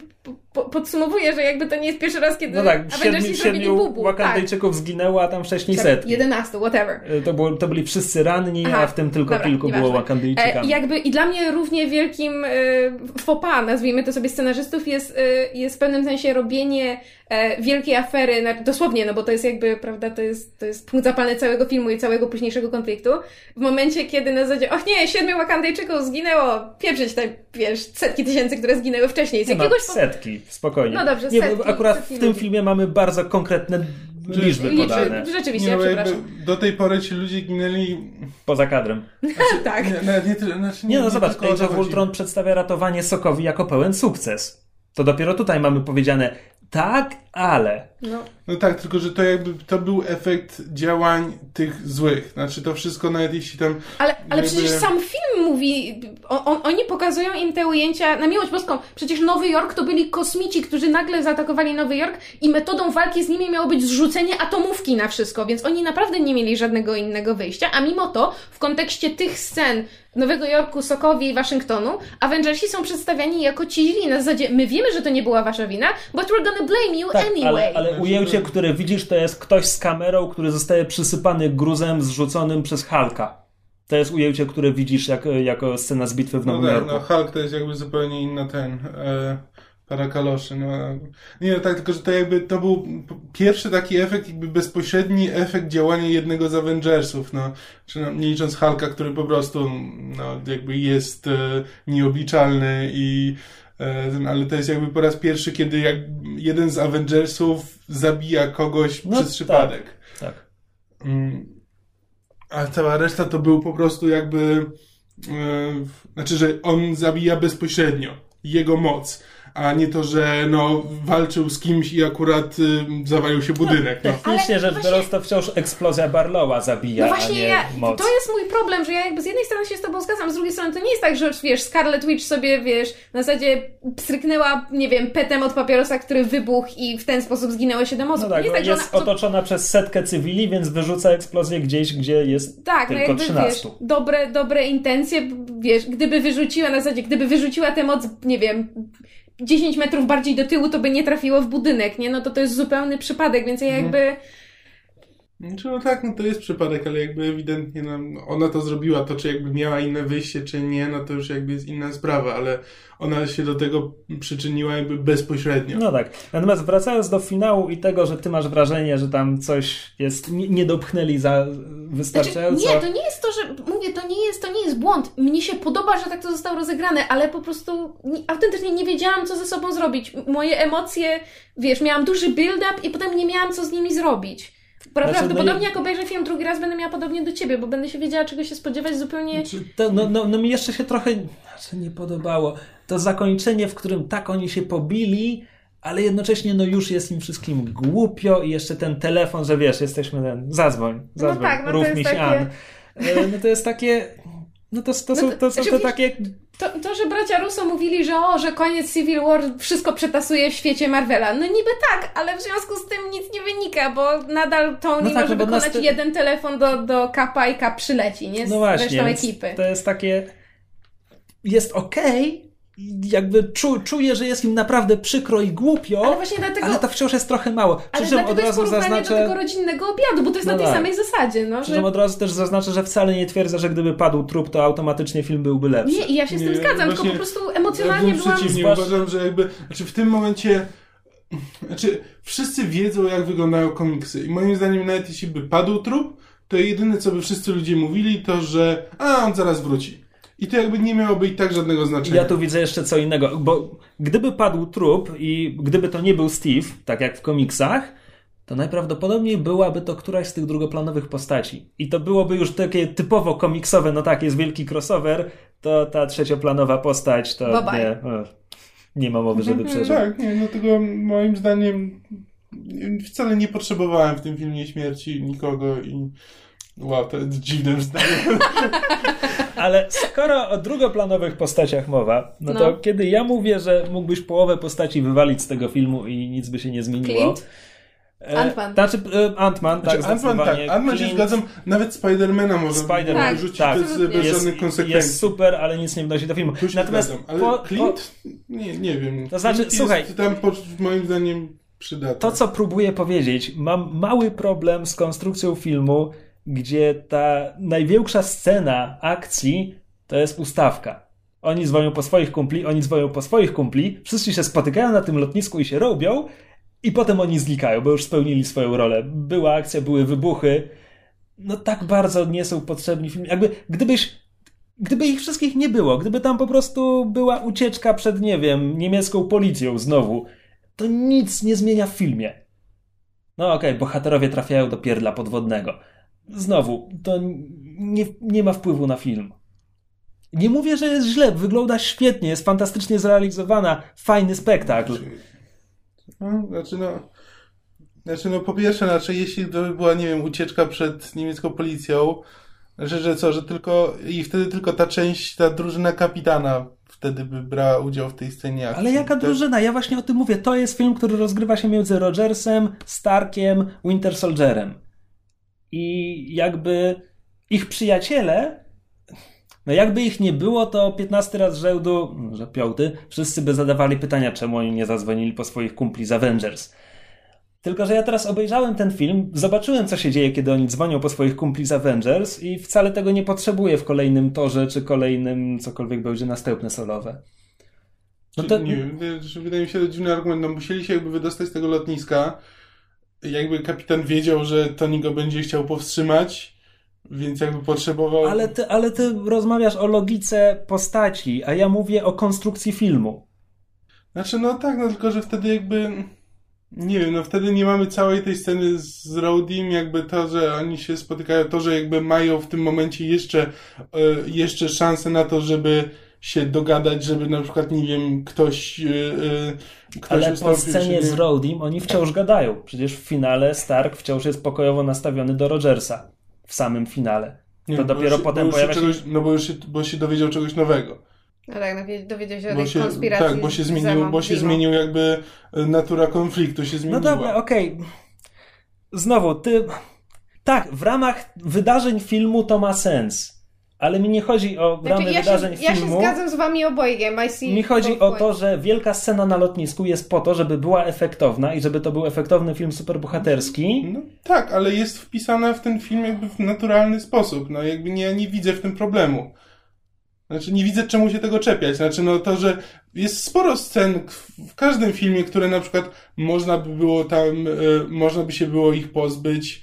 po, podsumowuje, że jakby to nie jest pierwszy raz, kiedy No tak, Avengersi siedmiu, bubu. Wakandejczyków tak. zginęło, a tam wcześniej setki. 11, whatever. Y, To, było, to byli wszyscy ranni, Aha, a w tym tylko dobra, kilku było E, Wakandejczykami. I jakby i dla mnie równie wielkim e, pas, nazwijmy to sobie scenarzystów, jest, e, jest w pewnym sensie robienie e, wielkiej afery, dosłownie, no bo to jest jakby, prawda, to jest, to jest punkt zapalny całego filmu i całego późniejszego konfliktu. W momencie, kiedy na zasadzie, och nie, siedmiu Wakandejczyków zginęło, pieprzyć te, wiesz, setki tysięcy, które zginęły wcześniej. Z Nie, no, jakiegoś po- setki, spokojnie. No dobrze, nie, setki, Akurat setki w tym ludzi. filmie mamy bardzo konkretne liczby podane. rzeczywiście, Nie, ja no, przepraszam. do tej pory ci ludzie ginęli... Poza kadrem. tak. Nie, nie, tyle- znaczy, Nie no, zobacz, Age of. Ultron przedstawia ratowanie Sokowi jako pełen sukces. To dopiero tutaj mamy powiedziane tak, ale. No. No tak, tylko że to jakby to był efekt działań tych złych. Znaczy to wszystko, nawet jeśli tam. Ale, ale Jakby- przecież sam film mówi, o, on, oni pokazują im te ujęcia, na miłość boską, przecież Nowy Jork to byli kosmici, którzy nagle zaatakowali Nowy Jork i metodą walki z nimi miało być zrzucenie atomówki na wszystko, więc oni naprawdę nie mieli żadnego innego wyjścia, a mimo to w kontekście tych scen Nowego Jorku, Sokowi i Waszyngtonu, Avengersi są przedstawiani jako ci źli. Na zasadzie, my wiemy, że to nie była wasza wina, but we're gonna blame you Tak, anyway. ale, ale ujęcie, które widzisz, to jest ktoś z kamerą, który zostaje przysypany gruzem zrzuconym przez Halka. To jest ujęcie, które widzisz jak, jako scena z bitwy w No Nowym tak, Jorku. no Hulk to jest jakby zupełnie inna ten. E, para kaloszy. No, nie, no tak, tylko że to jakby to był pierwszy taki efekt, jakby bezpośredni efekt działania jednego z Avengersów. No, czy no, nie licząc Hulka, który po prostu no, jakby jest e, nieobliczalny i e, ale to jest jakby po raz pierwszy, kiedy jak jeden z Avengersów zabija kogoś No przez tak. przypadek. Tak. Mm. A cała reszta to był po prostu jakby. e, znaczy, że on zabija bezpośrednio. Jego moc. A nie to, że no, walczył z kimś i akurat y, zawalił się budynek. No. Technicznie rzecz właśnie- biorąc, to wciąż eksplozja Barlowa zabija, No a właśnie, nie ja, moc. to jest mój problem, że ja jakby z jednej strony się z tobą zgadzam, z drugiej strony to nie jest tak, że wiesz, Scarlet Witch sobie, wiesz, na zasadzie pstryknęła, nie wiem, petem od papierosa, który wybuchł i w ten sposób zginęło 7 osób. No tak, nie jest jest, tak, że ona... otoczona przez setkę cywili, więc wyrzuca eksplozję gdzieś, gdzie jest Tak, no tylko jakby 13. wiesz, dobre, dobre intencje, wiesz, gdyby wyrzuciła na zasadzie, gdyby wyrzuciła tę moc, nie wiem, 10 metrów bardziej do tyłu, to by nie trafiło w budynek, nie? No to to jest zupełny przypadek, więc ja Mhm. jakby... Znaczy, no tak, no to jest przypadek, ale jakby ewidentnie no, ona to zrobiła, to czy jakby miała inne wyjście, czy nie, no to już jakby jest inna sprawa, ale ona się do tego przyczyniła jakby bezpośrednio. No tak. Natomiast wracając do finału i tego, że ty masz wrażenie, że tam coś jest, nie, nie dopchnęli za Znaczy, wystarczająco. nie, to nie jest to, że mówię, to nie jest, to nie jest błąd. Mnie się podoba, że tak to zostało rozegrane, ale po prostu nie, autentycznie nie wiedziałam, co ze sobą zrobić. Moje emocje, wiesz, miałam duży build-up i potem nie miałam, co z nimi zrobić. Prawdopodobnie Znaczy, no jak obejrzę film drugi raz, będę miała podobnie do ciebie, bo będę się wiedziała, czego się spodziewać zupełnie... Znaczy, To, no, no, no mi jeszcze się trochę znaczy nie podobało. To zakończenie, w którym tak oni się pobili, ale jednocześnie no już jest im wszystkim głupio i jeszcze ten telefon, że wiesz, jesteśmy ten, zadzwoń, zadzwoń, tak, no to rów mi takie- An. E, No to jest takie, no to, to, No są, to- to są znaczy, te wiesz- takie To, to, że bracia Russo mówili, że o, że koniec Civil War wszystko przetasuje w świecie Marvela. No niby tak, ale w związku z tym nic nie wynika, bo nadal Tony No tak, może no wykonać nas jeden telefon do, do Kapa i Kap przyleci, nie? Z No właśnie, resztą ekipy. to jest takie. Jest okej, i jakby czu, czuję, że jest im naprawdę przykro i głupio, Ale właśnie dlatego... ale to wciąż jest trochę mało. Przy Ale czym od jest razu porównanie do zaznaczę. tego rodzinnego obiadu, bo to jest No na tej tak. samej zasadzie, no, Przy że... czym od razu też zaznaczę, że wcale nie twierdzę, że gdyby padł trup, to automatycznie film byłby lepszy. Nie, i ja się z tym Nie, zgadzam, tylko po prostu Ja emocjonalnie wręcz byłam... przeciwnie, uważam, że jakby, znaczy w tym momencie, znaczy wszyscy wiedzą jak wyglądają komiksy i moim zdaniem nawet jeśli by padł trup, to jedyne co by wszyscy ludzie mówili to, że a on zaraz wróci. I to jakby nie miałoby i tak żadnego znaczenia. Ja tu widzę jeszcze co innego, bo gdyby padł trup i gdyby to nie był Steve, tak jak w komiksach, to najprawdopodobniej byłaby to któraś z tych drugoplanowych postaci. I to byłoby już takie typowo komiksowe, no tak, jest wielki crossover, to ta trzecioplanowa postać to Bye bye. nie, e, nie ma mowy, żeby Mhm, przeżył. Tak, nie, no tego moim zdaniem wcale nie potrzebowałem w tym filmie śmierci nikogo i wow, to jest dziwne zdanie. Ale skoro o drugoplanowych postaciach mowa, no, No. to kiedy ja mówię, że mógłbyś połowę postaci wywalić z tego filmu i nic by się nie zmieniło, Clint? E, Ant-Man. Znaczy e, Ant-Man, tak, Znaczy, Ant-Man, tak. Ant-Man się zgadzam, nawet Spidermana można Spider-Man, Tak, wyrzucić tak. bez, bez jest, żadnych konsekwencji. jest super, ale nic nie wnosi do filmu. Tu się Natomiast zgadzam, ale po, Clint? Nie, nie wiem. To znaczy, Clint słuchaj- Jest tam po, moim zdaniem przydatny. To, co próbuję powiedzieć, mam mały problem z konstrukcją filmu, gdzie ta największa scena akcji to jest ustawka. Oni dzwonią po swoich kumpli, oni dzwonią po swoich kumpli, wszyscy się spotykają na tym lotnisku i się robią, i potem oni znikają, bo już spełnili swoją rolę. Była akcja, były wybuchy. No tak bardzo nie są potrzebni film. Jakby, gdybyś Gdyby ich wszystkich nie było, gdyby tam po prostu była ucieczka przed, nie wiem, niemiecką policją znowu, to nic nie zmienia w filmie. No okej, bohaterowie trafiają do pierdla podwodnego. Znowu, to nie, nie ma wpływu na film. Nie mówię, że jest źle, wygląda świetnie, jest fantastycznie zrealizowana, fajny spektakl. No, znaczy no... Znaczy no po pierwsze, znaczy jeśli to by była, nie wiem, ucieczka przed niemiecką policją, że, że co, że tylko i wtedy tylko ta część, ta drużyna kapitana wtedy by brała udział w tej scenie akcji. Ale jaka Te- drużyna? Ja właśnie o tym mówię. To jest film, który rozgrywa się między Rogersem, Starkiem, Winter Soldierem. I jakby ich przyjaciele, no jakby ich nie było, to 15 raz rzędu, że piąty, wszyscy by zadawali pytania, czemu oni nie zadzwonili po swoich kumpli z Avengers. Tylko, że ja teraz obejrzałem ten film, zobaczyłem, co się dzieje, kiedy oni dzwonią po swoich kumpli z Avengers i wcale tego nie potrzebuję w kolejnym torze, czy kolejnym cokolwiek będzie następne solowe. No to, Nie wiem, wydaje mi się to dziwny argument. No musieli się jakby wydostać z tego lotniska. Jakby kapitan wiedział, że Tony go będzie chciał powstrzymać, więc jakby potrzebował... Ale ty, ale ty rozmawiasz o logice postaci, a ja mówię o konstrukcji filmu. Znaczy, no tak, no tylko, że wtedy jakby... Nie wiem, no wtedy nie mamy całej tej sceny z Rodim, jakby to, że oni się spotykają, to, że jakby mają w tym momencie jeszcze, e, jeszcze szansę na to, żeby się dogadać, żeby na przykład, nie wiem, ktoś, e, ktoś Ale po scenie się, z Rodim oni wciąż gadają. Przecież w finale Stark wciąż jest pokojowo nastawiony do Rogersa. W samym finale. Nie, to dopiero już, potem pojawia się... Czegoś, no bo już się, bo się dowiedział czegoś nowego. No tak, no, wie- dowiedział się o Bo tej się, konspiracji. tak, bo się zmienił, bo się zmienił jakby e, natura konfliktu się No zmieniła. dobra, okej. Znowu, ty... Tak, w ramach wydarzeń filmu to ma sens. Ale mi nie chodzi o Znaczy, ramy ja, wydarzeń się, ja się filmu. zgadzam z wami obojgiem. Mi chodzi o to, że wielka scena na lotnisku jest po to, żeby była efektowna i żeby to był efektowny film superbohaterski. No tak, ale jest wpisana w ten film jakby w naturalny sposób. No jakby nie, nie widzę w tym problemu. Znaczy nie widzę czemu się tego czepiać. Znaczy no to, że jest sporo scen w każdym filmie, które na przykład można by było tam, e, można by się było ich pozbyć.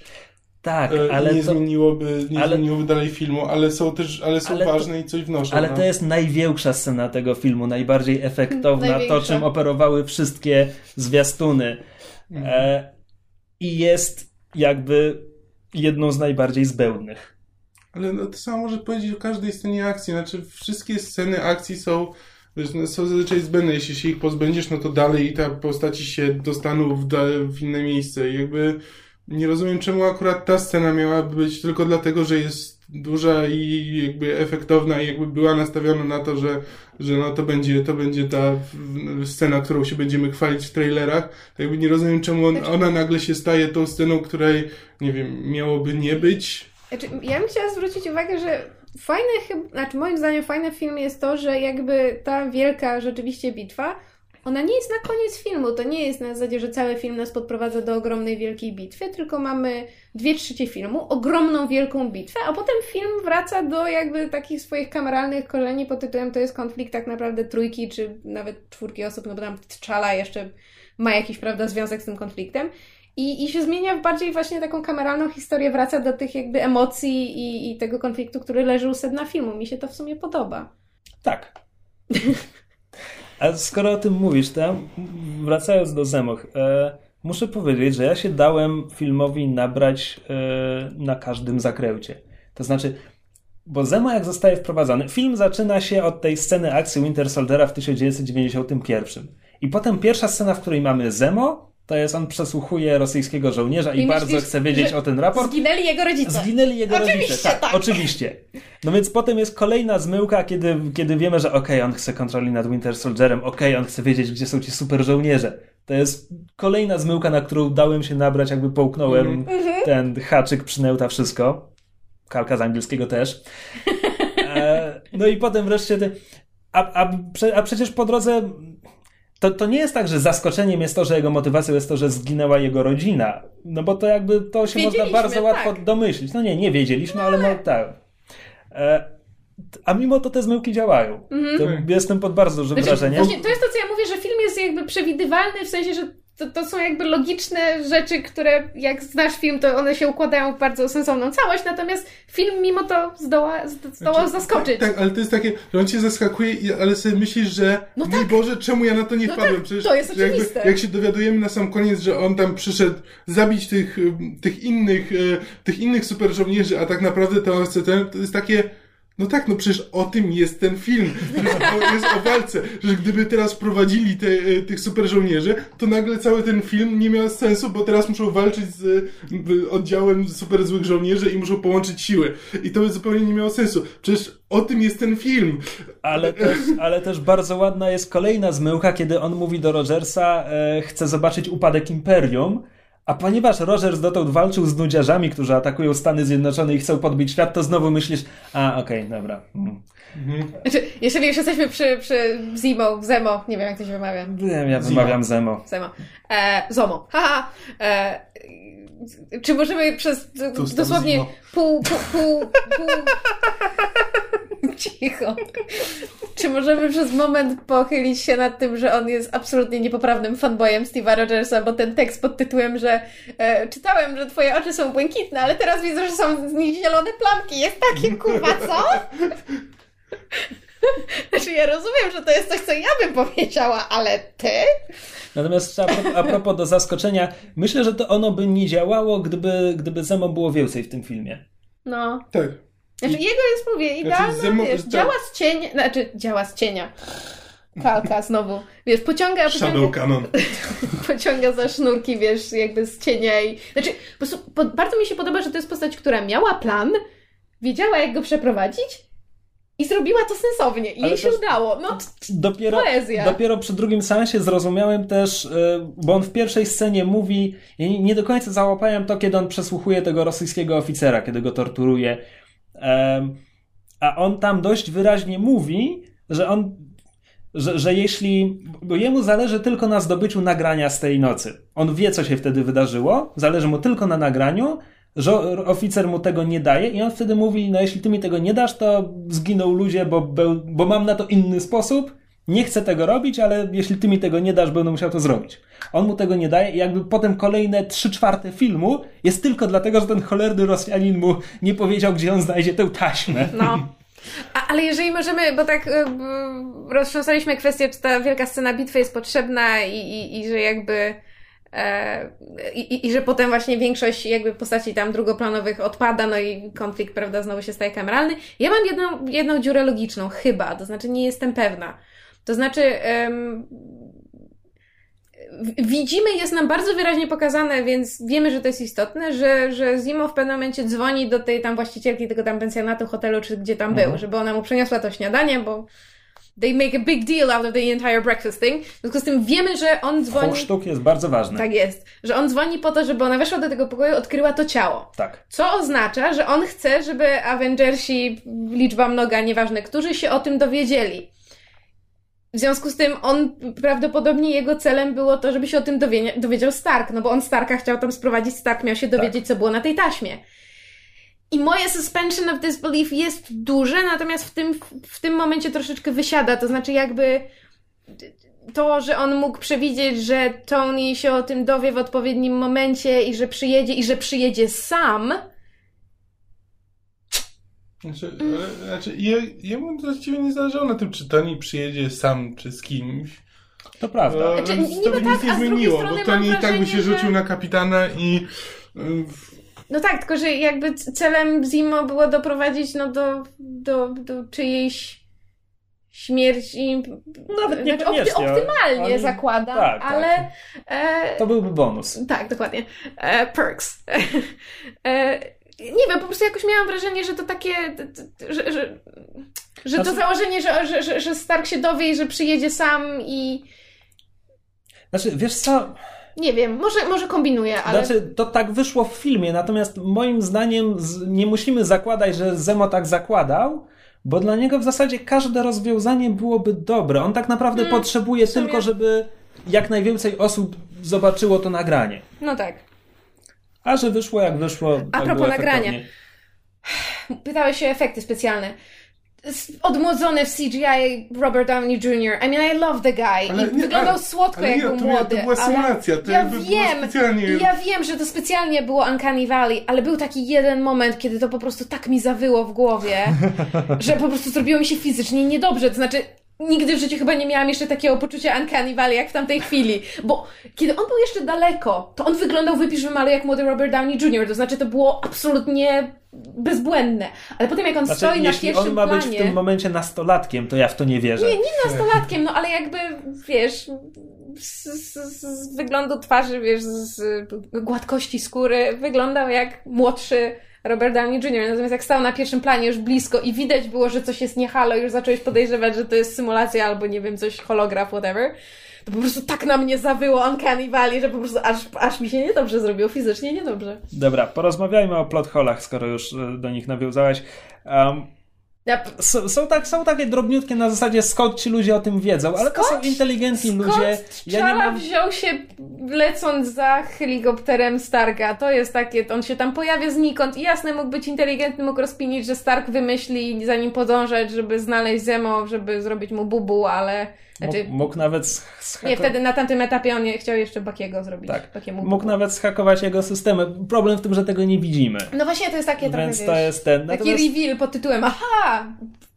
Tak, e, ale nie to, zmieniłoby, nie ale- zmieniłoby dalej filmu, ale są też, ale są Ale to- ważne i coś wnoszą. ale no. to jest największa scena tego filmu, najbardziej efektowna, to Największa. czym operowały wszystkie zwiastuny. Mhm. E, I jest jakby jedną z najbardziej zbełdnych. Ale no, to samo może powiedzieć o każdej scenie akcji. Znaczy, wszystkie sceny akcji są, wiesz, no, są zazwyczaj zbędne. Jeśli się ich pozbędziesz, no to dalej i ta postaci się dostaną w, w inne miejsce. I jakby nie rozumiem, czemu akurat ta scena miałaby być tylko dlatego, że jest duża i jakby efektowna i jakby była nastawiona na to, że, że no to będzie, to będzie ta scena, którą się będziemy chwalić w trailerach. To jakby nie rozumiem, czemu on, ona nagle się staje tą sceną, której, nie wiem, miałoby nie być. Znaczy, ja bym chciała zwrócić uwagę, że fajne znaczy moim zdaniem fajne w filmie jest to, że jakby ta wielka rzeczywiście bitwa, ona nie jest na koniec filmu. To nie jest na zasadzie, że cały film nas podprowadza do ogromnej wielkiej bitwy, tylko mamy dwie trzecie filmu, ogromną wielką bitwę, a potem film wraca do jakby takich swoich kameralnych koleni pod tytułem to jest konflikt tak naprawdę trójki, czy nawet czwórki osób, no bo tam T'Challa jeszcze ma jakiś, prawda, związek z tym konfliktem. I, I się zmienia w bardziej właśnie taką kameralną historię, wraca do tych jakby emocji i, i tego konfliktu, który leży u sedna filmu. Mi się to w sumie podoba. Tak. A skoro o tym mówisz, to ja, wracając do Zemoch, e, muszę powiedzieć, że ja się dałem filmowi nabrać e, na każdym zakręcie. To znaczy, bo Zemo jak zostaje wprowadzony, film zaczyna się od tej sceny akcji Winter Soldiera w 1991. I potem pierwsza scena, w której mamy Zemo, to jest on przesłuchuje rosyjskiego żołnierza i, I bardzo myślisz, chce wiedzieć o ten raport. Zginęli jego rodzice. Zginęli jego Oczywiście, rodzice. Tak, tak. oczywiście. No więc potem jest kolejna zmyłka, kiedy, kiedy wiemy, że okej, on chce kontroli nad Winter Soldierem, okej, on chce wiedzieć, gdzie są ci super żołnierze. To jest kolejna zmyłka, na którą dałem się nabrać, jakby połknąłem Mhm. ten haczyk, przynęta, wszystko. Kalka z angielskiego też. E, no i potem wreszcie... Te, a, a, a przecież po drodze... To, to nie jest tak, że zaskoczeniem jest to, że jego motywacją jest to, że zginęła jego rodzina. No bo to jakby to się można bardzo łatwo tak. domyślić. No nie, nie wiedzieliśmy, ale no tak. E, a mimo to te zmyłki działają. To jestem pod bardzo dużym. Znaczy, wrażeniem. właśnie, to jest to, co ja mówię, że film jest jakby przewidywalny, w sensie, że to, to są jakby logiczne rzeczy, które jak znasz film, to one się układają w bardzo sensowną całość, natomiast film mimo to zdoła, zd- zdołał Znaczy, zaskoczyć. Tak, tak, ale to jest takie, że on cię zaskakuje, ale sobie myślisz, że No mój tak. Boże, czemu ja na to nie No wpadłem? tak, Przecież to jest że jakby, oczywiste. jak się dowiadujemy na sam koniec, że on tam przyszedł zabić tych, tych innych, y, tych innych super żołnierzy, a tak naprawdę to, to jest takie, no tak, no przecież o tym jest ten film. Przecież o, jest o walce, że gdyby teraz prowadzili te, y, tych super żołnierzy, to nagle cały ten film nie miał sensu, bo teraz muszą walczyć z oddziałem super złych żołnierzy i muszą połączyć siły. I to by zupełnie nie miało sensu. Przecież o tym jest ten film. Ale też, ale też bardzo ładna jest kolejna zmyłka, kiedy on mówi do Rogersa, e, chce zobaczyć upadek Imperium, a ponieważ Rogers dotąd walczył z nudziarzami, którzy atakują Stany Zjednoczone i chcą podbić świat, to znowu myślisz, a okej, dobra. Mm. Znaczy, jeszcze już jesteśmy przy, przy Zimo, Zemo, nie wiem jak to się wymawia. Wiem, ja wymawiam Zemo. Zemo. E, Zomo. Haha. E, czy możemy przez d- dosłownie pół, pół, pół, pół... Cicho. Czy możemy przez moment pochylić się nad tym, że on jest absolutnie niepoprawnym fanboyem Steve'a Rogersa, bo ten tekst pod tytułem, że e, czytałem, że twoje oczy są błękitne, ale teraz widzę, że są z nich zielone plamki. Jest takie kurwa, co? Znaczy ja rozumiem, że to jest coś, co ja bym powiedziała, ale ty? Natomiast a propos, a propos do zaskoczenia, myślę, że to ono by nie działało, gdyby, gdyby Zemo było więcej w tym filmie. No. Tak. Znaczy jego jest, mówię, idealna, Zemo- wiesz, tak. działa z cienia, znaczy działa z cienia. Kalka znowu. Wiesz, pociąga, Shadow pociąga, Canon. pociąga za sznurki, wiesz, jakby z cienia i... Znaczy, po prostu po, bardzo mi się podoba, że to jest postać, która miała plan, wiedziała jak go przeprowadzić i zrobiła to sensownie i Ale jej się udało. No, Dopiero, Poezja. dopiero przy drugim seansie zrozumiałem też, e, bo on w pierwszej scenie mówi, ja nie, nie do końca załapałem to, kiedy on przesłuchuje tego rosyjskiego oficera, kiedy go torturuje. A on tam dość wyraźnie mówi, że on, że, że jeśli, bo jemu zależy tylko na zdobyciu nagrania z tej nocy. On wie, co się wtedy wydarzyło, zależy mu tylko na nagraniu, że oficer mu tego nie daje i on wtedy mówi, no jeśli ty mi tego nie dasz, to zginą ludzie, bo, bo mam na to inny sposób, nie chcę tego robić, ale jeśli ty mi tego nie dasz, będę musiał to zrobić. On mu tego nie daje i jakby potem kolejne trzy czwarte filmu jest tylko dlatego, że ten cholerny Rosjanin mu nie powiedział, gdzie on znajdzie tę taśmę. no. A, ale jeżeli możemy, bo tak y, y, roztrząsaliśmy kwestię, czy ta wielka scena bitwy jest potrzebna i, i, i że jakby e, i, i, i że potem właśnie większość jakby postaci tam drugoplanowych odpada, no i konflikt, prawda, znowu się staje kameralny. Ja mam jedną, jedną dziurę logiczną, chyba, to znaczy nie jestem pewna. To znaczy w- widzimy, jest nam bardzo wyraźnie pokazane, więc wiemy, że to jest istotne, że, że Zimo w pewnym momencie dzwoni do tej tam właścicielki tego tam pensjonatu, hotelu, czy gdzie tam Mhm. był, żeby ona mu przyniosła to śniadanie, bo they make a big deal out of the entire breakfast thing. W związku z tym wiemy, że on dzwoni... Hochsztuk jest bardzo ważny. Tak jest. Że on dzwoni po to, żeby ona weszła do tego pokoju, odkryła to ciało. tak. Co oznacza, że on chce, żeby Avengersi, liczba mnoga, nieważne, którzy się o tym dowiedzieli. W związku z tym on, prawdopodobnie jego celem było to, żeby się o tym dowie- dowiedział Stark, no bo on Starka chciał tam sprowadzić, Stark miał się dowiedzieć, co było na tej taśmie. I moje suspension of disbelief jest duże, natomiast w tym, w tym momencie troszeczkę wysiada, to znaczy jakby to, że on mógł przewidzieć, że Tony się o tym dowie w odpowiednim momencie i że przyjedzie, i że przyjedzie sam, Znaczy, ale, znaczy je, jemu właściwie nie zależało na tym, czy Tony przyjedzie sam, czy z kimś. To prawda. To, Znaczy, to by tak, nic nie z drugiej zmieniło, bo Tony mam i tak by się wrażenie, rzucił że- na kapitana i y, No tak, tylko że jakby celem Zimo było doprowadzić no do, do, do czyjejś śmierci. Nawet znaczy, niekoniecznie. opty- optymalnie Oni- zakładam, tak, tak. ale. E, To byłby bonus. tak, dokładnie. E, perks. e, nie wiem, po prostu jakoś miałam wrażenie, że to takie. że, że, że to Znaczy- założenie, że, że, że, Stark się dowie i że przyjedzie sam i. Znaczy, wiesz co, Nie wiem, może, może kombinuję, ale... Znaczy, to tak wyszło w filmie, natomiast moim zdaniem nie musimy zakładać, że Zemo tak zakładał, bo dla niego w zasadzie każde rozwiązanie byłoby dobre. On tak naprawdę Hmm, potrzebuje sumie- tylko, żeby jak najwięcej osób zobaczyło to nagranie. No tak. A że wyszło jak wyszło. A tak propos nagrania. Pytałeś się o efekty specjalne. Odmłodzony w CGI Robert Downey Jr. I mean, I love the guy. Ale I nie, wyglądał ale- słodko, ale jak nie, był to młody. to była symulacja, to ja wiem, specjalnie- ja wiem, że to specjalnie było Uncanny Valley, ale był taki jeden moment, kiedy to po prostu tak mi zawyło w głowie, że po prostu zrobiło mi się fizycznie niedobrze. To znaczy, nigdy w życiu chyba nie miałam jeszcze takiego poczucia Uncanny Valley jak w tamtej chwili. Bo kiedy on był jeszcze daleko, to on wyglądał wypisz wymalu jak młody Robert Downey Jr. To znaczy, to było absolutnie bezbłędne. Ale potem jak on Znaczy, stoi na pierwszym on ma być planie... w tym momencie nastolatkiem, to ja w to nie wierzę. Nie, nie nastolatkiem, no ale jakby, wiesz, z, z, z wyglądu twarzy, wiesz, z gładkości skóry, wyglądał jak młodszy Robert Downey Jr. Natomiast jak stał na pierwszym planie już blisko i widać było, że coś jest niehalo, już zacząłeś podejrzewać, że to jest symulacja albo nie wiem, coś holograf, whatever, to po prostu tak na mnie zawyło Uncanny Valley, że po prostu aż, aż mi się niedobrze zrobiło, fizycznie niedobrze. Dobra, porozmawiajmy o plot holach, skoro już e, do nich nawiązałaś. Um, Ja, są, są, tak, są takie drobniutkie na zasadzie skąd ci ludzie o tym wiedzą, ale to są Skąd- inteligentni ludzie. Skąd Ja nie mam... wziął się lecąc za helikopterem Starka? To jest takie, on się tam pojawia znikąd i jasne mógł być inteligentny, mógł rozpinić, że Stark wymyśli za nim podążać, żeby znaleźć Zemo, żeby zrobić mu bubu, ale... Znaczy, Mógł, mógł nawet sch- nie, wtedy na tamtym etapie on nie chciał jeszcze Bakiego zrobić. Tak. Bakiemu mógł nawet schakować jego systemy. Problem w tym, że tego nie widzimy. No właśnie, to jest takie trochę, Więc to jest ten. taki Natomiast... reveal pod tytułem aha,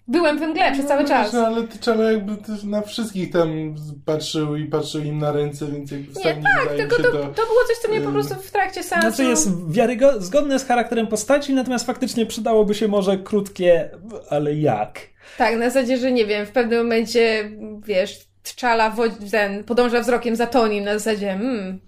byłem w mgle przez cały No, czas. wiesz, Ale T'Challa jakby też na wszystkich tam patrzył i patrzył im na ręce, więc jakby Nie, tak, tylko to, to... to było coś, co mnie po prostu w trakcie seansu... Znaczy jest wiarygodne, zgodne z charakterem postaci, natomiast faktycznie przydałoby się może krótkie, ale jak? Tak, na zasadzie, że nie wiem, w pewnym momencie, wiesz, wo- ten, podąża wzrokiem za Tonim, na zasadzie, hmm,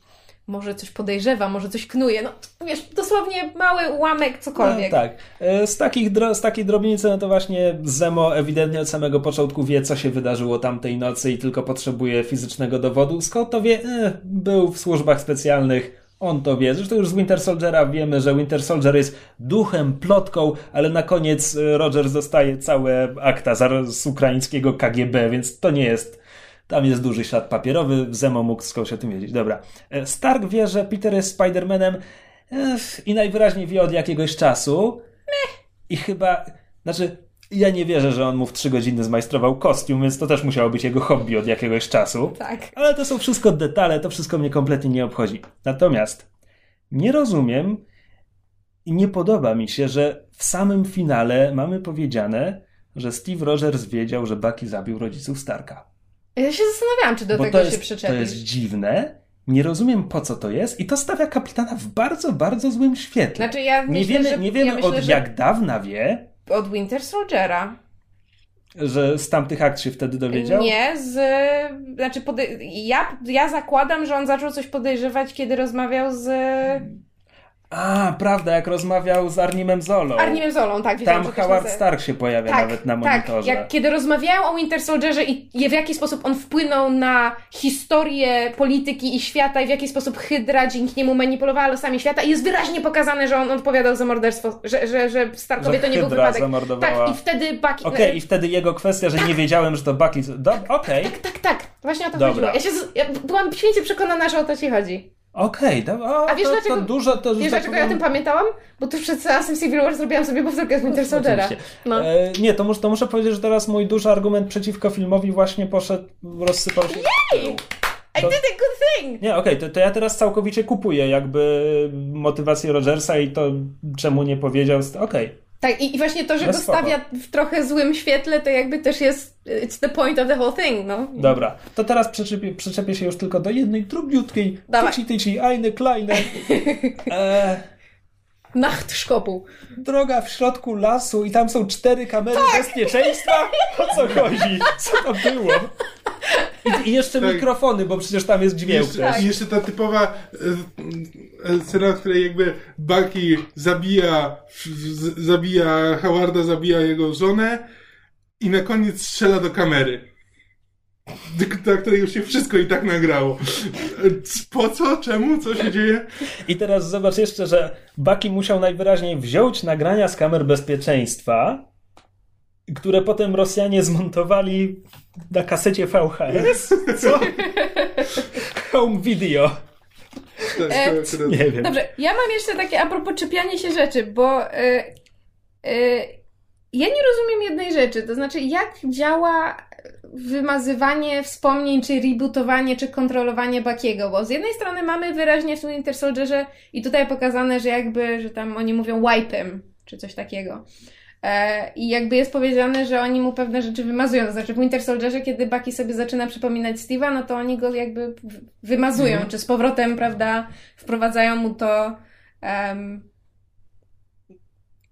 może coś podejrzewa, może coś knuje, no wiesz, dosłownie mały ułamek, cokolwiek. No, tak. E, Z, takich z takiej drobnicy, no to właśnie Zemo ewidentnie od samego początku wie, co się wydarzyło tamtej nocy i tylko potrzebuje fizycznego dowodu. Skąd to wie? E, był w służbach specjalnych. On to wie. Zresztą już z Winter Soldiera wiemy, że Winter Soldier jest duchem, plotką, ale na koniec e, Rogers dostaje całe akta z, ukraińskiego KGB, więc to nie jest. Tam jest duży ślad papierowy. Zemo mógł skądś o tym wiedzieć. Dobra. E, Stark wie, że Peter jest Spider-Manem Ech, i najwyraźniej wie od jakiegoś czasu. I chyba, znaczy, ja nie wierzę, że on mu w trzy godziny zmajstrował kostium, więc to też musiało być jego hobby od jakiegoś czasu. Tak. Ale to są wszystko detale, to wszystko mnie kompletnie nie obchodzi. Natomiast nie rozumiem i nie podoba mi się, że w samym finale mamy powiedziane, że Steve Rogers wiedział, że Bucky zabił rodziców Starka. Ja się zastanawiałam, czy do Bo tego to się jest, to przyczepisz. jest dziwne. Nie rozumiem po co to jest i to stawia kapitana w bardzo, bardzo złym świetle. Znaczy ja nie myślę, wiemy, że, nie wiemy ja myślę, od że jak dawna wie, od Winter Soldiera. że z tamtych akt się wtedy dowiedział. Nie, z... Znaczy pode... ja, ja zakładam, że on zaczął coś podejrzewać, kiedy rozmawiał z A, prawda, jak rozmawiał z Arnimem Zolą. Arnim Zolą, tak. wiedziałam, Tam Howard nazywa. Stark się pojawia tak, nawet na tak, monitorze. jak kiedy rozmawiają o Winter Soldierze i w jaki sposób on wpłynął na historię polityki i świata i w jaki sposób Hydra dzięki niemu manipulowała losami świata i jest wyraźnie pokazane, że on odpowiadał za morderstwo, że, że, że Starkowi Że to nie był Hydra wypadek. zamordowała. Tak, i wtedy Bucky... Okej, i wtedy jego kwestia, że nie wiedziałem, że to Bucky... Do... Okej, Tak, tak, tak. Właśnie o to Dobra. chodziło. Ja, się z... ja byłam święcie przekonana, że o to ci chodzi. Okej. do- o, A wiesz to, dlaczego- To dużo, to, Wiesz tak dlaczego ja o tym powiem- pamiętałam? Bo tuż przed seansem Civil War zrobiłam sobie powtórkę z Winter Soldiera. No. E, nie, to, mus, to muszę powiedzieć, że teraz mój duży argument przeciwko filmowi właśnie poszedł, rozsypał się. I to- did a good thing! Nie, okej, to, to ja teraz całkowicie kupuję jakby motywację Rogersa i to, czemu nie powiedział. Okej, Tak, i, i właśnie to, że No go spoko. stawia w trochę złym świetle, to jakby też jest it's the point of the whole thing, no. dobra. To teraz przyczepię, przyczepię się już tylko do jednej drobniutkiej, Dawaj. tyci tyci, eine kleine. E, Nachtszkopu. droga w środku lasu i tam są cztery kamery Tak. bezpieczeństwa? O co chodzi? Co tam było? I, i jeszcze Tak. mikrofony, bo przecież tam jest dźwięk Jeszcze, też. I jeszcze ta typowa e, e, scena, w której jakby Bucky zabija, zabija Howarda, zabija jego żonę i na koniec strzela do kamery. Na której już się wszystko i tak nagrało. Po co? Czemu? Co się dzieje? I teraz zobacz jeszcze, że Baki musiał najwyraźniej wziąć nagrania z kamer bezpieczeństwa, które potem Rosjanie zmontowali na kasecie VHS. Co? Home video. Tak, E, Nie wiem. Dobrze, ja mam jeszcze takie a propos czepiania się rzeczy, bo y, y, ja nie rozumiem jednej rzeczy, to znaczy jak działa wymazywanie wspomnień, czy rebootowanie, czy kontrolowanie Bakiego, bo z jednej strony mamy wyraźnie w tym Winter Soldierze i tutaj pokazane, że jakby, że tam oni mówią wipe him, czy coś takiego. E, I jakby jest powiedziane, że oni mu pewne rzeczy wymazują. To znaczy w Winter Soldierze, kiedy Bucky sobie zaczyna przypominać Steve'a, no to oni go jakby wymazują, Mhm. czy z powrotem, prawda, wprowadzają mu to. em,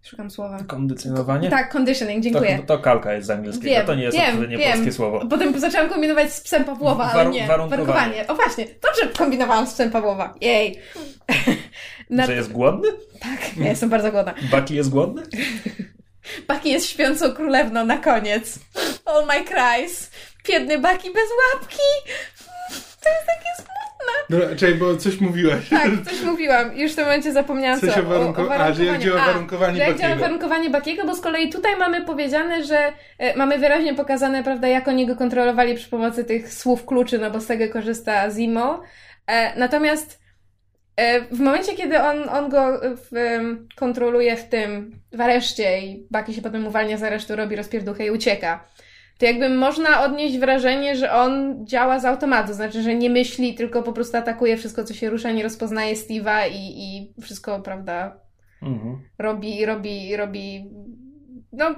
szukam słowa. Kondycjonowanie? Tak, conditioning, dziękuję. To, to kalka jest z angielskiego, Wiem, to nie jest wiem, odpowiednie wiem. polskie słowo. Potem zaczęłam kombinować z psem Pawłowa, ale Waru- nie. warunkowanie. O właśnie, dobrze kombinowałam z psem Pawłowa. Jej. Na... Że jest głodny? Tak, ja jestem bardzo głodna. Baki jest głodny? Baki jest śpiącą królewną na koniec. All my cries. Biedny Baki bez łapki. To jest takie smutne. Dobra, czekaj, bo coś mówiłaś. Tak, coś mówiłam. Już w tym momencie zapomniałam Coś co. o warunko- a, że jak działa A, warunkowanie że jak działa Bakiego. warunkowanie Bakiego, bo z kolei tutaj mamy powiedziane, że e, mamy wyraźnie pokazane, prawda, jak oni go kontrolowali przy pomocy tych słów kluczy, no bo z tego korzysta Zimo. E, natomiast e, w momencie, kiedy on, on go w, em, kontroluje w tym, w areszcie i Baki się potem uwalnia z aresztu, robi rozpierduchę i ucieka, to jakby można odnieść wrażenie, że on działa z automatu, znaczy, że nie myśli, tylko po prostu atakuje wszystko, co się rusza, nie rozpoznaje Steve'a i, i wszystko, prawda, Mhm. robi, robi, robi, no,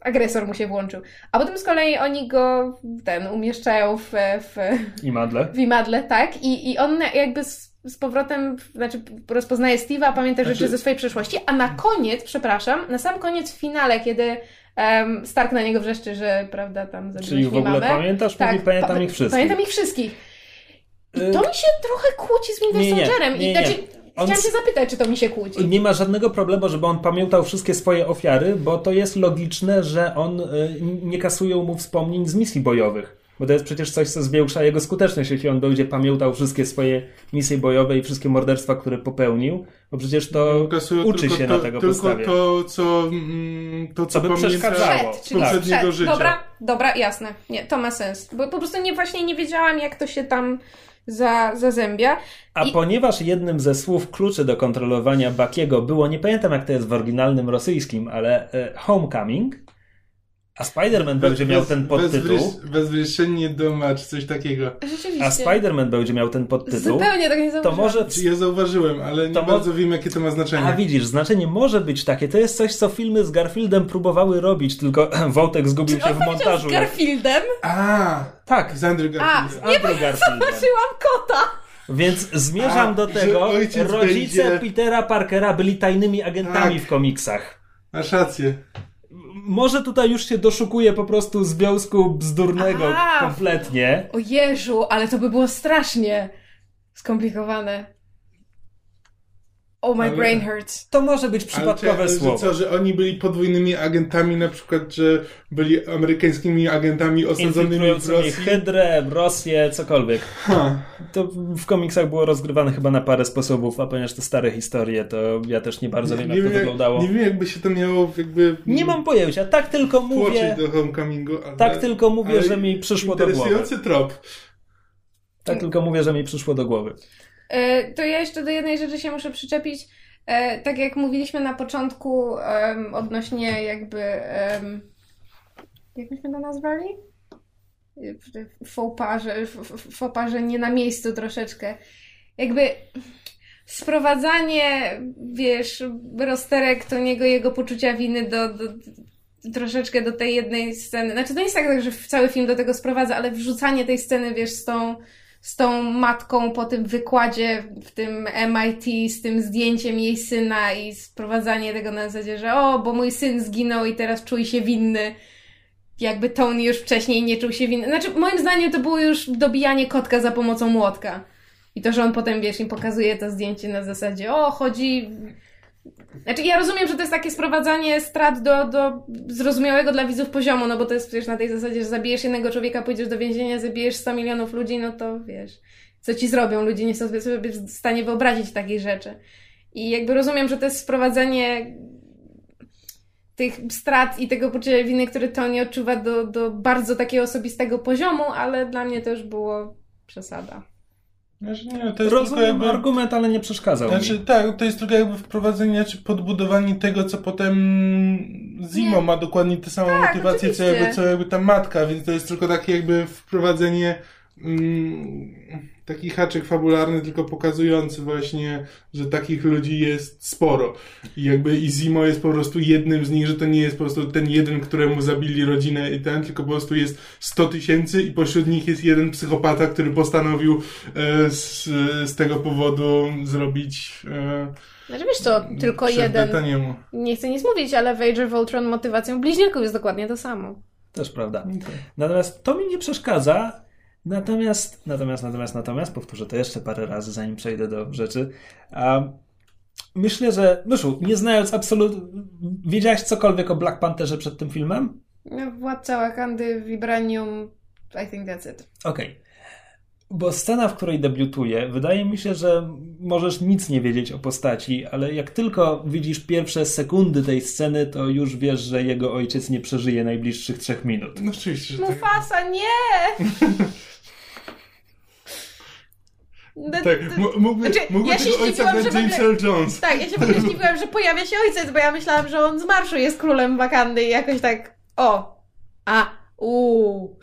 agresor mu się włączył. A potem z kolei oni go, ten, umieszczają w, w, I madle? w imadle, tak? I, i on jakby z, z powrotem, znaczy rozpoznaje Steve'a, pamięta rzeczy Znaczy- ze swojej przeszłości, a na koniec, przepraszam, na sam koniec w finale, kiedy um, Stark na niego wrzeszczy, że, prawda, tam zabiłeś Czyli w ogóle mamę. pamiętasz? Tak, Mówi, pamiętam pa- ich wszystkich. Pamiętam ich wszystkich. I Y, to mi się trochę kłóci z Winter Nie, nie, Soldierem. nie, I nie. znaczy, On chciałam się zapytać, czy to mi się kłóci. Nie ma żadnego problemu, żeby on pamiętał wszystkie swoje ofiary, bo to jest logiczne, że on y, nie kasują mu wspomnień z misji bojowych. Bo to jest przecież coś, co zwiększa jego skuteczność, jeśli on będzie pamiętał wszystkie swoje misje bojowe i wszystkie morderstwa, które popełnił, bo przecież to Kasują uczy tylko się to, na tego Tylko podstawie. to, co, mm, to, co Co by przeszkadzało. Przed, z poprzedniego przed. życia. Dobra, dobra, jasne. Nie, to ma sens. Bo po prostu nie, właśnie nie wiedziałam, jak to się tam za, zazębia. A I- ponieważ jednym ze słów kluczy do kontrolowania Bakiego było, nie pamiętam jak to jest w oryginalnym rosyjskim, ale e, Homecoming, a Spider-Man będzie miał ten podtytuł, Bezwryszenie doma, czy coś takiego. Rzeczywiście. a Spider-Man będzie miał ten podtytuł, Zupełnie tak nie to zauważyłam. może... Czy ja zauważyłem, ale nie To mo- bardzo wiem, jakie to ma znaczenie. A widzisz, znaczenie może być takie. To jest coś, co filmy z Garfieldem próbowały robić, tylko Wątek zgubił się On w montażu. z Garfieldem? A, Tak, z Andrew A, Garfield. nie, Andrew Garfieldem. zobaczyłam kota! Więc zmierzam A, do tego, rodzice będzie- Petera Parkera byli tajnymi agentami Tak. w komiksach. Masz rację. Może tutaj już się doszukuje po prostu związku bzdurnego A. kompletnie. O Jezu, ale to by było strasznie skomplikowane. Oh, my Ale- brain hurts. To może być Ale przypadkowe czy- słowo. Że co, że oni byli podwójnymi agentami, na przykład, że byli amerykańskimi agentami osadzonymi w Rosji? Hydrę, Rosję, cokolwiek. Ha. To w komiksach było rozgrywane chyba na parę sposobów, a ponieważ to stare historie, to ja też nie bardzo wiem, jak to wyglądało. nie wiem, jakby się to miało jakby... Nie mam pojęcia, tak tylko mówię, do Homecomingu, ale... tak tylko mówię, ale że mi przyszło do głowy. Interesujący trop. Tak tylko mówię, że mi przyszło do głowy. E, to ja jeszcze do jednej rzeczy się muszę przyczepić. E, tak jak mówiliśmy na początku odnośnie jakby jak myśmy to nazwali? E, Faux pas, że, f- f- faux pas, że nie na miejscu troszeczkę. Jakby sprowadzanie, wiesz, rozterek to niego jego poczucia winy do, do, troszeczkę do tej jednej sceny. Znaczy to nie jest tak, że cały film do tego sprowadza, ale wrzucanie tej sceny, wiesz, z tą z tą matką po tym wykładzie w tym MIT, z tym zdjęciem jej syna i sprowadzanie tego na zasadzie, że o, bo mój syn zginął i teraz czuj się winny. Jakby Tony już wcześniej nie czuł się winny. Znaczy, moim zdaniem to było już dobijanie kotka za pomocą młotka. I to, że on potem, wiesz, im pokazuje to zdjęcie na zasadzie, o, chodzi, Znaczy, ja rozumiem, że to jest takie sprowadzanie strat do, do zrozumiałego dla widzów poziomu, no bo to jest przecież na tej zasadzie, że zabijesz jednego człowieka, pójdziesz do więzienia, zabijesz 100 milionów ludzi, no to wiesz, co ci zrobią. Ludzie nie są sobie w stanie wyobrazić takich rzeczy. I jakby rozumiem, że to jest sprowadzenie tych strat i tego poczucia winy, które Tony odczuwa do, do bardzo takiego osobistego poziomu, ale dla mnie to już było przesada. Znaczy, nie, to jest Rozumiem jakby... argument, ale nie przeszkadzał Znaczy, mi. tak, to jest tylko jakby wprowadzenie czy podbudowanie tego, co potem Zimo Nie. ma dokładnie tę samą Tak, motywację, co jakby, co jakby ta matka, więc to jest tylko takie jakby wprowadzenie mm, taki haczyk fabularny, tylko pokazujący właśnie, że takich ludzi jest sporo. I jakby i Zimo jest po prostu jednym z nich, że to nie jest po prostu ten jeden, któremu zabili rodzinę i ten, tylko po prostu jest 100 tysięcy i pośród nich jest jeden psychopata, który postanowił e, z, z tego powodu zrobić e, Znaczy wiesz co, tylko jeden. Taniemu. Nie chcę nic mówić, ale w Age of Ultron motywacją bliźniaków jest dokładnie to samo. Też prawda. Natomiast to mi nie przeszkadza. Natomiast, natomiast, natomiast, natomiast, powtórzę to jeszcze parę razy, zanim przejdę do rzeczy. A myślę, że, Myszu, nie znając absolutnie, wiedziałaś cokolwiek o Black Pantherze przed tym filmem? No, Władca Wakandy, Vibranium, I think that's it. Okej. Bo scena, w której debiutuje, wydaje mi się, że możesz nic nie wiedzieć o postaci, ale jak tylko widzisz pierwsze sekundy tej sceny, to już wiesz, że jego ojciec nie przeżyje najbliższych trzech minut. No oczywiście, że tak. Mufasa, nie! No, Tak, to- m- mógłby, Znaczy, mógłby ja się tego ojca w James Earl Jones. Tak, ja się w ogóle zdziwiłam, że pojawia się ojciec, bo ja myślałam, że on z marszu jest królem Wakandy i jakoś tak, o, a, uuu,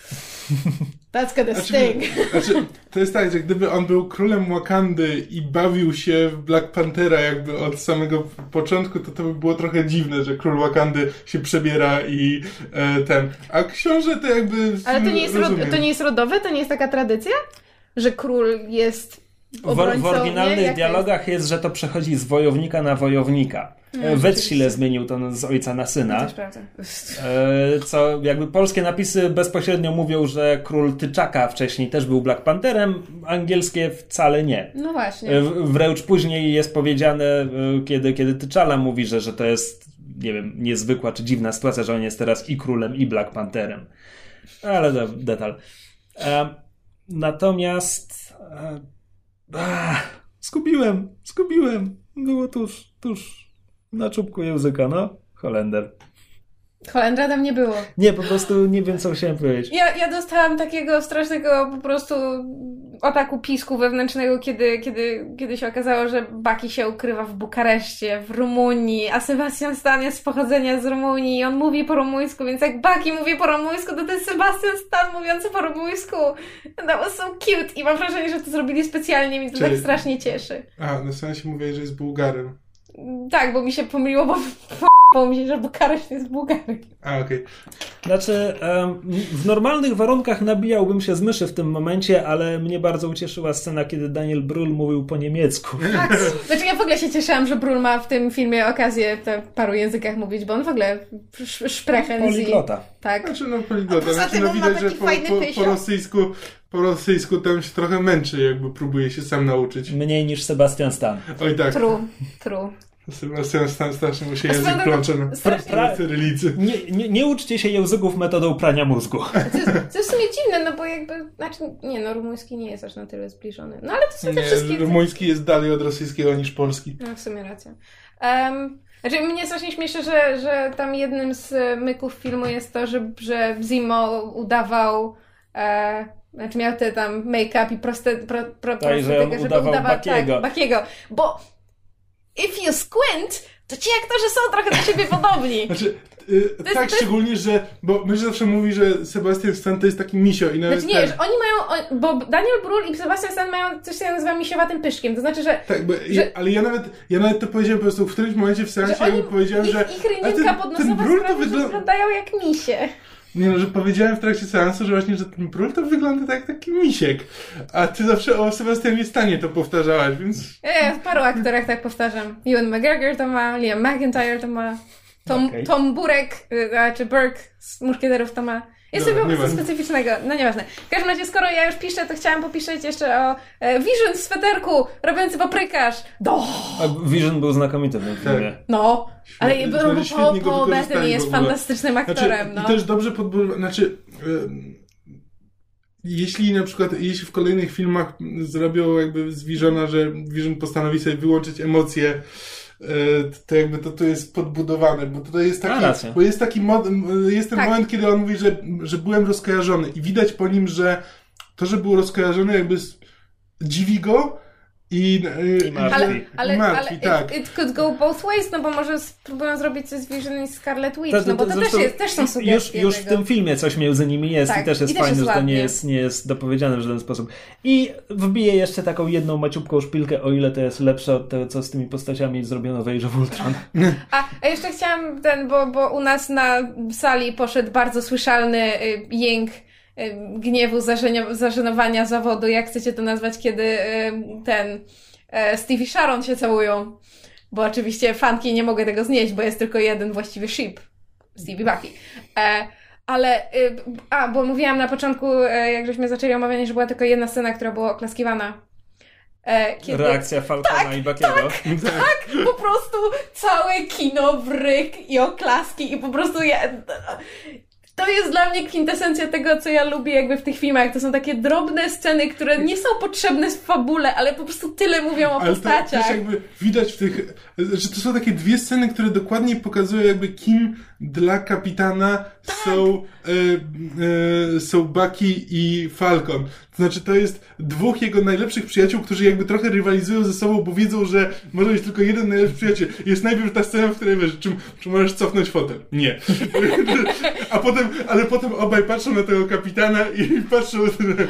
that's gonna Znaczy, sting. znaczy, to jest tak, że gdyby on był królem Wakandy i bawił się w Black Panthera jakby od samego początku, to to by było trochę dziwne, że król Wakandy się przebiera i e, ten. A książę to jakby... Ale to nie, jest rozumiem. to nie jest rodowe? To nie jest taka tradycja? Że król jest W, w oryginalnych nie? Dialogach jest? że to przechodzi z wojownika na wojownika. Mm, Wetschile rzeczywiście. zmienił to z ojca na jest? syna. Jest. E, Co jakby polskie napisy bezpośrednio mówią, że król Tyczaka wcześniej też był Black Pantherem, angielskie wcale nie. No właśnie. E, Wręcz później jest powiedziane, e, kiedy, kiedy Tyczala mówi, że, że to jest, nie wiem, niezwykła czy dziwna sytuacja, że on jest teraz i królem, i Black Pantherem. Ale to detal. E, Natomiast. Ach, Zgubiłem, zgubiłem. Było tuż, tuż na czubku języka, no. Holender. Holendra tam nie było. Nie, po prostu nie wiem, co chciałem powiedzieć. Ja, ja dostałam takiego strasznego po prostu ataku pisku wewnętrznego, kiedy, kiedy, kiedy się okazało, że Baki się ukrywa w Bukareszcie, w Rumunii, a Sebastian Stan jest z pochodzenia z Rumunii i on mówi po rumuńsku, więc jak Baki mówi po rumuńsku, to to jest Sebastian Stan mówiący po rumuńsku. That was so cute i mam wrażenie, że to zrobili specjalnie, mi to Czyli- tak strasznie cieszy. A, na sensie mówię, że jest Bułgarem. Tak, bo mi się pomyliło, bo po mi się, że Bukareszt jest Bułgarem. A, okej. Znaczy, em, w normalnych warunkach nabijałbym się z myszy w tym momencie, ale mnie bardzo ucieszyła scena, kiedy Daniel Brühl mówił po niemiecku. Tak. Znaczy ja w ogóle się cieszyłam, że Brul ma w tym filmie okazję w paru językach mówić, bo on w ogóle sz- szprechen z... Poliglota. Tak. Znaczy, no poliglota. Znaczy, no on ma widać, że po, po, po rosyjsku po rosyjsku tam się trochę męczy, jakby próbuje się sam nauczyć. Mniej niż Sebastian Stan. Oj tak, True, true. Sebastian Stan strasznie mu się A język drogą, plącze na strasznie- na cyrylicy. Nie, nie, nie uczcie się języków metodą prania mózgu. Co jest, w sumie dziwne, no bo jakby, znaczy, nie no, rumuński nie jest aż na tyle zbliżony. No ale to są te Nie, wszystkie... rumuński jest dalej od rosyjskiego niż polski. No, w sumie racja. Um, znaczy, mnie strasznie śmieszy, że, że tam jednym z myków filmu jest to, że, że Zimo udawał, e, znaczy miał te tam make-up i proste, pro, pro, Tak, że żeby udawał udawać- Bakiego. Tak, Bakiego. Bo if you squint, to ci aktorzy są trochę do siebie podobni. Znaczy, y, jest- tak to jest- szczególnie, że, bo my zawsze mówi, że Sebastian Stan to jest taki misio i nawet Znaczy nie, ten, że oni mają, on, bo Daniel Brühl i Sebastian Stan mają coś, co ja nazywam misiowatym pyszkiem. To znaczy, że tak, bo, że- ale ja nawet, ja nawet to powiedziałem po prostu w którymś momencie w seansie, jakby powiedziałem, ich, że ich a rynienka ten, ten podnosowa to sprawia, że wygląda... wyglądają jak misie. Nie no, że powiedziałem w trakcie seansu, że właśnie, że ten brul to wygląda tak jak taki misiek. A ty zawsze o Sebastianie Stanie to powtarzałaś, więc... Ja w paru aktorach tak powtarzam. Ewan McGregor to ma, Liam McIntyre to ma, Tom, Okej. Tom Burek, y, a, czy Burke z Muszkieterów to ma. Jest Dobra, coś po prostu specyficznego. No nieważne. W każdym razie, skoro ja już piszę, to chciałam popisać jeszcze o e, Vision w sweterku, robiący paprykarz. Do! A Vision był znakomity w tym filmie. No, ale Świetnie- znaczy, świetnie Bettany w jest fantastycznym aktorem. Znaczy, no. I też dobrze podbudowane, znaczy em, jeśli na przykład, jeśli w kolejnych filmach zrobią jakby z Visiona, że Vision postanowi sobie wyłączyć emocje, to jakby to, to jest podbudowane, bo tutaj jest taki, bo jest taki mod, jest ten Tak. moment, kiedy on mówi, że, że byłem rozkojarzony i widać po nim, że to, że był rozkojarzony jakby dziwi go i, e, I martwi. Ale, ale, martwi, ale tak. it, it could go both ways, no bo może spróbują zrobić coś z Vision i Scarlet Witch, To- to- no bo to też, jest, też są Już, sugestie już w tego. tym filmie coś między nimi jest Tak, i też jest i też fajne, jest że to nie jest, nie jest dopowiedziane w żaden sposób. I wbiję jeszcze taką jedną maciupką szpilkę, o ile to jest lepsze od tego, co z tymi postaciami zrobiono w Age of Ultron. A, a jeszcze chciałam ten, bo, bo u nas na sali poszedł bardzo słyszalny y, jęk y, gniewu, zażenowania zawodu, jak chcecie to nazwać, kiedy ten y, Stevie Sharon się całują. Bo oczywiście fanki nie mogę tego znieść, bo jest tylko jeden właściwy ship. Stevie Bucky. E, ale, a, bo mówiłam na początku, e, jak żeśmy zaczęli omawianie, że była tylko jedna scena, która była oklaskiwana. E, kiedy, Reakcja Falcona i Bakiego. tak, po prostu całe kino w ryk i oklaski i po prostu ja... To jest dla mnie kwintesencja tego, co ja lubię jakby w tych filmach. To są takie drobne sceny, które nie są potrzebne w fabule, ale po prostu tyle mówią o Ale postaciach. też jakby widać w tych, że to są takie dwie sceny, które dokładnie pokazują jakby kim dla kapitana Tak. są, e, e, są Bucky i Falcon. To znaczy to jest dwóch jego najlepszych przyjaciół, którzy jakby trochę rywalizują ze sobą, bo wiedzą, że może być tylko jeden najlepszy przyjaciel. Jest najpierw ta scena, w której wiesz, czy, czy możesz cofnąć fotel? Nie. A potem, ale potem obaj patrzą na tego kapitana i patrzą...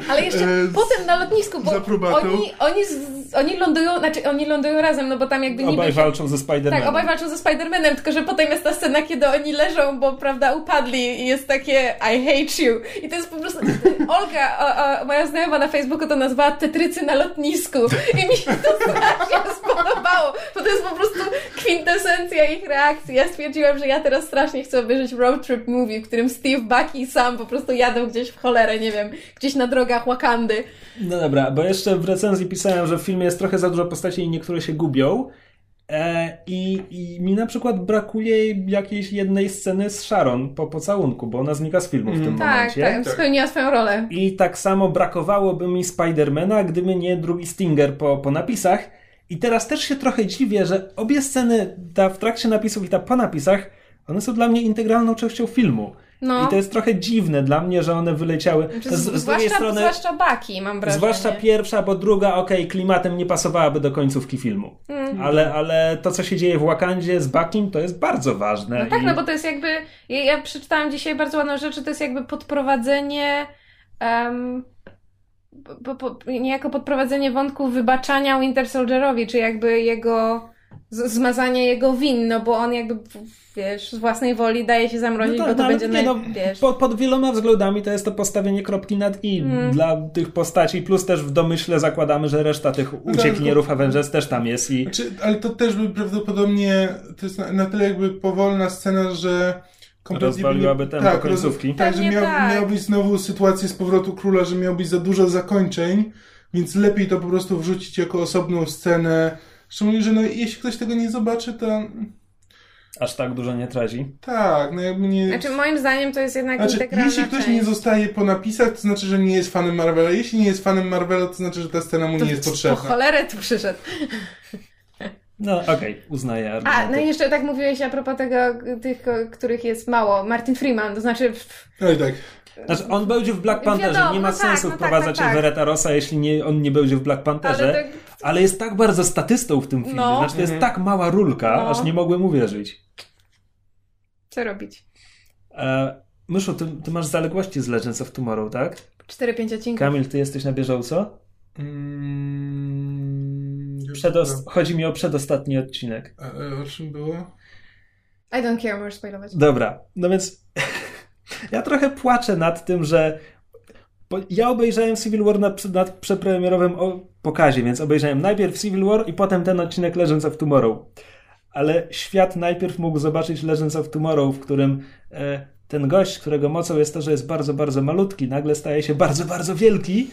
Ale jeszcze e, z- potem na lotnisku, bo oni, oni, z, oni lądują, znaczy oni lądują razem, no bo tam jakby niby Obaj walczą ze Spider-Manem. Tak, obaj walczą ze Spider-Manem, tylko że potem jest ta scena, kiedy oni leżą, bo prawda, upadli i jest takie I hate you. I to jest po prostu... Olga, o, o, moja znajoma na Facebooku to nazwała tetrycy na lotnisku. I mi się to strasznie spodobało, bo to jest po prostu kwintesencja ich reakcji. Ja stwierdziłam, że ja teraz strasznie chcę obejrzeć road trip movie, w którym Steve, Bucky Sam po prostu jadą gdzieś w cholerę, nie wiem, gdzieś na drogach Wakandy. No dobra, bo jeszcze w recenzji pisałem, że w filmie jest trochę za dużo postaci i niektóre się gubią. E, i, I mi na przykład brakuje jakiejś jednej sceny z Sharon po pocałunku, bo ona znika z filmu w tym Tak, momencie. tak, spełniła swoją rolę. I tak samo brakowałoby mi Spidermana, gdyby nie drugi Stinger po, po napisach. I teraz też się trochę dziwię, że obie sceny, ta w trakcie napisów i ta po napisach, one są dla mnie integralną częścią filmu. No. I to jest trochę dziwne dla mnie, że one wyleciały. Znaczy, Z, z zwłaszcza, drugiej strony, zwłaszcza Bucky, mam wrażenie. zwłaszcza pierwsza, bo druga, okej, klimatem nie pasowałaby do końcówki filmu. Mm. Ale, ale to, co się dzieje w Wakandzie z Buckim, to jest bardzo ważne. No tak, I- no bo to jest jakby. Ja, ja przeczytałam dzisiaj bardzo ładną rzecz, to jest jakby podprowadzenie. Um, po, po, niejako podprowadzenie wątku wybaczania Winter Soldierowi, czy jakby jego. Zmazanie jego win, no bo on jakby, wiesz, z własnej woli daje się zamrozić, No bo tak, to no, ale będzie nie, naj... no, wiesz. pod, pod wieloma względami to jest to postawienie kropki nad i Mm. dla tych postaci, plus też w domyśle zakładamy, że reszta tych uciekinierów tylko- Avengers też tam jest i Znaczy, ale to też by prawdopodobnie, to jest na, na tyle jakby powolna scena, że kompletnie by Rozwaliłaby tempo tak, końcówki. Roz, tak, że miał, tak. miał być znowu sytuację z powrotu króla, że miał być za dużo zakończeń, więc lepiej to po prostu wrzucić jako osobną scenę. Szczególnie, że no, jeśli ktoś tego nie zobaczy, to aż tak dużo nie traci. tak, no jakby nie... Znaczy, moim zdaniem to jest jednak Znaczy, integralna jeśli ktoś część. nie zostaje po napisach, to znaczy, że nie jest fanem Marvela. Jeśli nie jest fanem Marvela, to znaczy, że ta scena mu To nie jest Po potrzebna. cholerę tu przyszedł. No okej, uznaję A, no i jeszcze tak mówiłeś a propos tego, tych, których jest mało. Martin Freeman, to znaczy Oj tak. Znaczy, on będzie w Black Pantherze, Wiadomo, nie ma no tak, sensu no tak, wprowadzać tak, tak. Everetta Rossa, jeśli nie, on nie będzie w Black Pantherze. Ale jest tak bardzo statystą w tym filmie, No. znaczy to jest tak mała rulka, No. aż nie mogłem uwierzyć. co robić? E, Myszu, ty, ty masz zaległości z Legends of Tomorrow, tak? 4-5 odcinków. Kamil, ty jesteś na bieżąco? Mm, Przedost- chodzi mi o przedostatni odcinek. A, a, o czym było? I don't care, możesz spoilować. Dobra, no więc ja trochę płaczę nad tym, że ja obejrzałem Civil War na, na przepremierowym pokazie, więc obejrzałem najpierw Civil War i potem ten odcinek Legends of Tomorrow. Ale świat najpierw mógł zobaczyć Legends of Tomorrow, w którym e, ten gość, którego mocą jest to, że jest bardzo, bardzo malutki, nagle staje się bardzo, bardzo wielki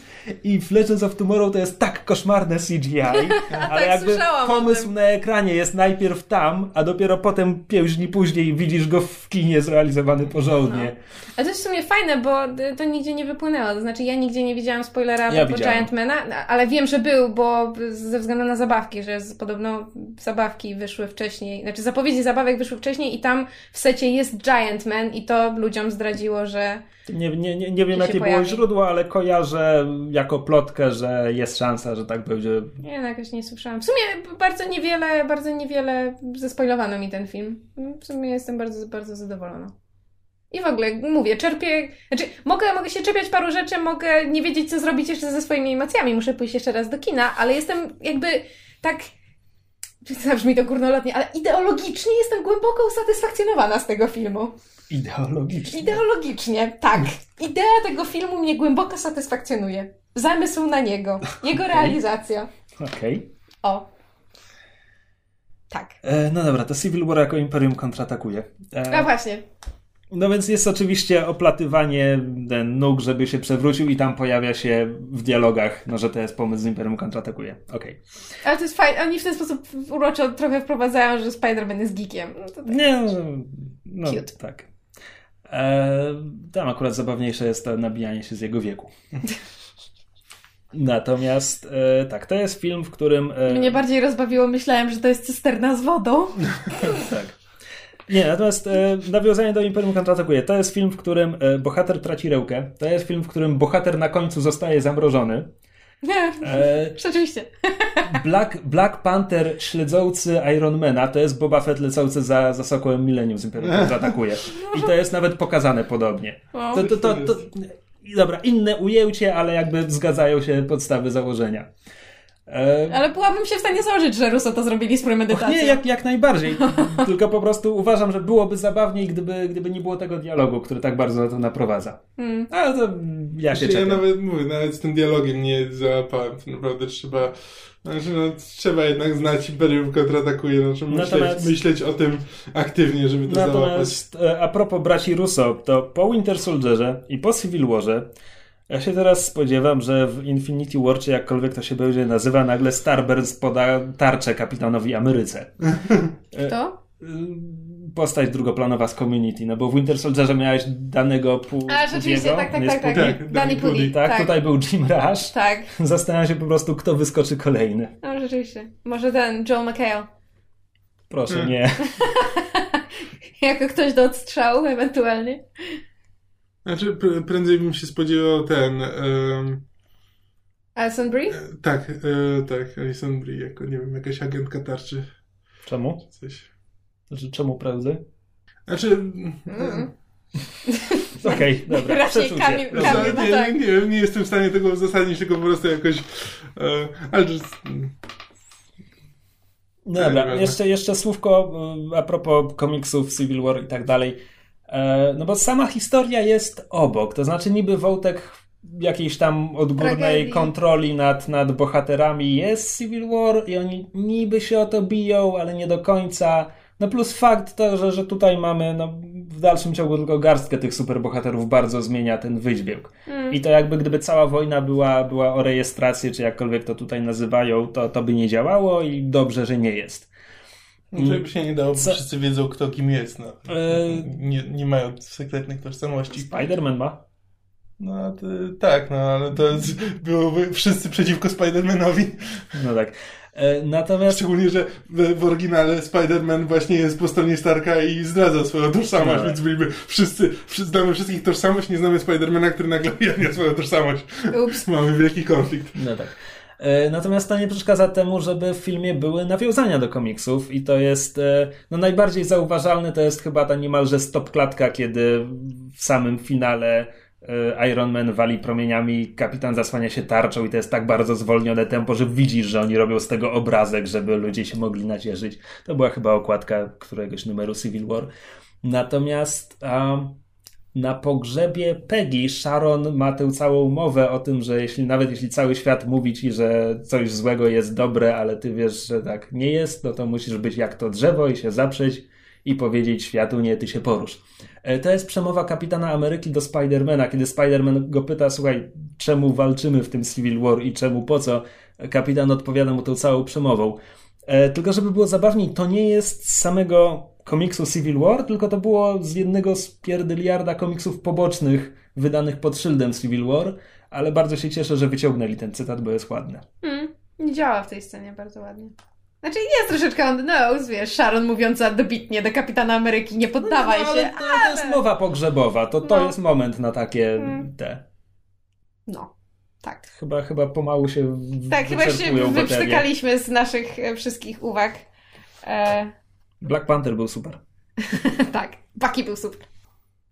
i w Legends of Tomorrow to jest tak koszmarne CGI, ale Tak, jakby pomysł na ekranie jest najpierw tam, a dopiero potem pięć dni później widzisz go w kinie zrealizowany porządnie. A to jest w sumie fajne, bo to nigdzie nie wypłynęło. To znaczy, ja nigdzie nie widziałam spoilera Ja po. Giantmana, ale wiem, że był, bo ze względu na zabawki, że podobno zabawki wyszły wcześniej, znaczy zapowiedzi zabawek wyszły wcześniej i tam w secie jest Giantman i to ludziom zdradziło, że Nie, nie, nie, nie wiem, jakie było źródło, ale kojarzę jako plotkę, że jest szansa, że tak będzie. nie, no jakoś nie słyszałam. W sumie bardzo niewiele, bardzo niewiele zespoilowano mi ten film. W sumie jestem bardzo, bardzo zadowolona. I w ogóle mówię, czerpię. Znaczy, mogę, mogę się czepiać paru rzeczy, mogę nie wiedzieć, co zrobić jeszcze ze swoimi emocjami. Muszę pójść jeszcze raz do kina, ale jestem jakby tak. Zabrzmi to górnolotnie, ale ideologicznie jestem głęboko usatysfakcjonowana z tego filmu. Ideologicznie. Ideologicznie, tak. Idea tego filmu mnie głęboko satysfakcjonuje. Zamysł na niego, jego realizacja. Okej. O. Tak. E, No dobra, to Civil War jako Imperium kontratakuje. E, A właśnie. No więc jest oczywiście oplatywanie ten nóg, żeby się przewrócił i tam pojawia się w dialogach, no że to jest pomysł z Imperium kontratakuje. Okej. Ale to jest fajne. Oni w ten sposób uroczo trochę wprowadzają, że Spider-Man jest geekiem. No tak. Nie, no, no Cute. tak. E, tam akurat zabawniejsze jest to nabijanie się z jego wieku. Natomiast e, tak, to jest film, w którym... E, Mnie bardziej rozbawiło, myślałem, że to jest cysterna z wodą. tak. Nie, natomiast e, nawiązanie do Imperium kontratakuje. To jest film, w którym e, bohater traci rękę. To jest film, w którym bohater na końcu zostaje zamrożony. Nie, E, rzeczywiście. Black, Black Panther śledzący Ironmana to jest Boba Fett lecący za, za Sokołem Millennium z Imperium kontratakuje. I to jest nawet pokazane podobnie. O. To, to, to, to, dobra, inne ujęcie, ale jakby zgadzają się podstawy założenia. Ale byłabym się w stanie założyć, że Russo to zrobili z Och, premedytacją. nie, jak, jak najbardziej. Tylko po prostu uważam, że byłoby zabawniej, gdyby, gdyby nie było tego dialogu, który tak bardzo na to naprowadza. Hmm. Ale to ja się Znaczy, ja czepiam. nawet mówię, nawet z tym dialogiem nie załapałem. To naprawdę trzeba. Znaczy, no, trzeba jednak znać Imperium kontratakuje, no, trzeba myśleć, Natomiast- myśleć o tym aktywnie, żeby to załapać. Natomiast e, a propos braci Russo, to po Winter Soldierze i po Civil Warze ja się teraz spodziewam, że w Infinity War, czy jakkolwiek to się będzie nazywa, nagle Starburns poda tarczę kapitanowi Ameryce. To? Y, Postać drugoplanowa z Community, no bo w Winter Soldierze miałeś danego pół A, rzeczywiście, tak, tak, nie tak, tak. Tak, Danny Pudi, Tak, tak. tutaj był Jim Rush. Tak. Zastanawiam się po prostu, kto wyskoczy kolejny. No, rzeczywiście. Może ten, Joel McHale. Proszę, Hmm. nie. jako ktoś do odstrzału ewentualnie. Znaczy, pr- prędzej bym się spodziewał ten. em, Alison Brie? tak, e, tak, Alison Brie, jako, nie wiem, jakaś agentka tarczy, Czemu? coś. Znaczy, czemu prędzej? Znaczy. Mm. Okej, dobra. Raczej. Kamil-. Kamil- No, nie, tak. nie, wiem, nie jestem w stanie tego uzasadnić, tylko po prostu jakoś. E, ale Dobra, jeszcze, jeszcze słówko y, a propos komiksów, Civil War i tak dalej. E, No bo sama historia jest obok, to znaczy niby wątek jakiejś tam odgórnej Tragedii. kontroli nad, nad bohaterami jest Civil War i oni niby się o to biją, ale nie do końca. No plus fakt to, że, że tutaj mamy no, w dalszym ciągu tylko garstkę tych superbohaterów bardzo zmienia ten wydźwięk. Mm. I to jakby gdyby cała wojna była, była o rejestrację, czy jakkolwiek to tutaj nazywają, to, to by nie działało i dobrze, że nie jest. Żeby się nie dało, bo Co- wszyscy wiedzą, kto kim jest. No. E, Nie, nie mają sekretnych tożsamości. Spider-Man ma. No to, tak, no ale to jest, byłoby wszyscy przeciwko Spider-Manowi. No tak. E, Natomiast Szczególnie, że w, w oryginale Spider-Man właśnie jest po stronie Starka i zdradza swoją tożsamość, Tak. więc byliby wszyscy, wszyscy, znamy wszystkich tożsamość, nie znamy Spider-Mana, który nagle ujawnia swoją tożsamość. Ups. Mamy wielki konflikt. No tak. E, Natomiast to nie przeszkadza temu, żeby w filmie były nawiązania do komiksów i to jest, e, no najbardziej zauważalny to jest chyba ta niemalże stop klatka, kiedy w samym finale e, Iron Man wali promieniami, kapitan zasłania się tarczą i to jest tak bardzo zwolnione tempo, że widzisz, że oni robią z tego obrazek, żeby ludzie się mogli nacieszyć. To była chyba okładka któregoś numeru Civil War. Natomiast um, na pogrzebie Peggy Sharon ma tę całą mowę o tym, że jeśli nawet jeśli cały świat mówi ci, że coś złego jest dobre, ale ty wiesz, że tak nie jest, no to musisz być jak to drzewo i się zaprzeć i powiedzieć światu, nie, ty się porusz. E, to jest przemowa kapitana Ameryki do Spidermana, kiedy Spiderman go pyta, słuchaj, czemu walczymy w tym Civil War i czemu, po co? Kapitan odpowiada mu tą całą przemową. E, tylko żeby było zabawniej, to nie jest samego komiksu Civil War, tylko to było z jednego z pierdyliarda komiksów pobocznych wydanych pod szyldem Civil War, ale bardzo się cieszę, że wyciągnęli ten cytat, bo jest ładny. Nie działa w tej scenie bardzo ładnie. Znaczy jest troszeczkę on the nose, wiesz, Sharon mówiąca dobitnie do Kapitana Ameryki, nie poddawaj no, ale się. To, to jest mowa pogrzebowa, to, to No. jest moment na takie Hmm. te. No, tak. Chyba, chyba pomału się Tak, chyba się wyprztykaliśmy z naszych e, wszystkich uwag. E, Black Panther był super. tak, Bucky był super.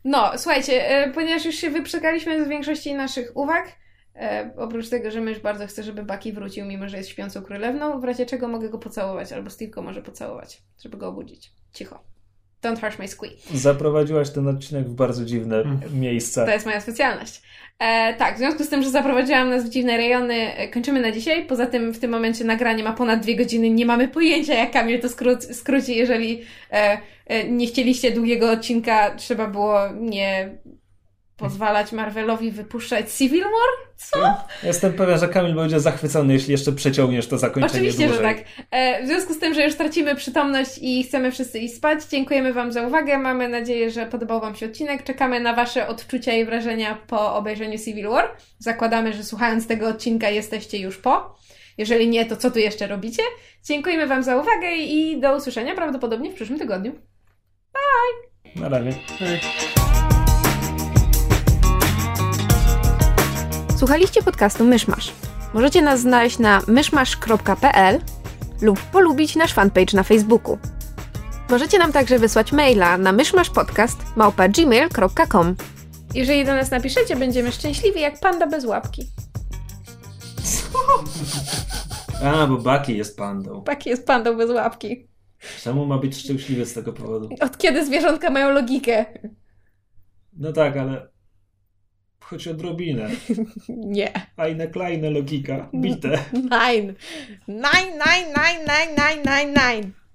No, słuchajcie, e, ponieważ już się wyprzekaliśmy z większości naszych uwag, e, oprócz tego, że mysz bardzo chce, żeby Bucky wrócił, mimo że jest śpiącą królewną, w razie czego mogę go pocałować, albo Steve go może pocałować, żeby go obudzić. Cicho. Don't harsh my squeak. Zaprowadziłaś ten odcinek w bardzo dziwne miejsca. To jest moja specjalność. E, tak, w związku z tym, że zaprowadziłam nas w dziwne rejony, e, kończymy na dzisiaj. Poza tym w tym momencie nagranie ma ponad dwie godziny. Nie mamy pojęcia, jak Kamil to skró- skróci. Jeżeli e, e, nie chcieliście długiego odcinka, trzeba było nie pozwalać Marvelowi wypuszczać Civil War? Co? Jestem pewien, że Kamil będzie zachwycony, jeśli jeszcze przeciągniesz to zakończenie Oczywiście, że dłużej. tak. E, w związku z tym, że już tracimy przytomność i chcemy wszyscy iść spać, dziękujemy Wam za uwagę. Mamy nadzieję, że podobał Wam się odcinek. Czekamy na Wasze odczucia i wrażenia po obejrzeniu Civil War. Zakładamy, że słuchając tego odcinka jesteście już po. Jeżeli nie, to co tu jeszcze robicie? Dziękujemy Wam za uwagę i do usłyszenia prawdopodobnie w przyszłym tygodniu. Na razie. Słuchaliście podcastu Myszmasz. Możecie nas znaleźć na myszmasz.pl lub polubić nasz fanpage na Facebooku. Możecie nam także wysłać maila na myszmaszpodcast.gmail.com Jeżeli do nas napiszecie, będziemy szczęśliwi jak panda bez łapki. A, bo Bucky jest pandą. Taki jest pandą bez łapki. Czemu ma być szczęśliwy z tego powodu? Od kiedy zwierzątka mają logikę? No tak, ale choć odrobinę. Nie. Eine kleine logika. Bite. Nine. Nine, nine, nine, nine, nine, nine, nine.